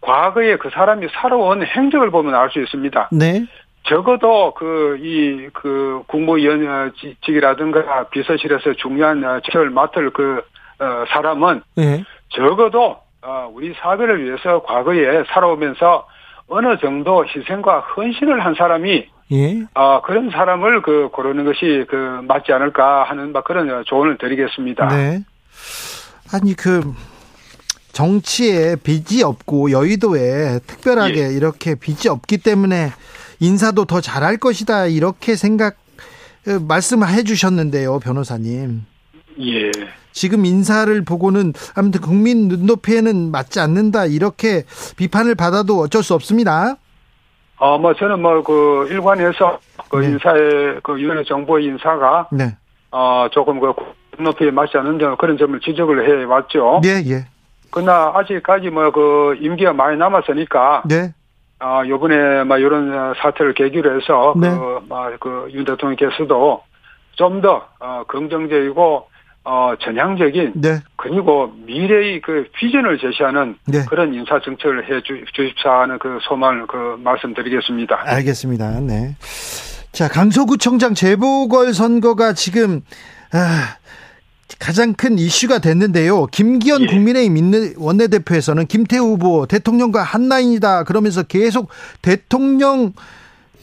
S6: 과거에 그 사람이 살아온 행적을 보면 알 수 있습니다.
S1: 네.
S6: 적어도 그, 이, 그, 국무위원직이라든가 비서실에서 중요한 직책을 맡을 그, 어, 사람은 네. 적어도, 어, 우리 사회를 위해서 과거에 살아오면서 어느 정도 희생과 헌신을 한 사람이
S1: 예.
S6: 어, 그런 사람을 그 고르는 것이 그 맞지 않을까 하는 막 그런 조언을 드리겠습니다.
S1: 네. 아니 그 정치에 빚이 없고 여의도에 특별하게 예. 이렇게 빚이 없기 때문에 인사도 더 잘할 것이다 이렇게 생각 어, 말씀해 주셨는데요 변호사님.
S6: 예.
S1: 지금 인사를 보고는 아무튼 국민 눈높이에는 맞지 않는다 이렇게 비판을 받아도 어쩔 수 없습니다.
S6: 어, 뭐 저는 뭐 그 일관해서 그 네. 인사의 그 유엔의 정부 인사가
S1: 네.
S6: 어 조금 그 높이에 맞지 않는 점 그런 점을 지적을 해 왔죠.
S1: 예, 예.
S6: 그러나 아직까지 뭐 그 임기가 많이 남았으니까.
S1: 네.
S6: 아, 요번에 막 이런 사태를 계기로 해서
S1: 네.
S6: 그막그윤 대통령께서도 좀 더 어, 긍정적이고 어, 전향적인 네. 그리고 미래의 그 비전을 제시하는 네. 그런 인사 정책을 해 주, 주십사 하는 그 소망을 그 말씀드리겠습니다.
S1: 알겠습니다. 네. 자, 강서구청장 재보궐 선거가 지금 아, 가장 큰 이슈가 됐는데요. 김기현 예. 국민의힘 원내대표에서는 김태우 후보 대통령과 한라인이다 그러면서 계속 대통령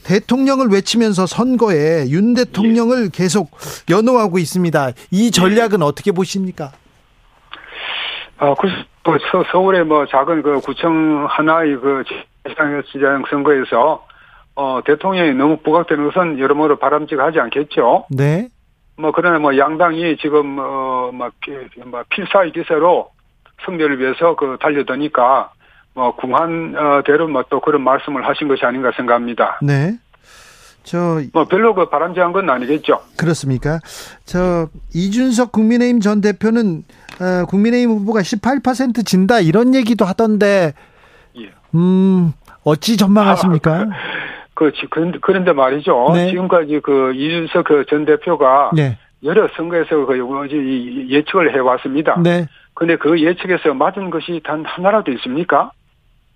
S1: 대통령을 외치면서 선거에 윤 대통령을 예. 계속 연호하고 있습니다. 이 전략은 예. 어떻게 보십니까?
S6: 아, 그, 그 서울의 뭐 작은 그 구청 하나의 그 지방 선거에서 어, 대통령이 너무 부각되는 것은 여러모로 바람직하지 않겠죠.
S1: 네.
S6: 뭐 그러나 뭐 양당이 지금 어막 뭐, 뭐 필사의 기세로 승리를 위해서 그 달려드니까 뭐 궁한대로 뭐 또 그런 말씀을 하신 것이 아닌가 생각합니다.
S1: 네. 저
S6: 뭐 별로 그 바람직한 건 아니겠죠.
S1: 그렇습니까? 저 이준석 국민의힘 전 대표는 어, 국민의힘 후보가 18% 진다 이런 얘기도 하던데 예. 음 어찌 전망하십니까? 아,
S6: 그, 그런데 말이죠. 네. 지금까지 그 이준석 그전 대표가 네. 여러 선거에서 그 예측을 해왔습니다. 네. 근데 그 예측에서 맞은 것이 단 하나라도 있습니까?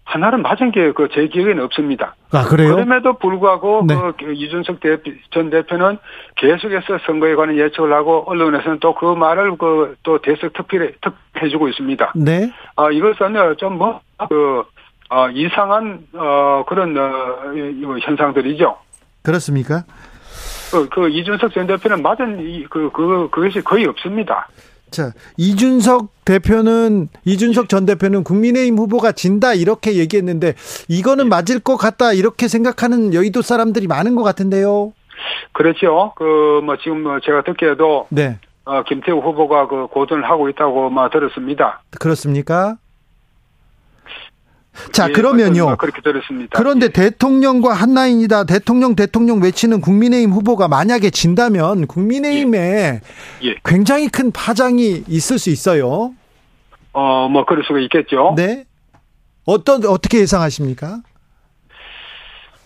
S6: 하나는 맞은 게 그 제 기억에는 없습니다.
S1: 아, 그래요?
S6: 그럼에도 불구하고 네. 그 이준석 대표, 전 대표는 계속해서 선거에 관한 예측을 하고 언론에서는 또 그 말을 그 또 대석 특필해, 특해주고 있습니다.
S1: 네.
S6: 아, 이것은 좀 뭐, 그, 어, 이상한 어, 그런 어, 현상들이죠.
S1: 그렇습니까?
S6: 그, 그 이준석 전 대표는 맞은 그, 그 그것이 거의 없습니다.
S1: 자, 이준석 대표는 이준석 전 대표는 국민의힘 후보가 진다 이렇게 얘기했는데 이거는 예. 맞을 것 같다 이렇게 생각하는 여의도 사람들이 많은 것 같은데요.
S6: 그렇죠. 그 뭐 지금 뭐 제가 듣기에도 네. 어, 김태우 후보가 그 고전을 하고 있다고 막 들었습니다.
S1: 그렇습니까? 자, 예, 그러면요.
S6: 그렇게 들었습니다.
S1: 그런데 예. 대통령과 한라인이다. 대통령 대통령 외치는 국민의힘 후보가 만약에 진다면 국민의힘에 예. 예. 굉장히 큰 파장이 있을 수 있어요.
S6: 어, 뭐 그럴 수가 있겠죠.
S1: 네. 어떤 어떻게 예상하십니까?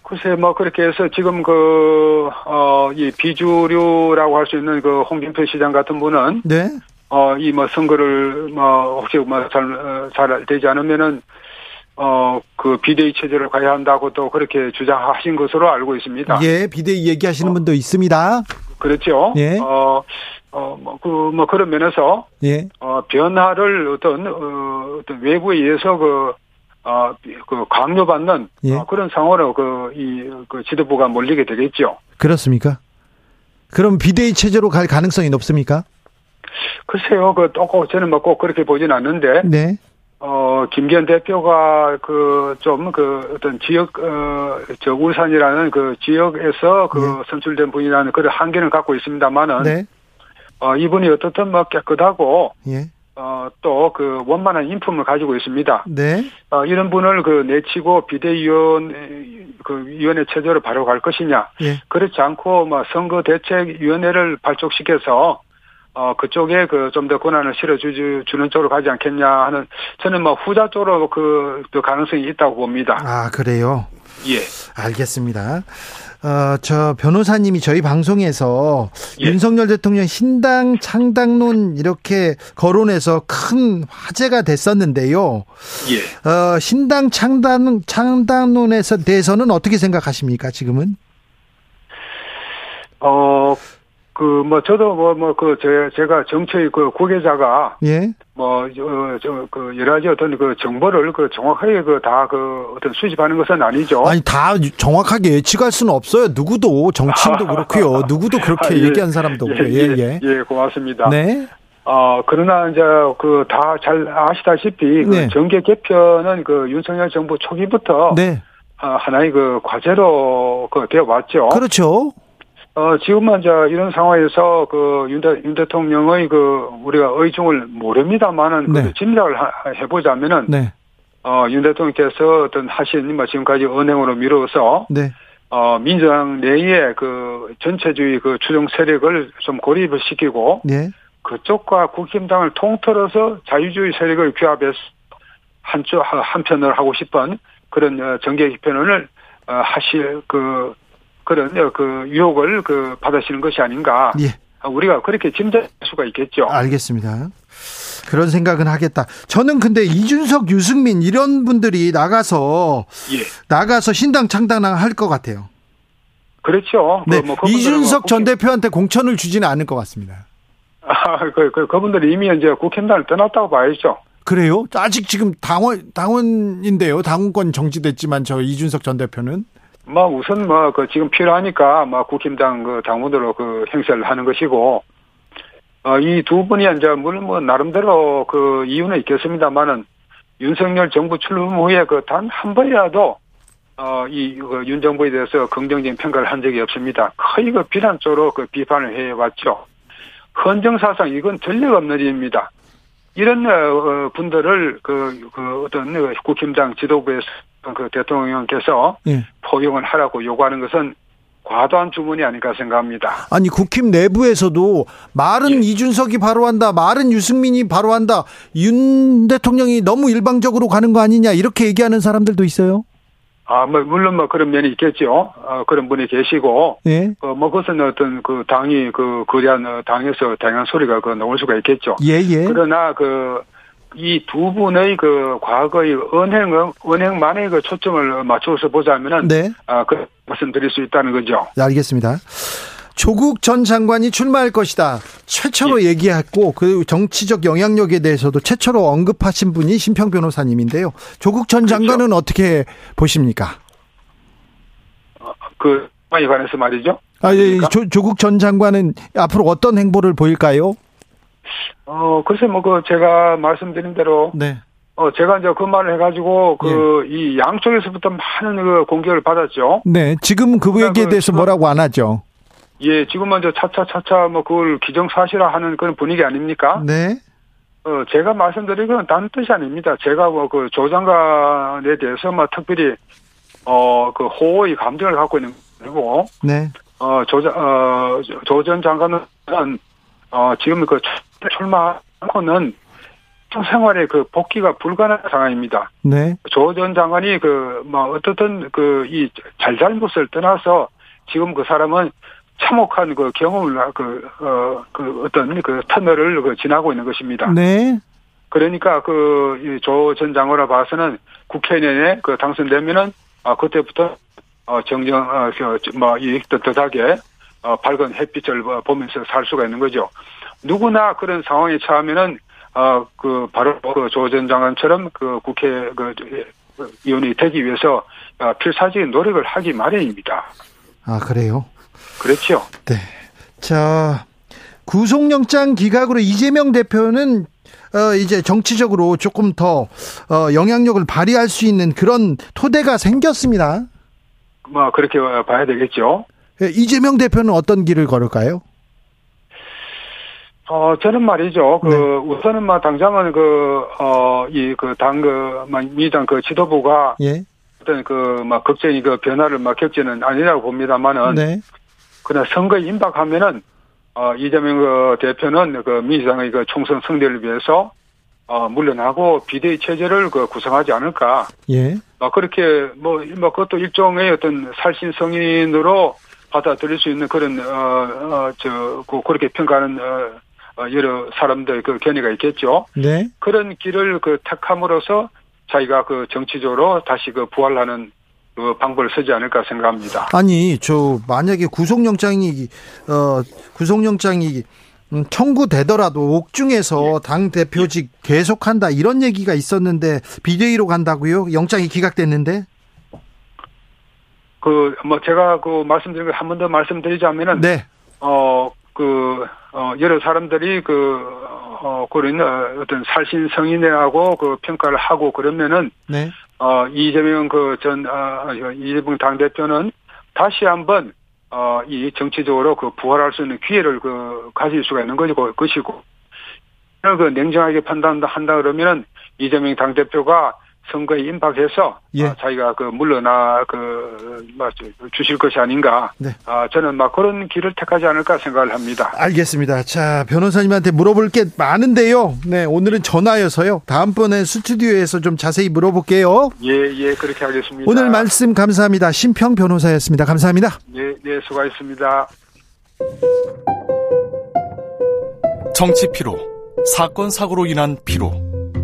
S6: 글쎄, 뭐, 그렇게 해서 지금 그, 어, 이 비주류라고 할 수 있는 그 홍준표 시장 같은 분은. 네. 어, 이 뭐 선거를 뭐, 혹시 뭐 잘, 어, 잘 되지 않으면은 어, 그 비대위 체제를 가야 한다고 또 그렇게 주장하신 것으로 알고 있습니다.
S1: 예, 비대위 얘기하시는 어, 분도 있습니다.
S6: 그렇죠. 예. 어, 어, 뭐, 그, 뭐, 그런 면에서. 예. 어, 변화를 어떤, 어, 어떤 외부에 의해서 그, 어, 그, 강요받는. 예. 어, 그런 상황으로 그, 이, 그 지도부가 몰리게 되겠죠.
S1: 그렇습니까? 그럼 비대위 체제로 갈 가능성이 높습니까?
S6: 글쎄요, 그, 또, 저는 뭐 꼭 그렇게 보진 않는데. 네. 어, 김기현 대표가 그, 좀그 어떤 지역, 어, 저 울산이라는 그 지역에서 그 네. 선출된 분이라는 그런 한계를 갖고 있습니다만은. 네. 어, 이분이 어떻든 뭐 깨끗하고. 예. 어, 또 그 원만한 인품을 가지고 있습니다. 네. 어, 이런 분을 그 내치고 비대위원, 그 위원회 체제로 바로 갈 것이냐. 예. 그렇지 않고 뭐 선거대책위원회를 발족시켜서 어, 그쪽에 그 좀 더 권한을 실어주는 쪽으로 가지 않겠냐 하는 저는 뭐 후자 쪽으로 그, 그 가능성이 있다고 봅니다.
S1: 아, 그래요?
S6: 예.
S1: 알겠습니다. 어, 저 변호사님이 저희 방송에서 예. 윤석열 대통령 신당 창당론 이렇게 거론해서 큰 화제가 됐었는데요. 예. 어, 신당 창당, 창당론에서 대해서는 어떻게 생각하십니까, 지금은?
S6: 어, 그, 뭐, 저도 뭐, 뭐, 그, 제, 제가 정치의 그 구계자가. 예. 뭐, 저, 저, 그, 여러 가지 어떤 그 정보를 그 정확하게 그 다 그 어떤 수집하는 것은 아니죠.
S1: 아니, 다 정확하게 예측할 수는 없어요. 누구도, 정치인도 그렇고요. 누구도 그렇게 아, 예. 얘기한 사람도 없고. 예, 예, 예.
S6: 예, 고맙습니다. 네. 어, 그러나 이제 그 다 잘 아시다시피 그 네. 정계 개편은 그 윤석열 정부 초기부터. 네. 어, 하나의 그 과제로 그 되어 왔죠.
S1: 그렇죠.
S6: 어, 지금만 자 이런 상황에서 그 윤, 윤 대통령의 그 우리가 의중을 모릅니다만은 네. 그 짐작을 해보자면은 네. 어, 윤 대통령께서 어떤 하신 뭐 지금까지 은행으로 미뤄서 네. 어, 민주당 내에 그 전체주의 그 추종 세력을 좀 고립을 시키고 네. 그쪽과 국힘당을 통틀어서 자유주의 세력을 규합해서 한쪽 한편을 하고 싶은 그런 어, 정계 개편을 어, 하실 그 그런 그 유혹을 그 받으시는 것이 아닌가. 예. 우리가 그렇게 짐작할 수가 있겠죠.
S1: 알겠습니다. 그런 생각은 하겠다. 저는 근데 이준석, 유승민 이런 분들이 나가서 예. 나가서 신당 창당할 것 같아요.
S6: 그렇죠.
S1: 네. 그뭐 이준석 전 대표한테 공천을 주지는 않을 것 같습니다.
S6: 아, 그, 그, 그분들이 이미 이제 국힘당을 떠났다고 봐야죠.
S1: 그래요? 아직 지금 당원, 당원인데요. 당원권 정지됐지만 저 이준석 전 대표는?
S6: 뭐 우선 뭐 그 지금 필요하니까 뭐 국힘당 그 당원으로 그 행세를 하는 것이고 어, 이 두 분이 이제 물론 뭐 나름대로 그 이유는 있겠습니다만은 윤석열 정부 출범 후에 그 단 한 번이라도 어, 이, 그, 윤 정부에 대해서 긍정적인 평가를 한 적이 없습니다. 거의 그 비난 쪽으로 그 비판을 해왔죠. 헌정사상 이건 전례가 없는 일입니다. 이런, 어, 분들을 그, 그 어떤 국힘당 지도부에서 그 대통령께서 예. 포용을 하라고 요구하는 것은 과도한 주문이 아닐까 생각합니다.
S1: 아니 국힘 내부에서도 말은 예. 이준석이 바로 한다, 말은 유승민이 바로 한다, 윤 대통령이 너무 일방적으로 가는 거 아니냐 이렇게 얘기하는 사람들도 있어요.
S6: 아, 뭐, 물론 뭐 그런 면이 있겠죠. 어, 그런 분이 계시고. 예. 어, 뭐 그것은 어떤 그 당이 그, 거대한 당에서 다양한 소리가 그 나올 수가 있겠죠.
S1: 예, 예.
S6: 그러나 그, 이 두 분의 그 과거의 은행, 은행만의 그 초점을 맞춰서 보자면은. 네. 아, 그 말씀드릴 수 있다는 거죠.
S1: 네, 알겠습니다. 조국 전 장관이 출마할 것이다. 최초로 예. 얘기했고 그 정치적 영향력에 대해서도 최초로 언급하신 분이 심평 변호사님인데요. 조국 전 그렇죠. 장관은 어떻게 보십니까?
S6: 어, 그 관에 관해서 말이죠.
S1: 아, 예, 조, 조국 전 장관은 앞으로 어떤 행보를 보일까요?
S6: 어, 글쎄, 뭐, 그, 제가 말씀드린 대로. 네. 어, 제가 이제 그 말을 해가지고, 그, 예. 이 양쪽에서부터 많은 그 공격을 받았죠.
S1: 네. 지금 그 얘기에 그 대해서 그, 뭐라고 안 하죠?
S6: 예, 지금은 이제 차차 차차 뭐 그걸 기정사실화 하는 그런 분위기 아닙니까?
S1: 네.
S6: 어, 제가 말씀드린 건단 뜻이 아닙니다. 제가 뭐 그 조장관에 대해서 뭐 특별히, 어, 그 호의 감정을 갖고 있는 거고. 네. 어, 조장, 어, 조전 장관은, 어, 지금 그 출마하고는 생활에 그 복귀가 불가능한 상황입니다. 네. 조 전 장관이 그, 뭐, 어떻든 그, 이 잘잘못을 떠나서 지금 그 사람은 참혹한 그 경험을 그, 어, 그 어떤 그 터널을 그 지나고 있는 것입니다. 네. 그러니까 그, 조전 장관을 봐서는 국회 내에 그 당선되면은, 아, 그때부터, 어, 정정, 어, 뭐, 이 떳떳하게, 어, 밝은 햇빛을 보면서 살 수가 있는 거죠. 누구나 그런 상황에 처하면은 어, 그, 바로 그조전 장관처럼 그 국회 그, 의원이 되기 위해서 어, 필사적인 노력을 하기 마련입니다.
S1: 아, 그래요?
S6: 그렇죠.
S1: 네. 자, 구속영장 기각으로 이재명 대표는 어, 이제 정치적으로 조금 더 어, 영향력을 발휘할 수 있는 그런 토대가 생겼습니다.
S6: 뭐 그렇게 봐야 되겠죠.
S1: 예, 이재명 대표는 어떤 길을 걸을까요?
S6: 어, 저는 말이죠. 그, 네. 우선은 뭐, 당장은 그, 어, 이, 그, 당, 그, 민주당 그 지도부가. 예. 어떤 그, 막, 걱정이 그 변화를 막 겪지는 아니라고 봅니다만은. 네. 그러나 선거에 임박하면은, 어, 이재명 그 대표는 그 민주당의 그 총선 승리를 위해서, 어, 물러나고 비대위 체제를 그 구성하지 않을까. 예. 어, 그렇게 뭐, 뭐, 그것도 일종의 어떤 살신 성인으로 받아들일 수 있는 그런, 어, 어, 저, 그, 그렇게 평가하는, 어, 어, 여러 사람들 그 견해가 있겠죠. 네. 그런 길을 그 택함으로써 자기가 그 정치적으로 다시 그 부활하는 그 방법을 쓰지 않을까 생각합니다.
S1: 아니, 저 만약에 구속영장이 어 구속영장이 음, 청구되더라도 옥중에서 예. 당 대표직 계속한다 이런 얘기가 있었는데 비대위로 간다고요? 영장이 기각됐는데?
S6: 그 뭐 제가 그 말씀드린 걸 한 번 더 말씀드리자면은 네. 어그 어, 여러 사람들이 그, 어, 그런 어떤 살신 성인회하고 그 평가를 하고 그러면은, 네. 어, 이재명 그 전, 어, 이재명 당대표는 다시 한번, 어, 이 정치적으로 그 부활할 수 있는 기회를 그 가질 수가 있는 거고, 것이고, 그 냉정하게 판단한다 그러면은 이재명 당대표가 선거에 임박해서 예. 아, 자기가 그 물러나 그 뭐, 주실 것이 아닌가. 네. 아, 저는 막 그런 길을 택하지 않을까 생각을 합니다.
S1: 알겠습니다. 자 변호사님한테 물어볼 게 많은데요. 네 오늘은 전화여서요. 다음번에 스튜디오에서 좀 자세히 물어볼게요.
S6: 예예 예, 그렇게 하겠습니다.
S1: 오늘 말씀 감사합니다. 심평 변호사였습니다. 감사합니다.
S6: 네, 네 수고하셨습니다.
S7: 정치 피로, 사건 사고로 인한 피로,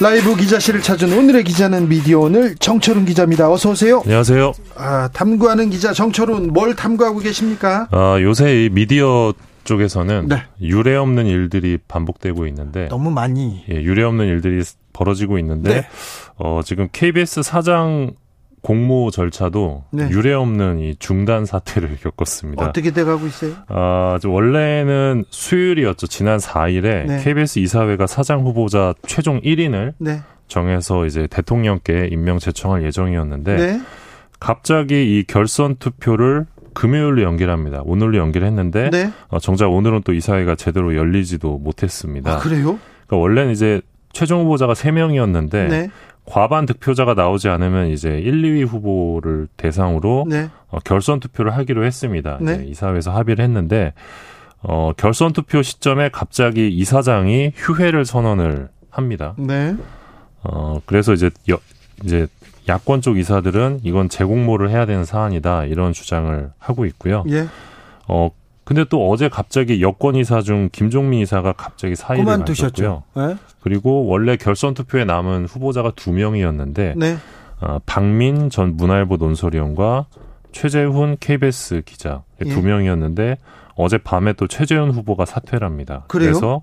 S1: 라이브 기자실을 찾은 오늘의 기자는 미디어 오늘 정철훈 기자입니다. 어서 오세요.
S8: 안녕하세요.
S1: 아, 탐구하는 기자 정철훈 뭘 탐구하고 계십니까?
S8: 아, 요새 이 미디어 쪽에서는 네. 유례 없는 일들이 반복되고 있는데
S1: 너무 많이
S8: 예, 유례 없는 일들이 벌어지고 있는데 네. 어, 지금 KBS 사장 공모 절차도 네. 유례 없는 이 중단 사태를 겪었습니다.
S1: 어떻게 돼가고 있어요?
S8: 아, 원래는 수요일이었죠. 지난 4일에 네. KBS 이사회가 사장 후보자 최종 1인을 네. 정해서 이제 대통령께 임명 제청할 예정이었는데 네. 갑자기 이 결선 투표를 금요일로 연결합니다. 오늘로 연결했는데 네. 어, 정작 오늘은 또 이사회가 제대로 열리지도 못했습니다.
S1: 아, 그래요?
S8: 그러니까 원래는 이제 최종 후보자가 3명이었는데 과반 득표자가 나오지 않으면 이제 1, 2위 후보를 대상으로 네. 어, 결선 투표를 하기로 했습니다. 네. 이사회에서 합의를 했는데 어, 결선 투표 시점에 갑자기 이사장이 휴회를 선언을 합니다. 네. 어, 그래서 이제 여, 이제 야권 쪽 이사들은 이건 재공모를 해야 되는 사안이다 이런 주장을 하고 있고요. 예. 어 근데 또 어제 갑자기 여권 이사 중 김종민 이사가 갑자기 사의를 밝혔고요. 네? 그리고 원래 결선 투표에 남은 후보자가 두 명이었는데 네. 어, 박민 전 문화일보 논설위원과 최재훈 KBS 기자 예. 두 명이었는데 어제 밤에 또 최재훈 후보가 사퇴를 합니다.
S1: 그래요?
S8: 그래서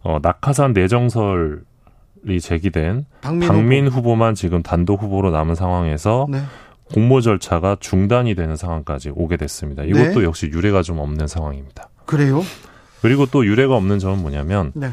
S8: 어, 낙하산 내정설이 제기된 박민, 박민 후보. 만 지금 단독 후보로 남은 상황에서 네. 공모 절차가 중단이 되는 상황까지 오게 됐습니다. 이것도 네. 역시 유례가 좀 없는 상황입니다.
S1: 그래요?
S8: 그리고 또 유례가 없는 점은 뭐냐면 네.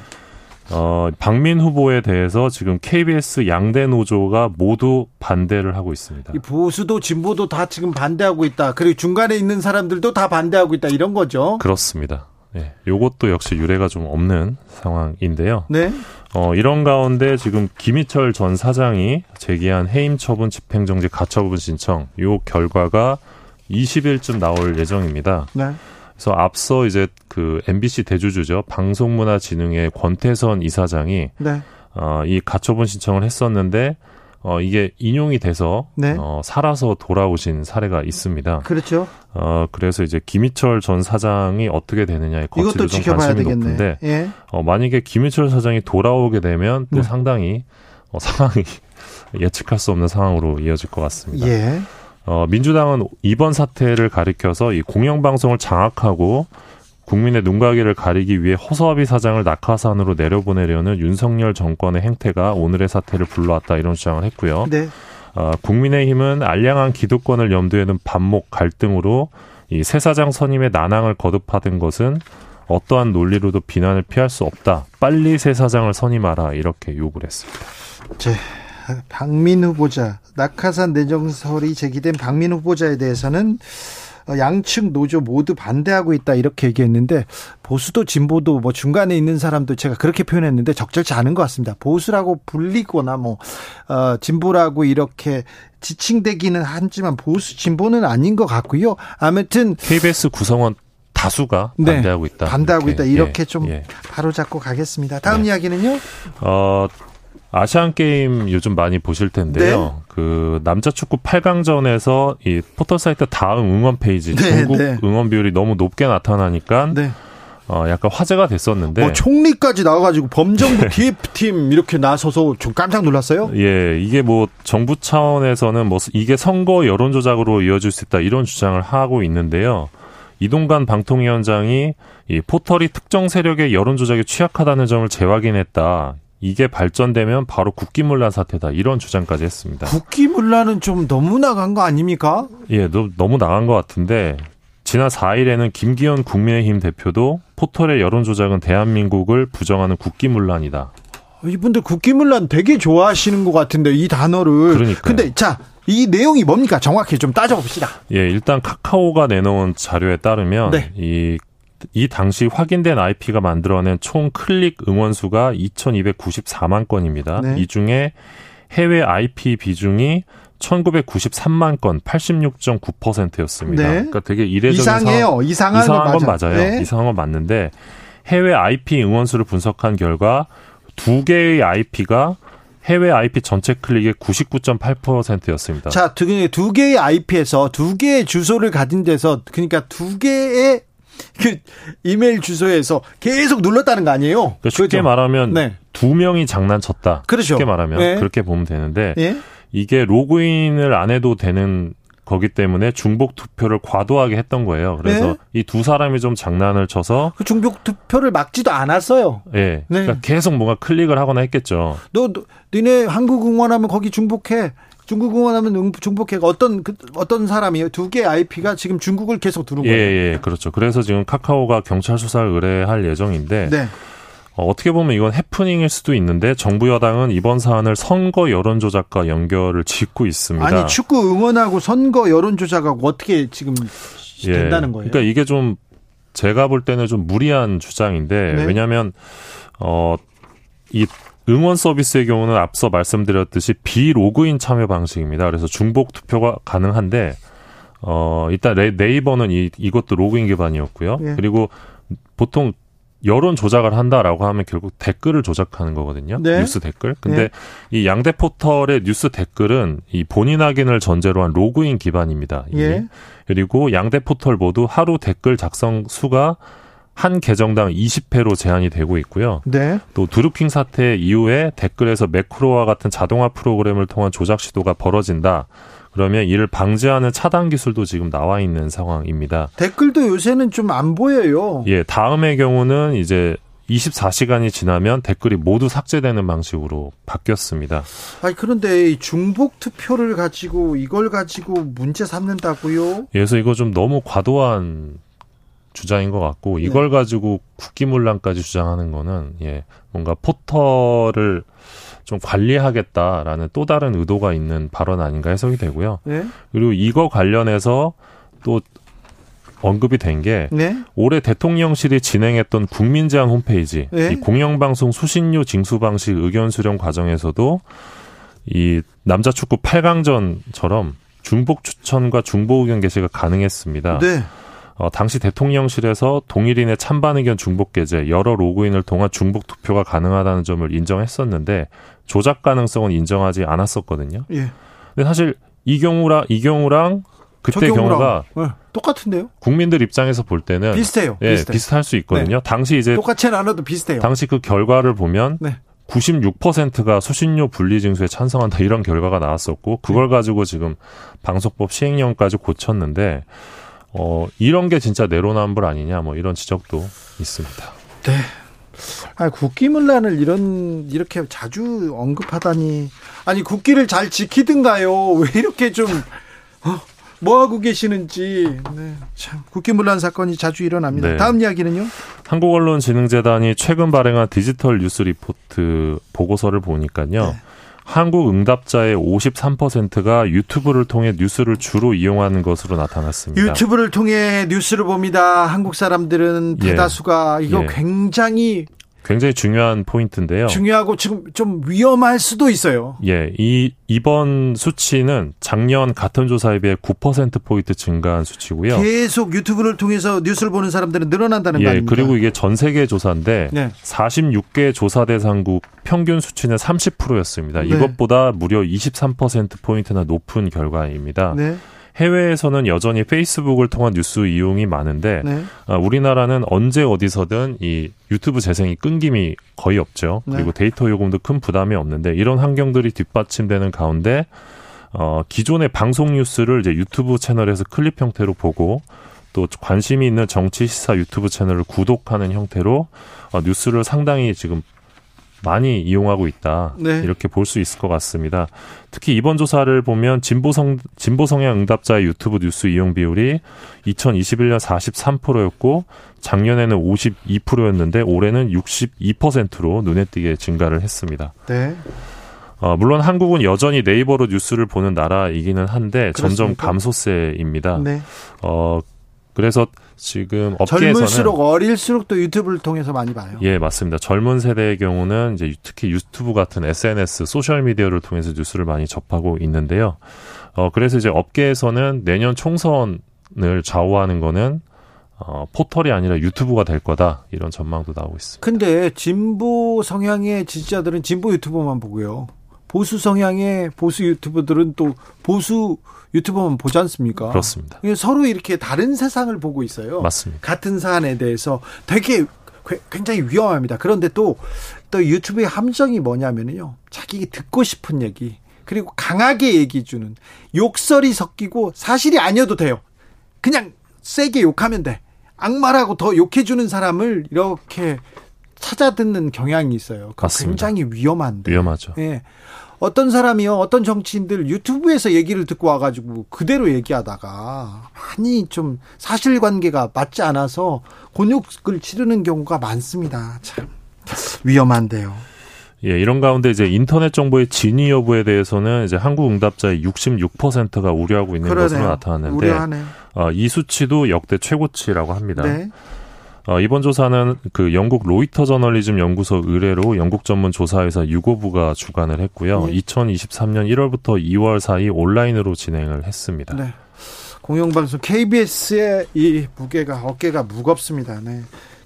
S8: 어, 박민 후보에 대해서 지금 KBS 양대 노조가 모두 반대를 하고 있습니다.
S1: 보수도 진보도 다 지금 반대하고 있다. 그리고 중간에 있는 사람들도 다 반대하고 있다. 이런 거죠.
S8: 그렇습니다. 네, 요것도 역시 유례가 좀 없는 상황인데요. 네. 어, 이런 가운데 지금 김희철 전 사장이 제기한 해임 처분 집행정지 가처분 신청 요 결과가 20일쯤 나올 예정입니다. 네. 그래서 앞서 이제 그 MBC 대주주죠 방송문화진흥회 권태선 이사장이 네. 어, 이 가처분 신청을 했었는데 어, 이게 인용이 돼서 네. 어, 살아서 돌아오신 사례가 있습니다.
S1: 그렇죠.
S8: 어, 그래서 이제 김희철 전 사장이 어떻게 되느냐에 거치도 좀 관심이 되겠네. 높은데 예. 어, 만약에 김희철 사장이 돌아오게 되면 또 네. 상당히 어, 상황이 예측할 수 없는 상황으로 이어질 것 같습니다. 예. 어, 민주당은 이번 사태를 가리켜서 이 공영방송을 장악하고 국민의 눈가기를 가리기 위해 허수아비 사장을 낙하산으로 내려보내려는 윤석열 정권의 행태가 오늘의 사태를 불러왔다 이런 주장을 했고요. 네. 어, 국민의힘은 알량한 기득권을 염두에 둔 반목 갈등으로 이 새 사장 선임의 난항을 거듭하던 것은 어떠한 논리로도 비난을 피할 수 없다. 빨리 새 사장을 선임하라 이렇게 요구를 했습니다.
S1: 제 박민 후보자 낙하산 내정설이 제기된 박민 후보자에 대해서는 어, 양측 노조 모두 반대하고 있다 이렇게 얘기했는데 보수도 진보도 뭐 중간에 있는 사람도 제가 그렇게 표현했는데 적절치 않은 것 같습니다. 보수라고 불리거나 뭐 어, 진보라고 이렇게 지칭되기는 하지만 보수 진보는 아닌 것 같고요. 아무튼
S8: KBS 구성원 다수가 네, 반대하고 있다.
S1: 반대하고 이렇게. 있다. 이렇게 예, 좀 예. 바로 잡고 가겠습니다. 다음 네. 이야기는요? 어,
S8: 아시안 게임 요즘 많이 보실 텐데요. 네. 그 남자 축구 8강전에서 이 포털 사이트 다음 응원 페이지 네, 중국 네. 응원 비율이 너무 높게 나타나니까 네. 어 약간 화제가 됐었는데
S1: 뭐 총리까지 나와가지고 범정부 TF팀 이렇게 나서서 좀 깜짝 놀랐어요.
S8: 예, 이게 뭐 정부 차원에서는 뭐 이게 선거 여론 조작으로 이어질 수 있다 이런 주장을 하고 있는데요. 이동관 방통위원장이 이 포털이 특정 세력의 여론 조작에 취약하다는 점을 재확인했다. 이게 발전되면 바로 국기문란 사태다 이런 주장까지 했습니다.
S1: 국기문란은 좀 너무 나간 거 아닙니까?
S8: 예, 너무 나간 것 같은데 지난 4일에는 김기현 국민의힘 대표도 포털의 여론 조작은 대한민국을 부정하는 국기문란이다.
S1: 이분들 국기문란 되게 좋아하시는 것 같은데 이 단어를. 그러니까. 근데 자. 이 내용이 뭡니까? 정확히 좀 따져봅시다.
S8: 예, 일단 카카오가 내놓은 자료에 따르면 네. 이 이 당시 확인된 IP가 만들어낸 총 클릭 응원 수가 2,294만 건입니다. 네. 이 중에 해외 IP 비중이 1993만 건, 86.9%였습니다. 네. 그러니까 되게 이례적인
S1: 이상해요.
S8: 상황,
S1: 이상한,
S8: 이상한 건, 맞아요. 네. 이상한 건 맞는데 해외 IP 응원수를 분석한 결과 두 개의 IP가 해외 IP 전체 클릭의 99.8%였습니다.
S1: 자, 두, 두 개의 IP에서 두 개의 주소를 가진 데서 그러니까 두 개의 그 이메일 주소에서 계속 눌렀다는 거 아니에요?
S8: 그러니까 쉽게 그렇죠? 말하면 네. 두 명이 장난쳤다. 그렇죠. 쉽게 말하면 네. 그렇게 보면 되는데 네. 이게 로그인을 안 해도 되는 거기 때문에 중복 투표를 과도하게 했던 거예요. 그래서 네. 이두 사람이 좀 장난을 쳐서
S1: 그 중복 투표를 막지도 않았어요.
S8: 예. 네. 그러니까 계속 뭔가 클릭을 하거나 했겠죠.
S1: 너, 너 니네 한국 응원하면 거기 중복해. 중국 응원하면 중복해. 어떤 그, 어떤 사람이에요? 두 개의 IP가 지금 중국을 계속 두는 거예요.
S8: 예, 예, 그렇죠. 그래서 지금 카카오가 경찰 수사를 의뢰할 예정인데 네. 어, 어떻게 보면 이건 해프닝일 수도 있는데 정부 여당은 이번 사안을 선거 여론 조작과 연결을 짓고 있습니다.
S1: 아니 축구 응원하고 선거 여론 조작하고 어떻게 지금 예, 된다는 거예요?
S8: 그러니까 이게 좀 제가 볼 때는 좀 무리한 주장인데 네. 왜냐하면 어 이 응원 서비스의 경우는 앞서 말씀드렸듯이 비로그인 참여 방식입니다. 그래서 중복 투표가 가능한데 어 일단 네이버는 이 이것도 로그인 기반이었고요. 예. 그리고 보통 여론 조작을 한다라고 하면 결국 댓글을 조작하는 거거든요. 네. 뉴스 댓글. 근데 네. 이 양대 포털의 뉴스 댓글은 이 본인 확인을 전제로 한 로그인 기반입니다. 예. 그리고 양대 포털 모두 하루 댓글 작성 수가 한 계정당 20회로 제한이 되고 있고요. 네. 또 드루킹 사태 이후에 댓글에서 매크로와 같은 자동화 프로그램을 통한 조작 시도가 벌어진다. 그러면 이를 방지하는 차단 기술도 지금 나와 있는 상황입니다.
S1: 댓글도 요새는 좀 안 보여요.
S8: 예, 다음의 경우는 이제 24시간이 지나면 댓글이 모두 삭제되는 방식으로 바뀌었습니다.
S1: 아니 그런데 중복 투표를 가지고 이걸 가지고 문제 삼는다고요?
S8: 그래서 이거 좀 너무 과도한 주장인 것 같고 네. 이걸 가지고 국기문란까지 주장하는 거는 예 뭔가 포털을 좀 관리하겠다라는 또 다른 의도가 있는 발언 아닌가 해석이 되고요. 네? 그리고 이거 관련해서 또 언급이 된게 네? 올해 대통령실이 진행했던 국민제안 홈페이지 네? 이 공영방송 수신료 징수 방식 의견 수렴 과정에서도 이 남자 축구 8강전처럼 중복 추천과 중복 의견 게시가 가능했습니다. 네. 어, 당시 대통령실에서 동일인의 찬반 의견 중복 게재, 여러 로그인을 통한 중복 투표가 가능하다는 점을 인정했었는데 조작 가능성은 인정하지 않았었거든요. 예. 근데 사실 이 경우랑 이 경우랑 그때 경우가 네,
S1: 똑같은데요?
S8: 국민들 입장에서 볼 때는
S1: 비슷해요.
S8: 예, 비슷해. 비슷할 수 있거든요. 네. 당시 이제
S1: 똑같이 나눠도 비슷해요.
S8: 당시 그 결과를 보면 네. 96%가 수신료 분리 징수에 찬성한다 이런 결과가 나왔었고 그걸 네. 가지고 지금 방송법 시행령까지 고쳤는데 어, 이런 게 진짜 내로남불 아니냐 뭐 이런 지적도 있습니다.
S1: 네. 아, 국기문란을 이런 이렇게 자주 언급하다니 아니 국기를 잘 지키든가요. 왜 이렇게 좀 어, 뭐 하고 계시는지 네, 참 국기문란 사건이 자주 일어납니다. 네. 다음 이야기는요?
S8: 한국언론진흥재단이 최근 발행한 디지털 뉴스 리포트 보고서를 보니까요. 네. 한국 응답자의 53%가 유튜브를 통해 뉴스를 주로 이용하는 것으로 나타났습니다.
S1: 유튜브를 통해 뉴스를 봅니다. 한국 사람들은 예. 대다수가 예. 이거 예. 굉장히
S8: 굉장히 중요한 포인트인데요.
S1: 중요하고 지금 좀 위험할 수도 있어요.
S8: 예, 이 이번 수치는 작년 같은 조사에 비해 9% 포인트 증가한 수치고요.
S1: 계속 유튜브를 통해서 뉴스를 보는 사람들은 늘어난다는 예, 거 아닙니까?
S8: 그리고 이게 전 세계 조사인데 네. 46개 조사 대상국 평균 수치는 30%였습니다. 네. 이것보다 무려 23% 포인트나 높은 결과입니다. 네. 해외에서는 여전히 페이스북을 통한 뉴스 이용이 많은데 네. 아, 우리나라는 언제 어디서든 이 유튜브 재생이 끊김이 거의 없죠. 네. 그리고 데이터 요금도 큰 부담이 없는데 이런 환경들이 뒷받침되는 가운데 어, 기존의 방송 뉴스를 이제 유튜브 채널에서 클립 형태로 보고 또 관심이 있는 정치 시사 유튜브 채널을 구독하는 형태로 어, 뉴스를 상당히 지금 많이 이용하고 있다. 네. 이렇게 볼 수 있을 것 같습니다. 특히 이번 조사를 보면 진보성 진보 성향 응답자의 유튜브 뉴스 이용 비율이 2021년 43%였고 작년에는 52%였는데 올해는 62%로 눈에 띄게 증가를 했습니다. 네. 어, 물론 한국은 여전히 네이버로 뉴스를 보는 나라이기는 한데 그렇습니까? 점점 감소세입니다. 네. 어, 그래서 지금 업계에서는
S1: 젊을수록 어릴수록 또 유튜브를 통해서 많이 봐요.
S8: 예, 맞습니다. 젊은 세대의 경우는 이제 특히 유튜브 같은 SNS, 소셜 미디어를 통해서 뉴스를 많이 접하고 있는데요. 어 그래서 이제 업계에서는 내년 총선을 좌우하는 거는 어, 포털이 아니라 유튜브가 될 거다 이런 전망도 나오고 있습니다.
S1: 근데 진보 성향의 지지자들은 진보 유튜버만 보고요. 보수 성향의 보수 유튜버들은 또 보수 유튜버만 보지 않습니까?
S8: 그렇습니다.
S1: 서로 이렇게 다른 세상을 보고 있어요.
S8: 맞습니다.
S1: 같은 사안에 대해서 되게 굉장히 위험합니다. 그런데 또, 또 유튜브의 함정이 뭐냐면요. 자기 듣고 싶은 얘기, 그리고 강하게 얘기해 주는 욕설이 섞이고 사실이 아니어도 돼요. 그냥 세게 욕하면 돼. 악마라고 더 욕해주는 사람을 이렇게 찾아 듣는 경향이 있어요. 맞습니다. 굉장히 위험한데.
S8: 위험하죠.
S1: 예. 어떤 사람이요, 어떤 정치인들 유튜브에서 얘기를 듣고 와가지고 그대로 얘기하다가 많이 좀 사실관계가 맞지 않아서 곤욕을 치르는 경우가 많습니다. 참 위험한데요.
S8: 예, 이런 가운데 이제 인터넷 정보의 진위 여부에 대해서는 이제 한국 응답자의 66%가 우려하고 있는 그러네요. 것으로 나타났는데 우려하네. 어, 이 수치도 역대 최고치라고 합니다. 네. 어, 이번 조사는 그 영국 로이터 저널리즘 연구소 의뢰로 영국 전문 조사회사 유고부가 주관을 했고요. 네. 2023년 1월부터 2월 사이 온라인으로 진행을 했습니다. 네.
S1: 공영방송 KBS의 이 무게가 어깨가 무겁습니다. 네.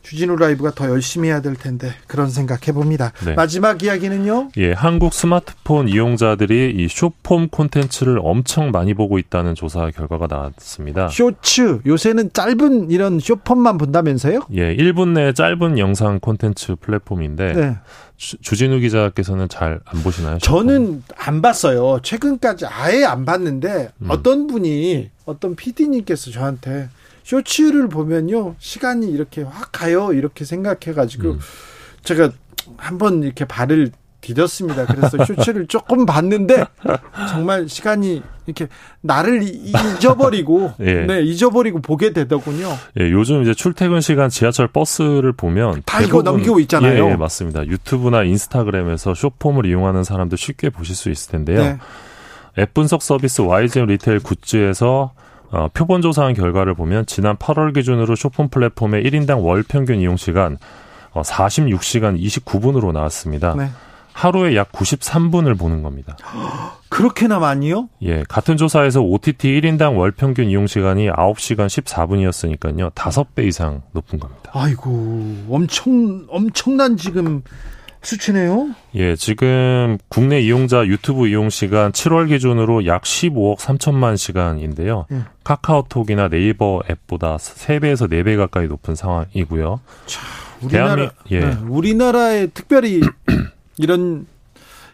S1: 주진우 라이브가 더 열심히 해야 될 텐데 그런 생각 해 봅니다. 네. 마지막 이야기는요?
S8: 예, 한국 스마트폰 이용자들이 이 쇼폼 콘텐츠를 엄청 많이 보고 있다는 조사 결과가 나왔습니다.
S1: 쇼츠 요새는 짧은 이런 쇼폼만 본다면서요?
S8: 예, 1분 내 짧은 영상 콘텐츠 플랫폼인데 네. 주, 진우 기자께서는 잘 안 보시나요?
S1: 저는 안 봤어요. 최근까지 아예 안 봤는데 음. 어떤 분이 어떤 PD님께서 저한테 쇼츠를 보면요 시간이 이렇게 확 가요 이렇게 생각해가지고 음. 제가 한번 이렇게 발을 디뎠습니다. 그래서 쇼츠를 조금 봤는데 정말 시간이 이렇게 나를 잊어버리고 예. 네 잊어버리고 보게 되더군요.
S8: 예, 요즘 이제 출퇴근 시간 지하철 버스를 보면
S1: 다 이거 넘기고 있잖아요.
S8: 예, 예, 맞습니다. 유튜브나 인스타그램에서 쇼폼을 이용하는 사람도 쉽게 보실 수 있을 텐데요. 네. 앱 분석 서비스 YGM 리테일 굿즈에서 어, 표본 조사한 결과를 보면 지난 8월 기준으로 쇼폰 플랫폼의 1인당 월 평균 이용 시간 어, 46시간 29분으로 나왔습니다. 네. 하루에 약 93분을 보는 겁니다.
S1: 그렇게나 많이요?
S8: 예, 같은 조사에서 OTT 1인당 월 평균 이용 시간이 9시간 14분이었으니까요. 5배 이상 높은 겁니다.
S1: 아이고, 엄청 엄청난 지금 수치네요.
S8: 예, 지금 국내 이용자 유튜브 이용 시간 7월 기준으로 약 15억 3천만 시간인데요. 예. 카카오톡이나 네이버 앱보다 3배에서 4배 가까이 높은 상황이고요.
S1: 자, 우리나라 대한민, 예. 네, 우리나라에 특별히 이런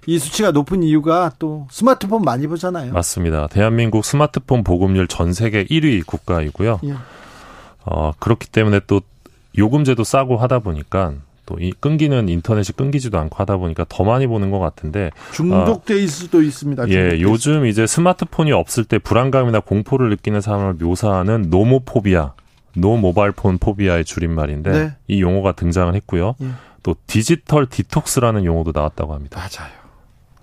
S1: 이 수치가 높은 이유가 또 스마트폰 많이 보잖아요.
S8: 맞습니다. 대한민국 스마트폰 보급률 전 세계 1위 국가이고요. 예. 어, 그렇기 때문에 또 요금제도 싸고 하다 보니까 또 이 끊기는 인터넷이 끊기지도 않고 하다 보니까 더 많이 보는 것 같은데
S1: 중독돼 있을 수도 있습니다.
S8: 예, 요즘 이제 스마트폰이 없을 때 불안감이나 공포를 느끼는 사람을 묘사하는 노모포비아, no mobile phone phobia의 줄임말인데 네. 이 용어가 등장을 했고요. 예. 또 디지털 디톡스라는 용어도 나왔다고 합니다.
S1: 맞아요.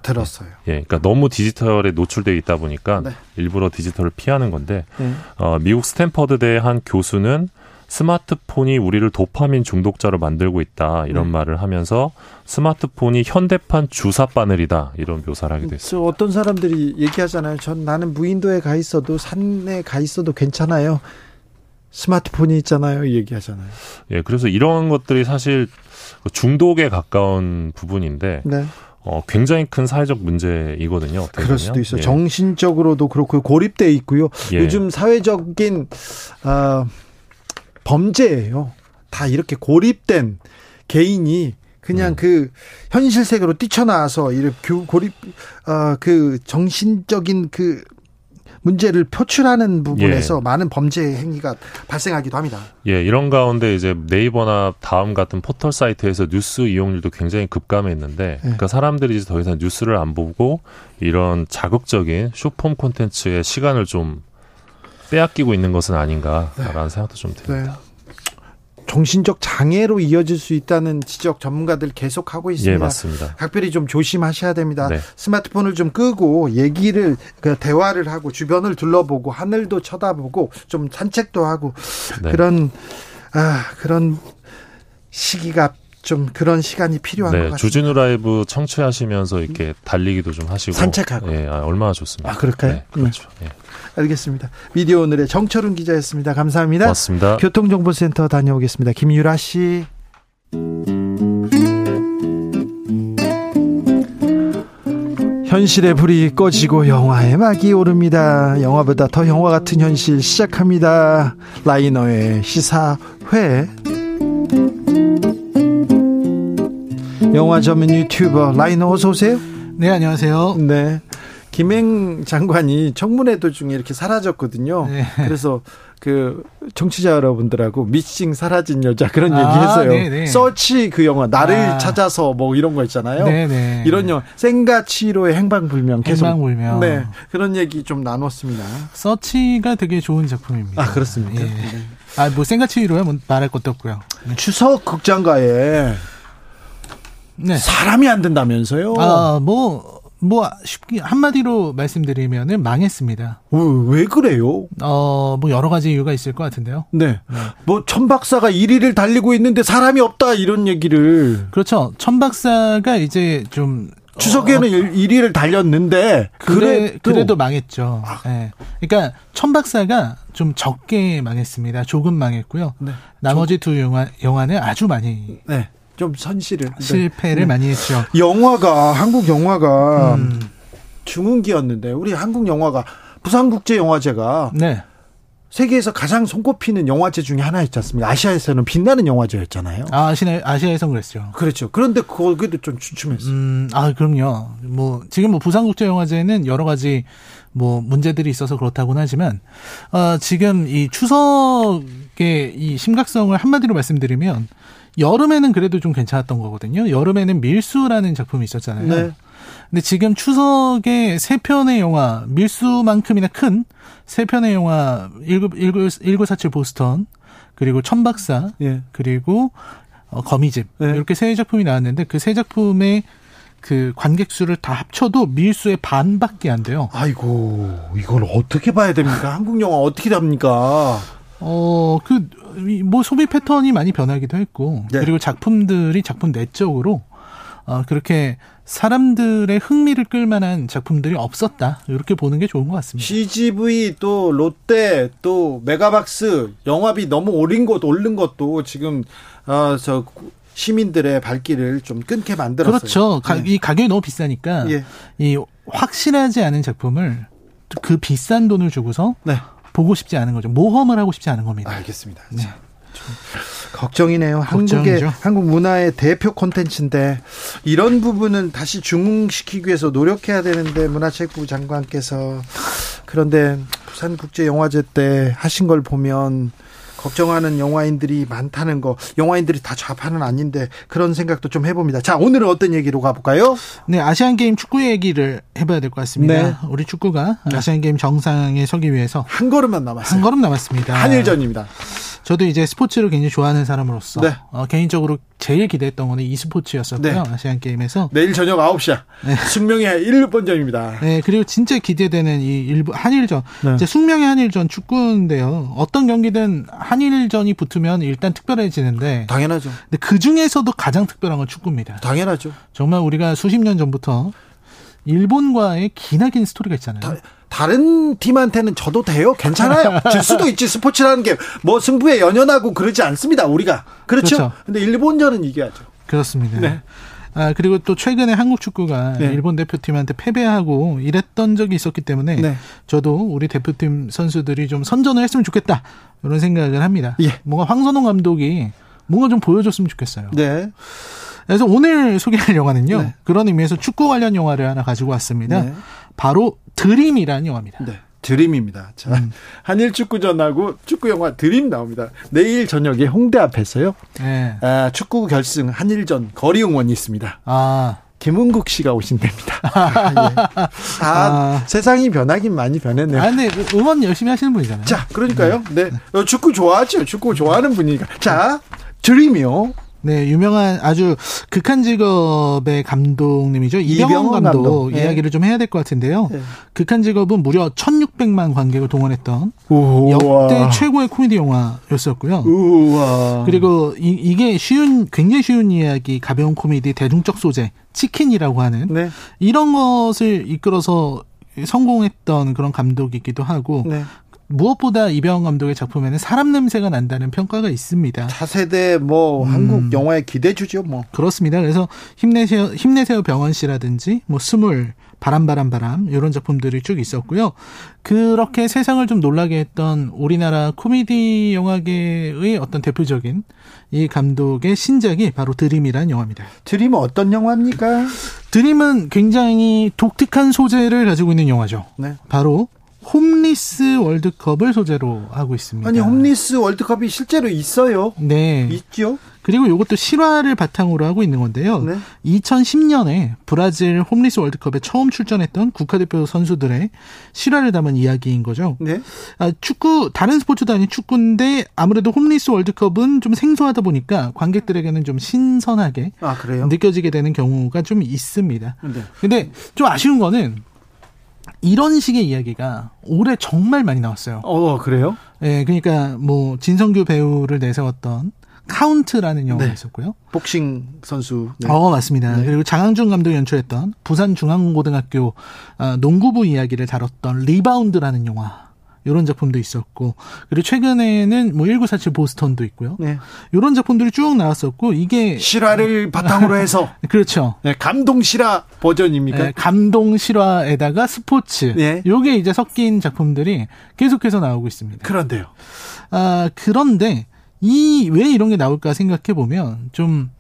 S1: 들었어요.
S8: 예, 그러니까 너무 디지털에 노출되어 있다 보니까 네. 일부러 디지털을 피하는 건데 네. 어, 미국 스탠퍼드대 한 교수는 스마트폰이 우리를 도파민 중독자로 만들고 있다 이런 네. 말을 하면서 스마트폰이 현대판 주사 바늘이다 이런 묘사를 하게 됐어요.
S1: 어떤 사람들이 얘기하잖아요. 전 나는 무인도에 가 있어도 산에 가 있어도 괜찮아요. 스마트폰이 있잖아요. 얘기하잖아요.
S8: 예, 그래서 이런 것들이 사실 중독에 가까운 부분인데 네. 어, 굉장히 큰 사회적 문제이거든요.
S1: 그럴 수도 있어요. 예. 정신적으로도 그렇고 고립돼 있고요. 예. 요즘 사회적인 어, 범죄예요. 다 이렇게 고립된 개인이 그냥 음. 그 현실 세계로 뛰쳐나와서 이렇게 고립 어그 정신적인 그 문제를 표출하는 부분에서 예. 많은 범죄 행위가 발생하기도 합니다.
S8: 예, 이런 가운데 이제 네이버나 다음 같은 포털 사이트에서 뉴스 이용률도 굉장히 급감했는데, 예. 그러니까 사람들이 이제 더 이상 뉴스를 안 보고 이런 자극적인 쇼폼 콘텐츠에 시간을 좀 빼앗기고 있는 것은 아닌가라는 네. 생각도 좀 듭니다. 네.
S1: 정신적 장애로 이어질 수 있다는 지적 전문가들 계속 하고 있습니다. 예,
S8: 맞습니다.
S1: 각별히 좀 조심하셔야 됩니다. 네. 스마트폰을 좀 끄고 얘기를 그 대화를 하고 주변을 둘러보고 하늘도 쳐다보고 좀 산책도 하고 네. 그런 아 그런 시기가 좀 그런 시간이 필요한 네, 것 같습니다.
S8: 주진우 라이브 청취하시면서 이렇게 달리기도 좀 하시고
S1: 산책하고
S8: 예, 아, 얼마나 좋습니다.
S1: 아 그럴까요? 네, 그렇죠. 네. 예. 알겠습니다. 미디어 오늘의 정철훈 기자였습니다. 감사합니다.
S8: 고맙습니다.
S1: 교통정보센터 다녀오겠습니다. 김유라 씨. 현실의 불이 꺼지고 영화의 막이 오릅니다. 영화보다 더 영화 같은 현실 시작합니다. 라이너의 시사회. 영화 전문 유튜버 라이너 어서 오세요.
S9: 네, 안녕하세요.
S1: 네. 김행 장관이 청문회 도중에 이렇게 사라졌거든요. 네. 그래서 그 청취자 여러분들하고 미씽 사라진 여자 그런 아, 얘기했어요. 네네. 서치 그 영화 나를 아. 찾아서 뭐 이런 거 있잖아요. 네네. 이런 영화 센과 치히로의 행방불명
S9: 계속 행방불명.
S1: 네 그런 얘기 좀 나눴습니다.
S9: 서치가 되게 좋은 작품입니다.
S1: 아 그렇습니까? 예. 네.
S9: 아뭐 생가치로야 뭐 말할 것도 없고요.
S1: 네. 추석 극장가에 네. 사람이 안 된다면서요?
S9: 아, 뭐, 뭐, 쉽게, 한마디로 말씀드리면은 망했습니다.
S1: 왜, 왜 그래요?
S9: 어, 뭐, 여러 가지 이유가 있을 것 같은데요.
S1: 네. 네. 뭐, 천 박사가 1위를 달리고 있는데 사람이 없다, 이런 얘기를.
S9: 그렇죠. 천 박사가 이제 좀,
S1: 추석에는 어, 1위를 달렸는데
S9: 그래 그래도 망했죠. 아. 네. 그러니까 천 박사가 좀 적게 망했습니다. 조금 망했고요. 네. 나머지 두 영화 영화는 아주 많이 네.
S1: 좀 선실을
S9: 실패를 네. 많이 했죠.
S1: 영화가 한국 영화가 음. 중흥기였는데 우리 한국 영화가 부산국제영화제가 네. 세계에서 가장 손꼽히는 영화제 중에 하나 있지 않습니까? 아시아에서는 빛나는 영화제였잖아요.
S9: 아, 아시아, 아시아에선 그랬죠.
S1: 그렇죠. 그런데 거기도 좀 주춤했어요. 음,
S9: 아, 그럼요. 뭐, 지금 뭐 부산국제영화제는 여러 가지 뭐 문제들이 있어서 그렇다고는 하지만, 어, 지금 이 추석의 이 심각성을 한마디로 말씀드리면, 여름에는 그래도 좀 괜찮았던 거거든요. 여름에는 밀수라는 작품이 있었잖아요. 네. 근데 지금 추석에 세 편의 영화, 밀수만큼이나 큰 세 편의 영화, 1947 보스턴, 그리고 천박사, 예. 그리고 어, 거미집. 예. 이렇게 세 작품이 나왔는데 그 세 작품의 그 관객 수를 다 합쳐도 밀수의 반밖에 안 돼요.
S1: 아이고, 이걸 어떻게 봐야 됩니까? 한국 영화 어떻게 됩니까?
S9: 어, 그, 뭐 소비 패턴이 많이 변하기도 했고, 네. 그리고 작품들이 작품 내적으로, 어, 그렇게 사람들의 흥미를 끌만한 작품들이 없었다. 이렇게 보는 게 좋은 것 같습니다.
S1: CGV 또 롯데 또 메가박스 영화비 너무 오른 것 오른 것도 지금 어 저 시민들의 발길을 좀 끊게 만들었어요.
S9: 그렇죠. 네. 이 가격이 너무 비싸니까 예. 이 확실하지 않은 작품을 그 비싼 돈을 주고서 네. 보고 싶지 않은 거죠. 모험을 하고 싶지 않은 겁니다.
S1: 알겠습니다. 네. 걱정이네요. 한국의 한국 문화의 대표 콘텐츠인데 이런 부분은 다시 중흥시키기 위해서 노력해야 되는데 문화체육부 장관께서 그런데 부산국제영화제 때 하신 걸 보면 걱정하는 영화인들이 많다는 거, 영화인들이 다 좌파는 아닌데 그런 생각도 좀 해봅니다. 자, 오늘은 어떤 얘기로 가볼까요?
S9: 네, 아시안 게임 축구 얘기를 해봐야 될 것 같습니다. 네. 우리 축구가 네. 아시안 게임 정상에 서기 위해서
S1: 한 걸음만 남았어요.
S9: 한 걸음 남았습니다.
S1: 한일전입니다.
S9: 저도 이제 스포츠를 굉장히 좋아하는 사람으로서 네. 어, 개인적으로 제일 기대했던 거는 e스포츠였었고요. 네. 아시안 게임에서
S1: 내일 저녁 9시야. 네. 숙명의 1번전입니다.
S9: 네, 그리고 진짜 기대되는 이 일부 한일전. 네. 이제 숙명의 한일전 축구인데요. 어떤 경기든 한일전이 붙으면 일단 특별해지는데
S1: 당연하죠.
S9: 근데 그 중에서도 가장 특별한 건 축구입니다.
S1: 당연하죠.
S9: 정말 우리가 수십 년 전부터 일본과의 기나긴 스토리가 있잖아요. 다,
S1: 다른 팀한테는 져도 돼요. 괜찮아요. 질 수도 있지. 스포츠라는 게 뭐 승부에 연연하고 그러지 않습니다. 우리가. 그렇죠? 그렇죠. 근데 일본전은 이겨야죠.
S9: 그렇습니다. 네. 아, 그리고 또 최근에 한국 축구가 네. 일본 대표팀한테 패배하고 이랬던 적이 있었기 때문에 네. 저도 우리 대표팀 선수들이 좀 선전을 했으면 좋겠다. 이런 생각을 합니다. 예. 뭔가 황선홍 감독이 뭔가 좀 보여줬으면 좋겠어요. 네. 그래서 오늘 소개할 영화는요. 네. 그런 의미에서 축구 관련 영화를 하나 가지고 왔습니다. 네. 바로 드림이라는 영화입니다. 네.
S1: 드림입니다. 자, 음. 한일 축구 전하고 축구 영화 드림 나옵니다. 내일 저녁에 홍대 앞에서요. 네. 아, 축구 결승 한일전 거리 응원이 있습니다. 아. 김은국 씨가 오신답니다. 아, 예. 아, 아, 세상이 변하긴 많이 변했네요.
S9: 아, 네. 응원 열심히 하시는 분이잖아요.
S1: 자, 그러니까요. 네. 네. 어, 축구 좋아하죠. 축구 좋아하는 분이니까. 자, 드림이요?
S9: 네, 유명한 아주 극한 직업의 감독님이죠. 이병헌 감독, 감독. 네. 이야기를 좀 해야 될 것 같은데요. 네. 극한 직업은 무려 1,600만 관객을 동원했던 우와. 역대 최고의 코미디 영화였었고요. 우와. 그리고 이, 게 쉬운 굉장히 쉬운 이야기, 가벼운 코미디, 대중적 소재, 치킨이라고 하는 네. 이런 것을 이끌어서 성공했던 그런 감독이기도 하고 네. 무엇보다 이병헌 감독의 작품에는 사람 냄새가 난다는 평가가 있습니다.
S1: 차세대 뭐 음. 한국 영화의 기대주죠, 뭐.
S9: 그렇습니다. 그래서 힘내세요 힘내세요 병헌 씨라든지 뭐 스물 바람 바람 바람 이런 작품들이 쭉 있었고요. 그렇게 세상을 좀 놀라게 했던 우리나라 코미디 영화계의 어떤 대표적인 이 감독의 신작이 바로 드림이라는 영화입니다.
S1: 드림은 어떤 영화입니까?
S9: 드림은 굉장히 독특한 소재를 가지고 있는 영화죠. 네. 바로 홈리스 월드컵을 소재로 하고 있습니다.
S1: 아니 홈리스 월드컵이 실제로 있어요.
S9: 네,
S1: 있죠.
S9: 그리고 이것도 실화를 바탕으로 하고 있는 건데요. 네. 2010년에 브라질 홈리스 월드컵에 처음 출전했던 국가대표 선수들의 실화를 담은 이야기인 거죠. 네. 아, 축구 다른 스포츠도 아닌 축구인데 아무래도 홈리스 월드컵은 좀 생소하다 보니까 관객들에게는 좀 신선하게 아, 느껴지게 되는 경우가 좀 있습니다. 네. 근데 좀 아쉬운 거는 이런 식의 이야기가 올해 정말 많이 나왔어요.
S1: 어, 그래요?
S9: 예, 네, 그러니까 뭐 진선규 배우를 내세웠던 카운트라는 영화가 네. 있었고요.
S1: 복싱 선수.
S9: 네. 어, 맞습니다. 네. 그리고 장항준 감독이 연출했던 부산 중앙고등학교 아, 농구부 이야기를 다뤘던 리바운드라는 영화. 이런 작품도 있었고 그리고 최근에는 뭐 1947 보스턴도 있고요. 네. 이런 작품들이 쭉 나왔었고 이게
S1: 실화를 바탕으로 해서
S9: 그렇죠.
S1: 네, 감동 실화 버전입니까? 네,
S9: 감동 실화에다가 스포츠. 네. 요게 이제 섞인 작품들이 계속해서 나오고 있습니다.
S1: 그런데요.
S9: 아, 그런데 이 왜 이런 게 나올까 생각해 보면 좀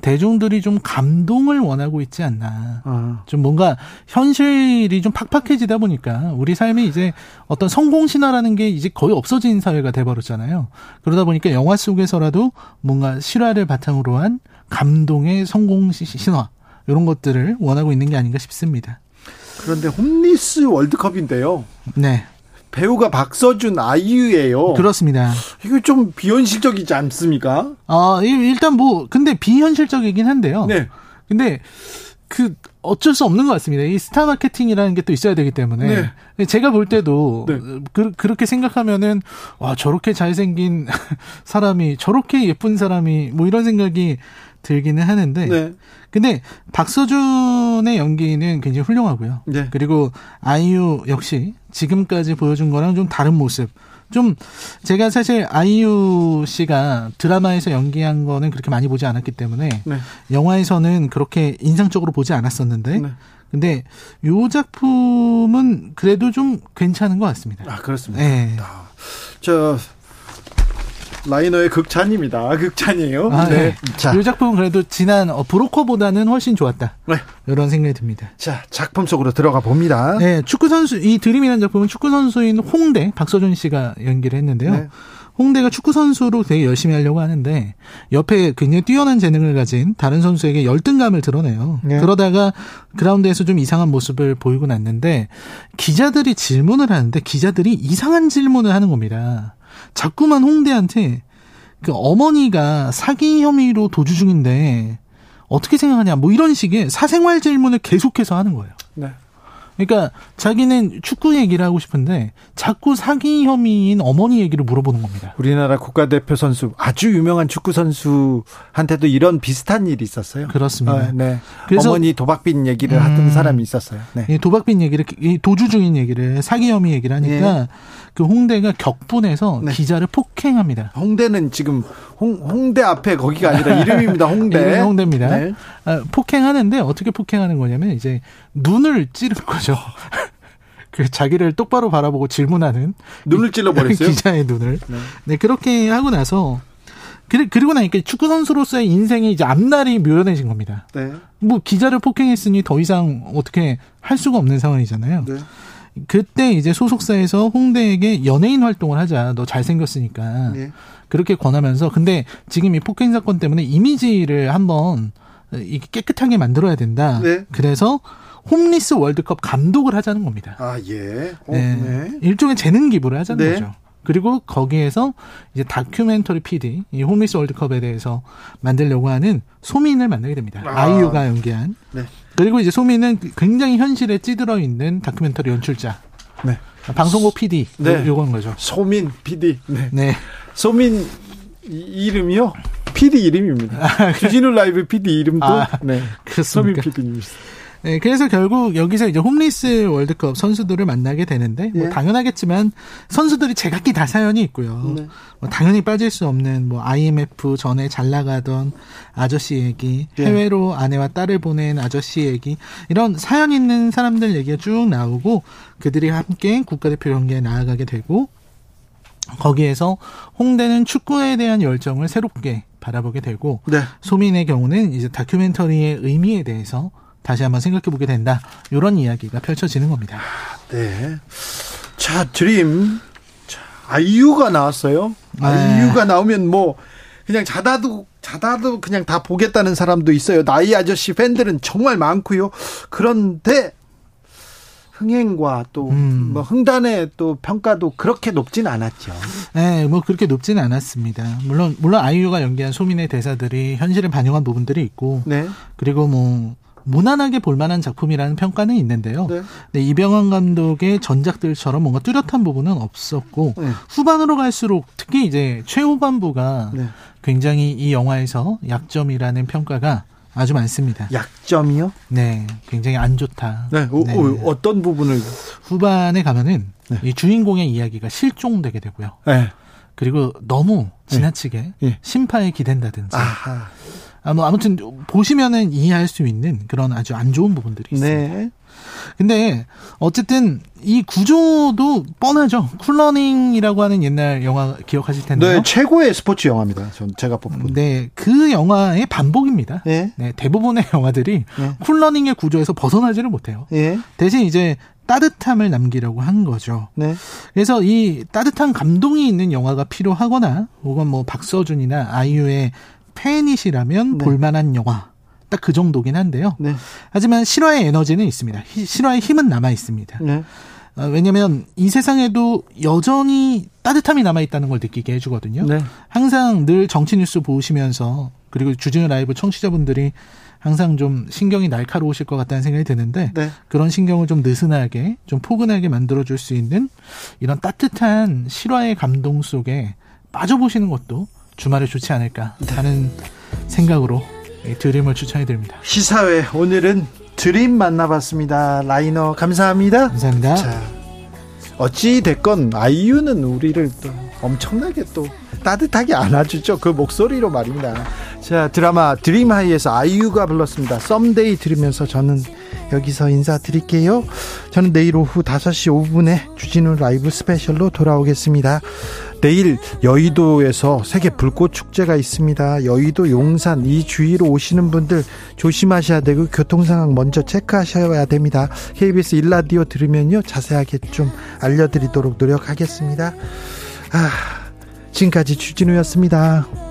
S9: 대중들이 좀 감동을 원하고 있지 않나. 어. 좀 뭔가 현실이 좀 팍팍해지다 보니까 우리 삶이 이제 어떤 성공 신화라는 게 이제 거의 없어진 사회가 돼 버렸잖아요. 그러다 보니까 영화 속에서라도 뭔가 실화를 바탕으로 한 감동의 성공 신화 이런 것들을 원하고 있는 게 아닌가 싶습니다.
S1: 그런데 홈리스 월드컵인데요.
S9: 네.
S1: 배우가 박서준 아이유예요.
S9: 그렇습니다.
S1: 이거 좀 비현실적이지 않습니까?
S9: 아, 일단 뭐 근데 비현실적이긴 한데요. 네. 근데 그 어쩔 수 없는 것 같습니다. 이 스타 마케팅이라는 게 또 있어야 되기 때문에 네. 제가 볼 때도 네. 그, 그렇게 생각하면은 와 저렇게 잘생긴 사람이 저렇게 예쁜 사람이 뭐 이런 생각이 들기는 하는데 네. 근데 박서준의 연기는 굉장히 훌륭하고요. 네. 그리고 아이유 역시 지금까지 보여준 거랑 좀 다른 모습. 좀 제가 사실 아이유 씨가 드라마에서 연기한 거는 그렇게 많이 보지 않았기 때문에 네. 영화에서는 그렇게 인상적으로 보지 않았었는데 네. 근데 요 작품은 그래도 좀 괜찮은 것 같습니다.
S1: 아 그렇습니다. 네. 아, 저 라이너의 극찬입니다. 극찬이에요. 아,
S9: 네. 네. 자. 이 작품은 그래도 지난 어, 브로커보다는 훨씬 좋았다. 네. 이런 생각이 듭니다.
S1: 자, 작품 속으로 들어가 봅니다.
S9: 네, 축구 선수 이 드림이라는 작품은 축구 선수인 홍대 박서준 씨가 연기를 했는데요. 네. 홍대가 축구 선수로 되게 열심히 하려고 하는데 옆에 굉장히 뛰어난 재능을 가진 다른 선수에게 열등감을 드러내요. 네. 그러다가 그라운드에서 좀 이상한 모습을 보이고 났는데 기자들이 질문을 하는데 기자들이 이상한 질문을 하는 겁니다. 자꾸만 홍대한테 그 어머니가 사기 혐의로 도주 중인데 어떻게 생각하냐 뭐 이런 식의 사생활 질문을 계속해서 하는 거예요. 네. 그러니까 자기는 축구 얘기를 하고 싶은데 자꾸 사기 혐의인 어머니 얘기를 물어보는 겁니다.
S1: 우리나라 국가대표 선수 아주 유명한 축구 선수한테도 이런 비슷한 일이 있었어요.
S9: 그렇습니다.
S1: 아, 네. 그래서 어머니 도박빈 얘기를 음, 하던 사람이 있었어요. 네.
S9: 도박빈 얘기를 도주 중인 얘기를 사기 혐의 얘기를 하니까 네. 그 홍대가 격분해서 네. 기자를 폭행합니다.
S1: 홍대는 지금 홍, 홍대 앞에 거기가 아니라 이름입니다. 홍대.
S9: 이름이 홍대입니다. 네. 아, 폭행하는데 어떻게 폭행하는 거냐면 이제 눈을 찌른 거죠. 그 자기를 똑바로 바라보고 질문하는
S1: 눈을 찔러버렸어요.
S9: 기자의 눈을. 네. 네 그렇게 하고 나서 그리고 나니까 축구 선수로서의 인생이 이제 앞날이 묘연해진 겁니다. 네. 뭐 기자를 폭행했으니 더 이상 어떻게 할 수가 없는 상황이잖아요. 네. 그때 이제 소속사에서 홍대에게 연예인 활동을 하자. 너 잘생겼으니까. 네. 그렇게 권하면서 근데 지금 이 폭행 사건 때문에 이미지를 한번 깨끗하게 만들어야 된다. 네. 그래서 홈리스 월드컵 감독을 하자는 겁니다.
S1: 아, 예.
S9: 어, 네. 네. 일종의 재능 기부를 하자는 네. 거죠. 그리고 거기에서 이제 다큐멘터리 PD, 이 홈리스 월드컵에 대해서 만들려고 하는 소민을 만나게 됩니다. 아. 이유가 연기한. 네. 그리고 이제 소민은 굉장히 현실에 찌들어 있는 다큐멘터리 연출자. 네. 방송국 PD. 네. 요건 거죠.
S1: 소민 PD. 네. 네. 소민 이름이요? PD 이름입니다. 주진우 라이브 PD 이름도 아, 네.
S9: 그렇습니까? 소민 PD입니다. 네, 그래서 결국 여기서 이제 홈리스 월드컵 선수들을 만나게 되는데 뭐 예. 당연하겠지만 선수들이 제각기 다 사연이 있고요. 네. 뭐 당연히 빠질 수 없는 뭐 IMF 전에 잘 나가던 아저씨 얘기, 예. 해외로 아내와 딸을 보낸 아저씨 얘기 이런 사연 있는 사람들 얘기가 쭉 나오고 그들이 함께 국가대표 경기에 나아가게 되고 거기에서 홍대는 축구에 대한 열정을 새롭게 바라보게 되고 네. 소민의 경우는 이제 다큐멘터리의 의미에 대해서 다시 한번 생각해 보게 된다. 이런 이야기가 펼쳐지는 겁니다.
S1: 네. 자, 드림. 자, 아이유가 나왔어요. 네. 아이유가 나오면 뭐 그냥 자다도 자다도 그냥 다 보겠다는 사람도 있어요. 나이 아저씨 팬들은 정말 많고요. 그런데 흥행과 또뭐 음. 뭐 흥단의 또 평가도 그렇게 높진 않았죠.
S9: 네, 뭐 그렇게 높지는 않았습니다. 물론 물론 아이유가 연기한 소민의 대사들이 현실을 반영한 부분들이 있고, 네. 그리고 뭐 무난하게 볼만한 작품이라는 평가는 있는데요. 네. 네, 이병헌 감독의 전작들처럼 뭔가 뚜렷한 부분은 없었고 네. 후반으로 갈수록 특히 이제 최후반부가 네. 굉장히 이 영화에서 약점이라는 평가가 아주 많습니다.
S1: 약점이요?
S9: 네, 굉장히 안 좋다.
S1: 네, 오, 네. 오, 어떤 부분을
S9: 후반에 가면은 네. 이 주인공의 이야기가 실종되게 되고요. 네. 그리고 너무 지나치게 네. 심파에 기댄다든지 아하. 아, 뭐 아무튼 보시면은 이해할 수 있는 그런 아주 안 좋은 부분들이 있습니다. 네. 근데 어쨌든 이 구조도 뻔하죠. 쿨러닝이라고 하는 옛날 영화 기억하실 텐데요.
S1: 네, 최고의 스포츠 영화입니다. 전 제가 뽑은.
S9: 네, 그 영화의 반복입니다. 네. 네 대부분의 영화들이 네. 쿨러닝의 구조에서 벗어나지를 못해요. 네. 대신 이제 따뜻함을 남기려고 한 거죠. 네. 그래서 이 따뜻한 감동이 있는 영화가 필요하거나 혹은 뭐 박서준이나 아이유의 팬이시라면 네. 볼만한 영화. 딱 그 정도긴 한데요. 네. 하지만 실화의 에너지는 있습니다. 실화의 힘은 남아 있습니다. 네. 어, 왜냐하면 이 세상에도 여전히 따뜻함이 남아 있다는 걸 느끼게 해주거든요. 네. 항상 늘 정치 뉴스 보시면서 그리고 주진우 라이브 청취자분들이 항상 좀 신경이 날카로우실 것 같다는 생각이 드는데 네. 그런 신경을 좀 느슨하게 좀 포근하게 만들어줄 수 있는 이런 따뜻한 실화의 감동 속에 빠져보시는 것도 주말에 좋지 않을까 하는 생각으로 드림을 추천해 드립니다.
S1: 시사회 오늘은 드림 만나봤습니다. 라이너 감사합니다.
S9: 감사합니다. 자,
S1: 어찌 됐건 아이유는 우리를 또 엄청나게 또 따뜻하게 안아주죠. 그 목소리로 말입니다. 자 드라마 드림하이에서 아이유가 불렀습니다. Someday 들으면서 저는 여기서 인사드릴게요. 저는 내일 오후 5시 5분에 주진우 라이브 스페셜로 돌아오겠습니다. 내일 여의도에서 세계 불꽃 축제가 있습니다. 여의도 용산 이 주위로 오시는 분들 조심하셔야 되고 교통 상황 먼저 체크하셔야 됩니다. KBS 일라디오 들으면요 자세하게 좀 알려드리도록 노력하겠습니다. 아, 지금까지 주진우였습니다.